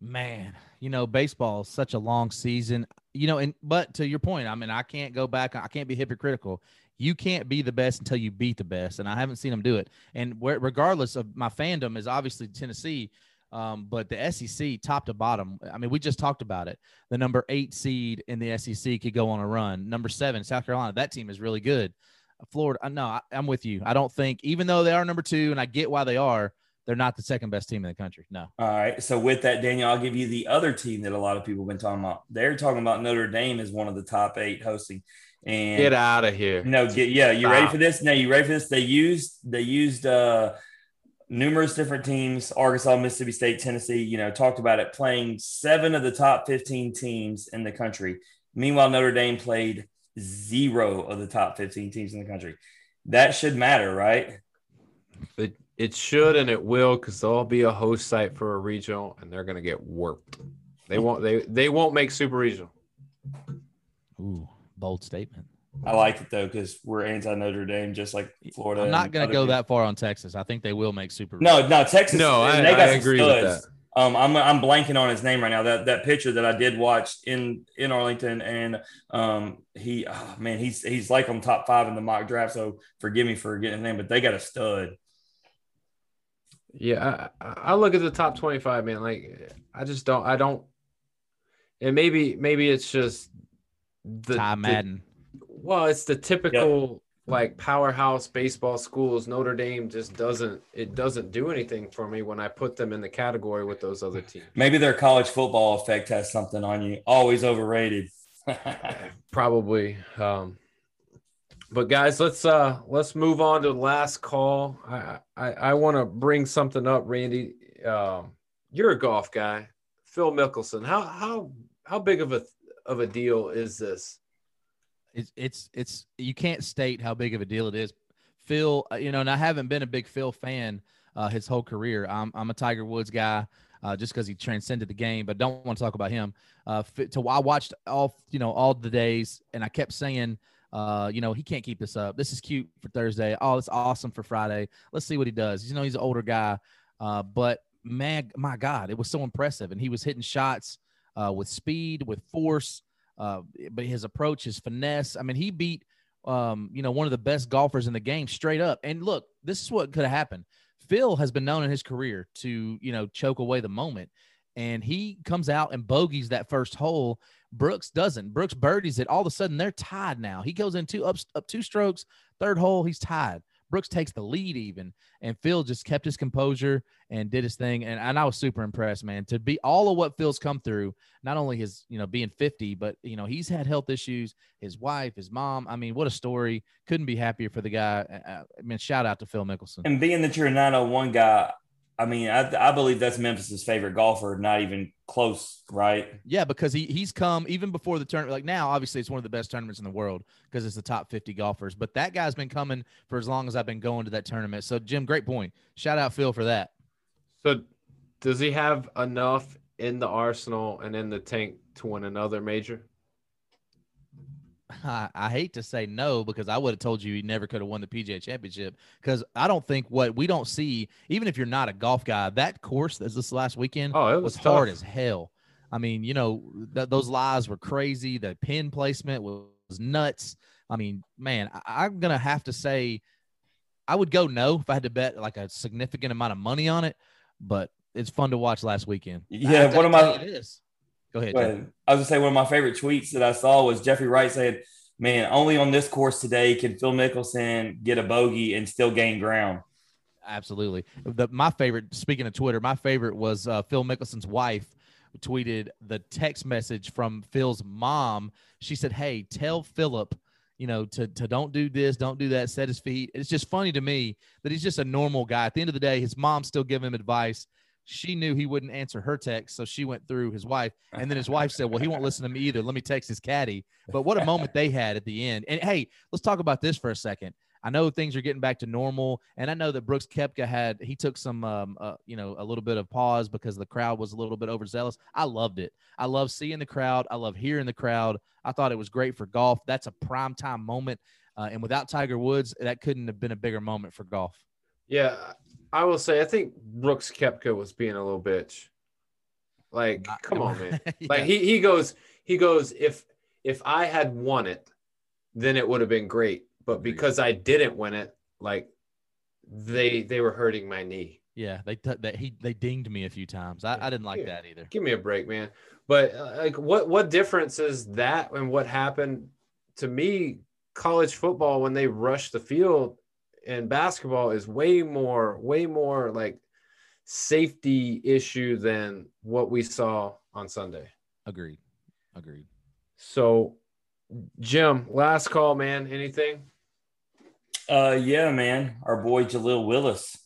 Man, you know, baseball is such a long season. You know, and but to your point, I mean, I can't go back. I can't be hypocritical. You can't be the best until you beat the best, and I haven't seen them do it. And where, regardless of my fandom, is obviously Tennessee, um, but the SEC, top to bottom. I mean, we just talked about it. The number eight seed in the SEC could go on a run. Number seven, South Carolina. That team is really good. Florida, no, I, I'm with you. I don't think, even though they are number two, and I get why they are, they're not the second best team in the country. No. All right. So with that, Daniel, I'll give you the other team that a lot of people have been talking about. They're talking about Notre Dame as one of the top eight hosting. And get out of here. No, get yeah. You Stop. ready for this? No, you ready for this? They used they used uh numerous different teams, Arkansas, Mississippi State, Tennessee, you know, talked about it playing seven of the top 15 teams in the country. Meanwhile, Notre Dame played zero of the top 15 teams in the country. That should matter, right? It it should and it will because they'll be a host site for a regional and they're gonna get worked. They won't they they won't make super regional. Ooh, bold statement. I like it though because we're anti Notre Dame, just like Florida. I'm not going to go that far on Texas. I think they will make super. No, no, Texas. No, I, I agree studs. with that. Um, I'm I'm blanking on his name right now. That that pitcher that I did watch in in Arlington, and um, he oh, man, he's he's like on top five in the mock draft. So forgive me for getting his name, but they got a stud. Yeah, I, I look at the top 25, man. Like, I just don't, I don't, and maybe, maybe it's just the Ty Madden. The, well, it's the typical yep. like powerhouse baseball schools. Notre Dame just doesn't, it doesn't do anything for me when I put them in the category with those other teams. Maybe their college football effect has something on you. Always overrated. Probably. Um, but guys, let's uh let's move on to the last call. I I, I want to bring something up, Randy. Um, you're a golf guy, Phil Mickelson. How how how big of a of a deal is this? It's it's it's you can't state how big of a deal it is. Phil, uh, you know, and I haven't been a big Phil fan uh, his whole career. I'm I'm a Tiger Woods guy. Uh, just because he transcended the game, but don't want to talk about him. Uh, to I watched all you know all the days, and I kept saying uh, you know, he can't keep this up. This is cute for Thursday. Oh, it's awesome for Friday. Let's see what he does. You know, he's an older guy, uh, but man, my God, it was so impressive. And he was hitting shots uh, with speed, with force, uh, but his approach, his finesse. I mean, he beat, um, you know, one of the best golfers in the game straight up. And look, this is what could have happened. Phil has been known in his career to, you know, choke away the moment. And he comes out and bogeys that first hole Brooks doesn't. Brooks birdies it. All of a sudden, they're tied now. He goes in two up, up two strokes, third hole, he's tied. Brooks takes the lead even, and Phil just kept his composure and did his thing. And, and I was super impressed, man. To be all of what Phil's come through, not only his you know being 50, but you know he's had health issues. His wife, his mom. I mean, what a story! Couldn't be happier for the guy. Uh, uh, I mean, shout out to Phil Mickelson. And being that you're a 901 guy, I mean, I, I believe that's Memphis's favorite golfer, not even close, right? Yeah, because he he's come even before the tournament. Like now, obviously, it's one of the best tournaments in the world because it's the top 50 golfers. But that guy's been coming for as long as I've been going to that tournament. So, Jim, great point. Shout out Phil for that. So, does he have enough in the arsenal and in the tank to win another major? I, I, hate to say no because I would have told you he never could have won the PGA Championship because I don't think what we don't see, even if you're not a golf guy, that course that's this last weekend oh, it was, was hard as hell. I mean, you know, th- those lies were crazy. The pin placement was, was nuts. I mean, man, I, I'm gonna have to say, I would go no if I had to bet like a significant amount of money on it, but it's fun to watch last weekend. Yeah, one of my it is. Go ahead. I was gonna say one of my favorite tweets that I saw was Jeffrey Wright saying, "Man, only on this course today can Phil Mickelson get a bogey and still gain ground." Absolutely. The, my favorite, speaking of Twitter, my favorite was uh, Phil Mickelson's wife tweeted the text message from Phil's mom. She said, "Hey, tell Philip." you know, to to don't do this, don't do that, set his feet. It's just funny to me that he's just a normal guy. At the end of the day, his mom's still giving him advice She knew he wouldn't answer her text, so she went through his wife. And then his wife said, Well, he won't listen to me either. Let me text his caddy. But what a moment they had at the end. And hey, let's talk about this for a second. I know things are getting back to normal, and I know that Brooks Koepka had he took some, um, uh, you know, a little bit of pause because the crowd was a little bit overzealous. I loved it. I love seeing the crowd. I love hearing the crowd. I thought it was great for golf. That's a prime time moment, uh, and without Tiger Woods, that couldn't have been a bigger moment for golf. Yeah, I will say I think Brooks Koepka was being a little bitch. Like, come on, man. Yeah. Like he he goes he goes if if I had won it, then it would have been great. But because I didn't win it, like they they were hurting my knee. Yeah, they t- that he they dinged me a few times. I, I didn't like Yeah. that either. Give me a break, man. But uh, like, what what difference is that and what happened to me? College football when they rush the field and basketball is way more way more like safety issue than what we saw on Sunday. Agreed. Agreed. So, Jim, last call, man. Anything? Uh, yeah, man. Our boy Jaleel Willis.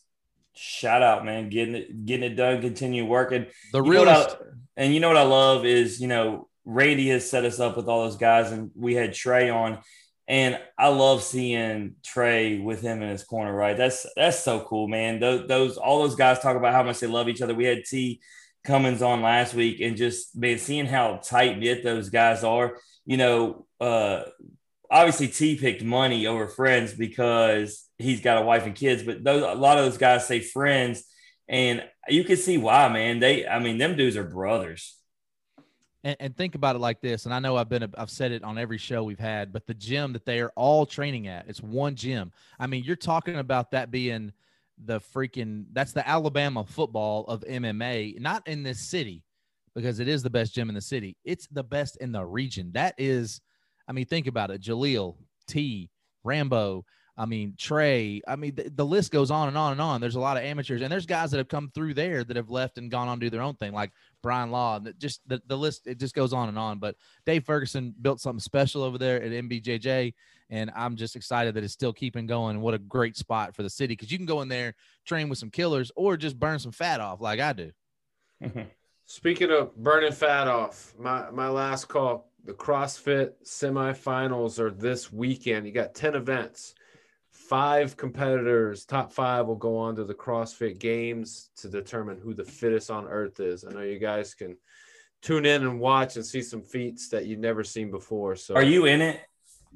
Shout out, man. Getting it, getting it done. Continue working. The You know what I- realest. and you know what I love is, you know, Randy has set us up with all those guys, and we had Trey on, and I love seeing Trey with him in his corner. Right, that's that's so cool, man. Those, those all those guys talk about how much they love each other. We had T Cummins on last week, and just man, seeing how tight knit those guys are. You know, uh, obviously T picked money over friends because he's got a wife and kids, but those a lot of those guys say friends, and you can see why, man. They, I mean, them dudes are brothers. And, and think about it like this and i know i've been i've said it on every show we've had but the gym that they are all training at it's one gym. I mean you're talking about that being the freaking that's the alabama football of mma not in this city because it is the best gym in the city. It's the best in the region. That is i mean think about it. Jaleel t rambo I mean, Trey. I mean, the, the list goes on and on and on. There's a lot of amateurs, and there's guys that have come through there that have left and gone on to do their own thing, like Brian Law. and Just the, the list, it just goes on and on. But Dave Ferguson built something special over there at MBJJ, and I'm just excited that it's still keeping going. What a great spot for the city because you can go in there, train with some killers, or just burn some fat off like I do. Speaking of burning fat off, my my last call. The CrossFit semifinals are this weekend. You got 10 events. Five competitors, top five will go on to the CrossFit Games to determine who the fittest on earth is. I know you guys can tune in and watch and see some feats that you've never seen before. So Are you in it?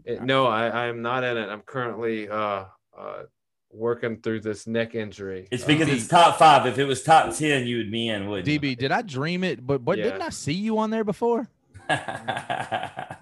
it- no, I, I am not in it. I'm currently uh, uh, working through this neck injury. It's Uh, because it's top five. If it was top ten, you would be in, wouldn't you? DB, did I dream it? But but Yeah. didn't I see you on there before? I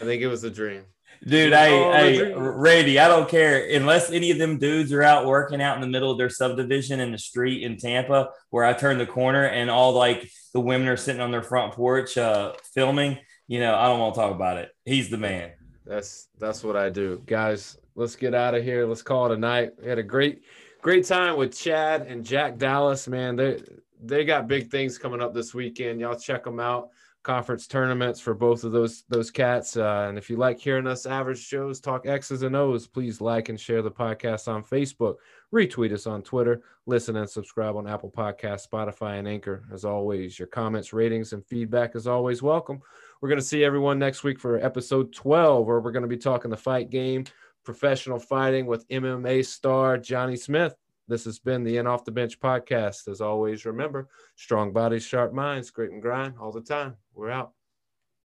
think it was a dream. Dude, Oh, hey, hey. Randy, I don't care unless any of them dudes are out working out in the middle of their subdivision in the street in Tampa, where I turn the corner and all like the women are sitting on their front porch uh, filming. You know, I don't want to talk about it. He's the man. That's that's what I do, guys. Let's get out of here. Let's call it a night. We had a great, great time with Chad and Jack Dallas. Man, they they got big things coming up this weekend. Y'all check them out. Conference tournaments for both of those those cats. Uh, and if you like hearing us average shows talk X's and O's, please like and share the podcast on Facebook. Retweet us on Twitter. Listen and subscribe on Apple Podcasts, Spotify, and Anchor. As always, your comments, ratings, and feedback is always welcome. We're going to see everyone next week for episode 12, where we're going to be talking the fight game, professional fighting with MMA star Johnny Smith. This has been the In Off the Bench podcast. As always, remember strong bodies, sharp minds, grit and grind all the time. We're out.